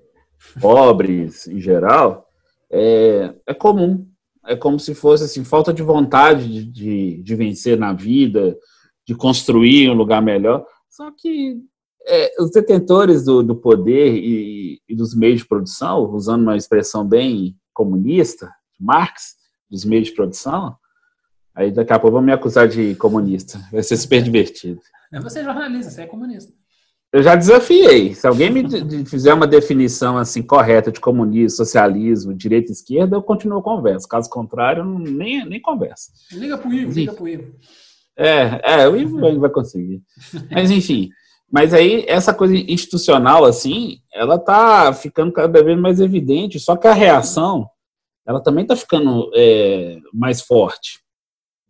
pobres em geral, é, é comum. É como se fosse assim, falta de vontade de, de, de vencer na vida, de construir um lugar melhor. Só que é, os detentores do, do poder e, e, dos meios de produção, usando uma expressão bem comunista, Marx, dos meios de produção, aí daqui a pouco vão me acusar de comunista. Vai ser super divertido. É você é jornalista, você é comunista. Eu já desafiei. Se alguém me fizer uma definição assim correta de comunismo, socialismo, direita e esquerda, eu continuo a conversa. Caso contrário, nem, nem conversa. Liga pro Ivo, liga pro Ivo. É, é, o Ivo vai conseguir. Mas enfim. Mas aí, essa coisa institucional, assim, ela tá ficando cada vez mais evidente. Só que a reação ela também está ficando é, mais forte.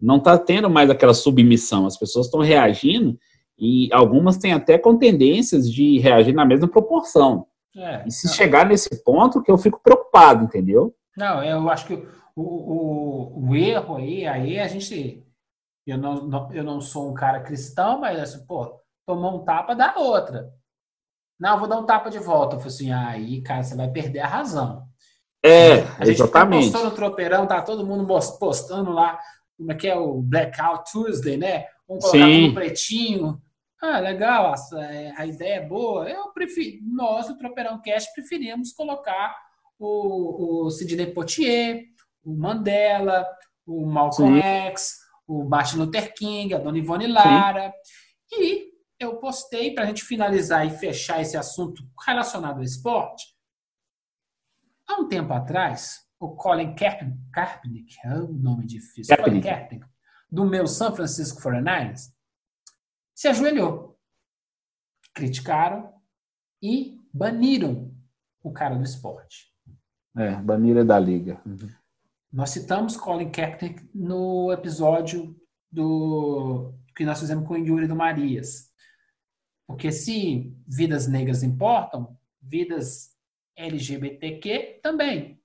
Não está tendo mais aquela submissão. As pessoas estão reagindo e algumas têm até com tendências de reagir na mesma proporção. É, e se não. chegar nesse ponto, que eu fico preocupado, entendeu? Não, eu acho que o, o, o erro aí, aí a gente. Eu não, não, eu não sou um cara cristão, mas assim, pô, tomou um tapa, dá outra. Não, vou dar um tapa de volta. Eu falei assim, aí, cara, você vai perder a razão. É, a gente exatamente. postou no tropeirão, tá todo mundo postando lá como é que é o Blackout Tuesday, né? Vamos colocar Sim. tudo pretinho. Ah, legal, a, a ideia é boa. Eu prefiro, nós, do Tropeirão Cast, preferimos colocar o, o Sidney Poitier, o Mandela, o Malcolm Sim. X, o Martin Luther King, a Dona Ivone Lara. E eu postei, para a gente finalizar e fechar esse assunto relacionado ao esporte, há um tempo atrás, o Colin Kaepernick, Kaepernick é um nome difícil, Colin Kaepernick. Kaepernick, do meu San Francisco 49ers, se ajoelhou. Criticaram e baniram o cara do esporte. É, bandeira da liga. Nós citamos Colin Kaepernick no episódio do que nós fizemos com o Yuri do Marias. Porque se vidas negras importam, vidas LGBTQ também.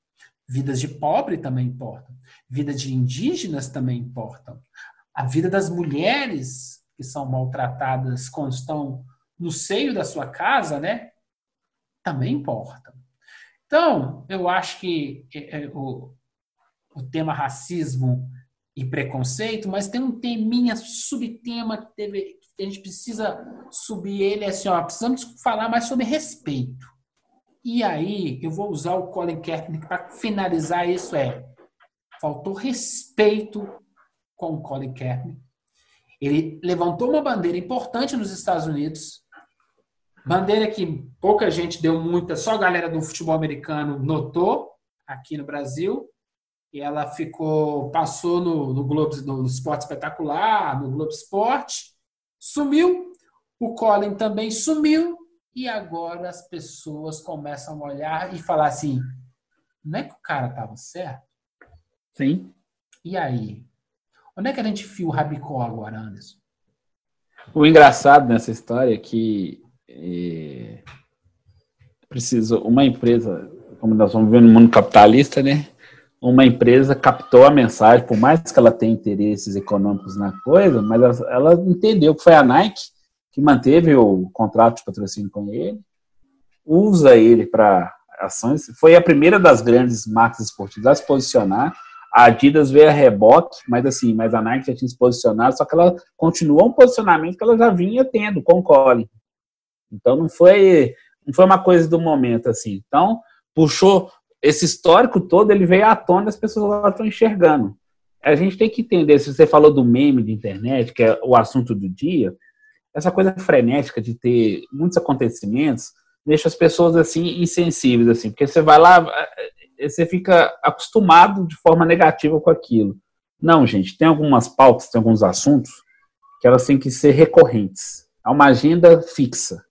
Vidas de pobre também importam. Vida de indígenas também importam. A vida das mulheres que são maltratadas quando estão no seio da sua casa, né? Também importa. Então, eu acho que é, é, o, o tema racismo e preconceito, mas tem um teminha, subtema que, deve, que a gente precisa subir ele assim, ó, precisamos falar mais sobre respeito. E aí, eu vou usar o Colin Kaepernick para finalizar isso é, faltou respeito com o Colin Kaepernick. Ele levantou uma bandeira importante nos Estados Unidos, bandeira que pouca gente deu muita, só a galera do futebol americano notou aqui no Brasil, e ela ficou, passou no, no Globo, no Esporte Espetacular, no Globo Esporte, sumiu. O Colin também sumiu. E agora as pessoas começam a olhar e falar assim: não é que o cara estava certo? Sim. E aí? Onde é que a gente fia o rabicó agora, Anderson? O engraçado nessa história é que é, preciso uma empresa, como nós vamos ver no mundo capitalista, né? Uma empresa captou a mensagem, por mais que ela tenha interesses econômicos na coisa, mas ela, ela entendeu que foi a Nike que manteve o contrato de patrocínio com ele, usa ele para ações. Foi a primeira das grandes marcas esportivas a se posicionar. A Adidas veio a reboque, mas assim, mas a Nike já tinha se posicionado, só que ela continuou um posicionamento que ela já vinha tendo com o Colin. Então não foi, não foi uma coisa do momento assim. Então puxou esse histórico todo, ele veio à tona, as pessoas agora estão enxergando. A gente tem que entender, se você falou do meme de internet, que é o assunto do dia, essa coisa frenética de ter muitos acontecimentos deixa as pessoas assim insensíveis assim, porque você vai lá, você fica acostumado de forma negativa com aquilo. Não, gente, tem algumas pautas, tem alguns assuntos que elas têm que ser recorrentes. Há uma agenda fixa.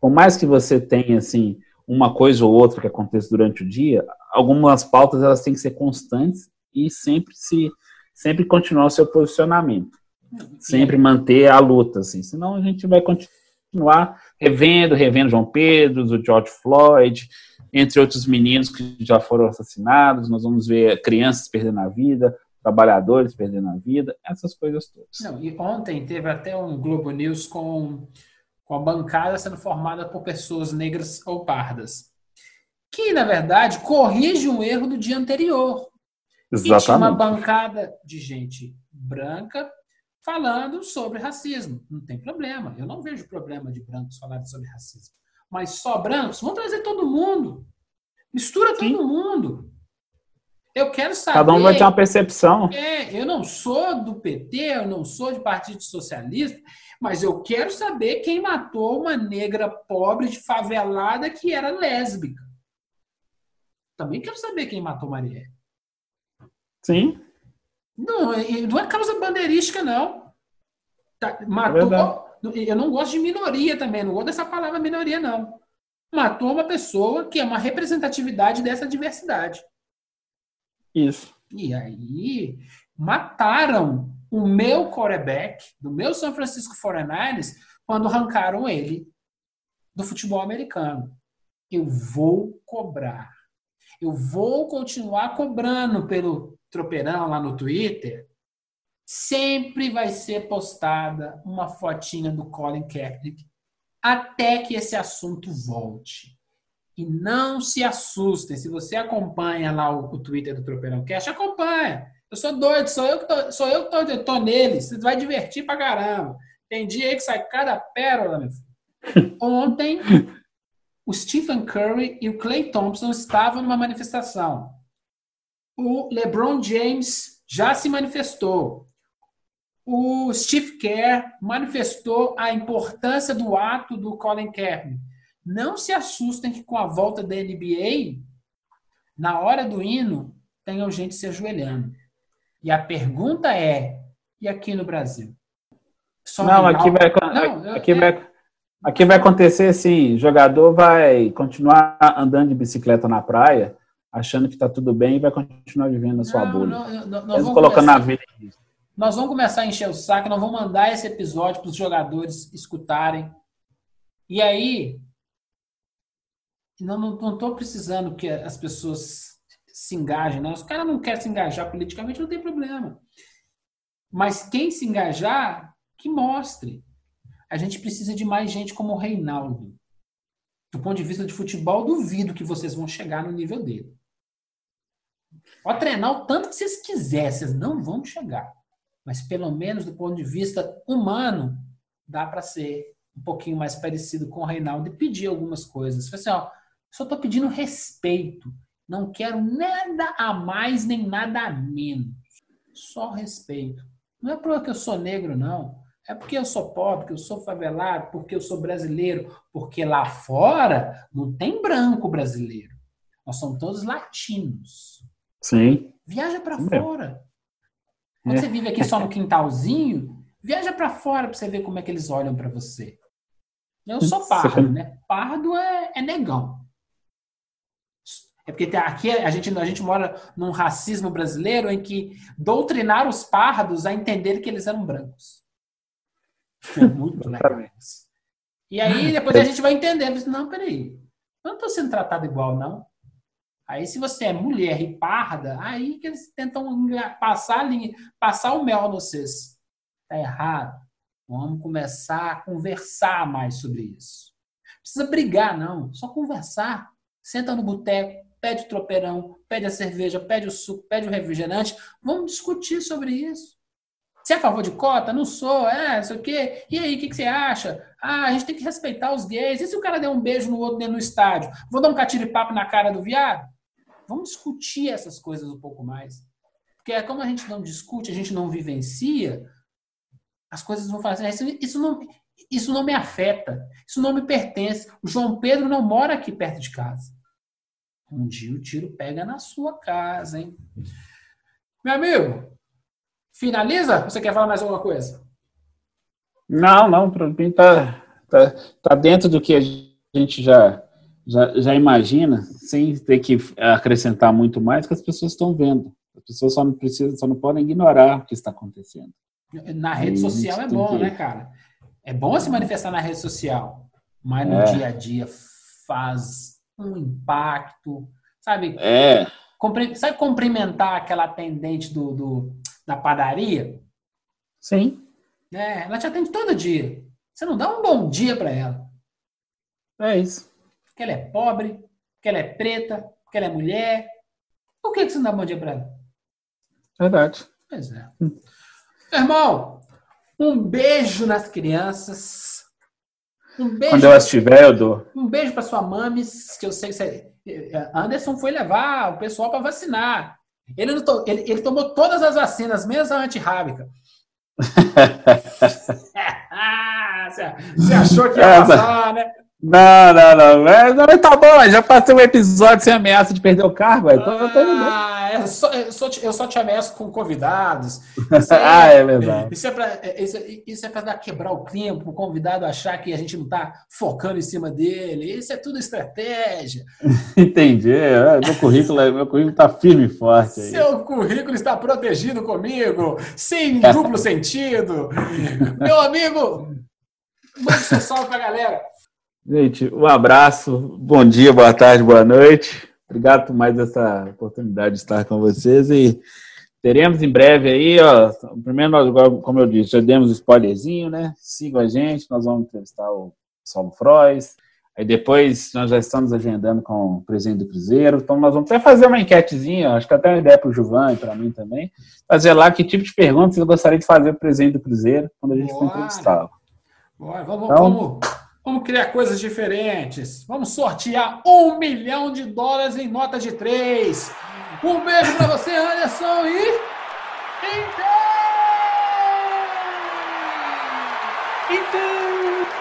Por mais que você tenha assim uma coisa ou outra que aconteça durante o dia, algumas pautas elas têm que ser constantes e sempre se sempre continuar o seu posicionamento. Sempre manter a luta, assim, senão a gente vai continuar revendo, revendo João Pedro, o George Floyd, entre outros meninos que já foram assassinados. Nós vamos ver crianças perdendo a vida, trabalhadores perdendo a vida, essas coisas todas. Não, e ontem teve até um Globo News com, com a bancada sendo formada por pessoas negras ou pardas, que, na verdade, corrige um erro do dia anterior. Exatamente. E tinha uma bancada de gente branca falando sobre racismo. Não tem problema. Eu não vejo problema de brancos falarem sobre racismo. Mas só brancos, vamos trazer todo mundo. Mistura todo Sim. mundo. Eu quero saber. Cada um vai ter uma percepção. É, eu não sou do PT, eu não sou de Partido Socialista, mas eu quero saber quem matou uma negra pobre de favelada que era lésbica. Também quero saber quem matou Marielle. Sim. Não, não é causa bandeirística, não. Tá, É matou. verdade. eu não gosto de minoria também, não gosto dessa palavra minoria, não. Matou uma pessoa que é uma representatividade dessa diversidade. Isso. E aí mataram o meu quarterback do meu São Francisco 49ers quando arrancaram ele do futebol americano. Eu vou cobrar. Eu vou continuar cobrando pelo tropeirão lá no Twitter. Sempre vai ser postada uma fotinha do Colin Kaepernick até que esse assunto volte. E não se assustem. Se você acompanha lá o, o Twitter do Tropeirão Cash, acompanha. Eu sou doido, sou eu que tô, sou eu que tô, tô nele. Você vai divertir pra caramba. Tem dia aí que sai cada pérola, meu filho. Ontem, o Stephen Curry e o Clay Thompson estavam numa manifestação. O LeBron James já se manifestou. O Steve Kerr manifestou a importância do ato do Colin Kaepernick. Não se assustem que com a volta da NBA, na hora do hino, tenham gente se ajoelhando. E a pergunta é: e aqui no Brasil? Só não, aqui vai, não, aqui, eu, vai, aqui vai acontecer assim: jogador vai continuar andando de bicicleta na praia, achando que está tudo bem e vai continuar vivendo a sua não, bolha. Não, não, nós colocando começar, a vida em risco. Nós vamos começar a encher o saco, nós vamos mandar esse episódio para os jogadores escutarem. E aí, não estou precisando que as pessoas se engajem, não. Os caras não querem se engajar politicamente, não tem problema. Mas quem se engajar, que mostre. A gente precisa de mais gente como o Reinaldo. Do ponto de vista de futebol, duvido que vocês vão chegar no nível dele. Pode treinar o tanto que vocês quiserem, vocês não vão chegar. Mas pelo menos do ponto de vista humano, dá para ser um pouquinho mais parecido com o Reinaldo e pedir algumas coisas. Assim, ó, só estou pedindo respeito. Não quero nada a mais nem nada a menos. Só respeito. Não é porque eu sou negro, não. É porque eu sou pobre, porque eu sou favelado, porque eu sou brasileiro. Porque lá fora não tem branco brasileiro. Nós somos todos latinos. Sim. Viaja para fora. Quando é. você vive aqui só no quintalzinho, viaja para fora para você ver como é que eles olham para você. Eu sou pardo, né? Pardo é, é negão. É porque aqui a gente, a gente mora num racismo brasileiro em que doutrinaram os pardos a entender que eles eram brancos. É muito legal. E aí depois a gente vai entendendo. Não, peraí. Eu não estou sendo tratado igual, não. Aí, se você é mulher e parda, aí que eles tentam passar, linha, passar o mel no vocês. Está errado. Vamos começar a conversar mais sobre isso. Não precisa brigar, não. Só conversar. Senta no boteco, pede o tropeirão, pede a cerveja, pede o suco, pede o refrigerante. Vamos discutir sobre isso. Você é a favor de cota? Não sou, é, sei o quê. E aí, o que, que, você acha? Ah, a gente tem que respeitar os gays. E se o cara der um beijo no outro dentro do estádio? Vou dar um catiripapo na cara do viado? Vamos discutir essas coisas um pouco mais. Porque é como a gente não discute, a gente não vivencia, as coisas vão fazer. Isso, isso, não, isso não me afeta, isso não me pertence. O João Pedro não mora aqui perto de casa. Um dia o tiro pega na sua casa, hein? Meu amigo, finaliza? Você quer falar mais alguma coisa? Não, não, para mim tá, tá, tá dentro do que a gente já, já, já imagina, sem ter que acrescentar muito mais, que as pessoas estão vendo. As pessoas só não precisam, só não podem ignorar o que está acontecendo. Na rede social é bom, que... né, cara? É bom se manifestar na rede social, mas no é. dia a dia faz um impacto, sabe? É. sabe cumprimentar aquela atendente do, do, da padaria? Sim. É, ela te atende todo dia. Você não dá um bom dia para ela. É isso. Porque ela é pobre, porque ela é preta, porque ela é mulher. Por que, que você não dá bom dia para ela? Verdade. Pois é. Hum. Irmão, um beijo nas crianças. Um beijo. Quando eu estiver, eu dou. Um beijo para sua mames, que eu sei que você. Anderson foi levar o pessoal para vacinar. Ele, não to... ele, ele, tomou todas as vacinas, menos a antirrábica. você achou que ia passar, né? Não, não, não. É, não tá bom, já passei um episódio sem ameaça de perder o cargo. Então ah, eu, só, eu, só te, eu só te ameaço com convidados. É, ah, é verdade. Isso é para é, isso, isso é para quebrar o clima, o convidado achar que a gente não está focando em cima dele. Isso é tudo estratégia. Entendi. É, meu currículo meu currículo está firme e forte. Aí. Seu currículo está protegido comigo, sem duplo sentido. Meu amigo, mande seu salve para a galera. Gente, um abraço, bom dia, boa tarde, boa noite. Obrigado por mais essa oportunidade de estar com vocês e teremos em breve aí, ó, primeiro nós, como eu disse, já demos um spoilerzinho, né? Siga a gente, nós vamos entrevistar o Saulo Frois, aí depois nós já estamos agendando com o presidente do Cruzeiro, então nós vamos até fazer uma enquetezinha, acho que até uma ideia para o Juvan e para mim também, fazer lá que tipo de perguntas eu gostaria de fazer para o presidente do Cruzeiro quando a gente Bora. for entrevistá-lo. Bora, vamos, então, vamos Vamos criar coisas diferentes. Vamos sortear um milhão de dólares em nota de três. Um beijo para você, Anderson, e. Então! Então!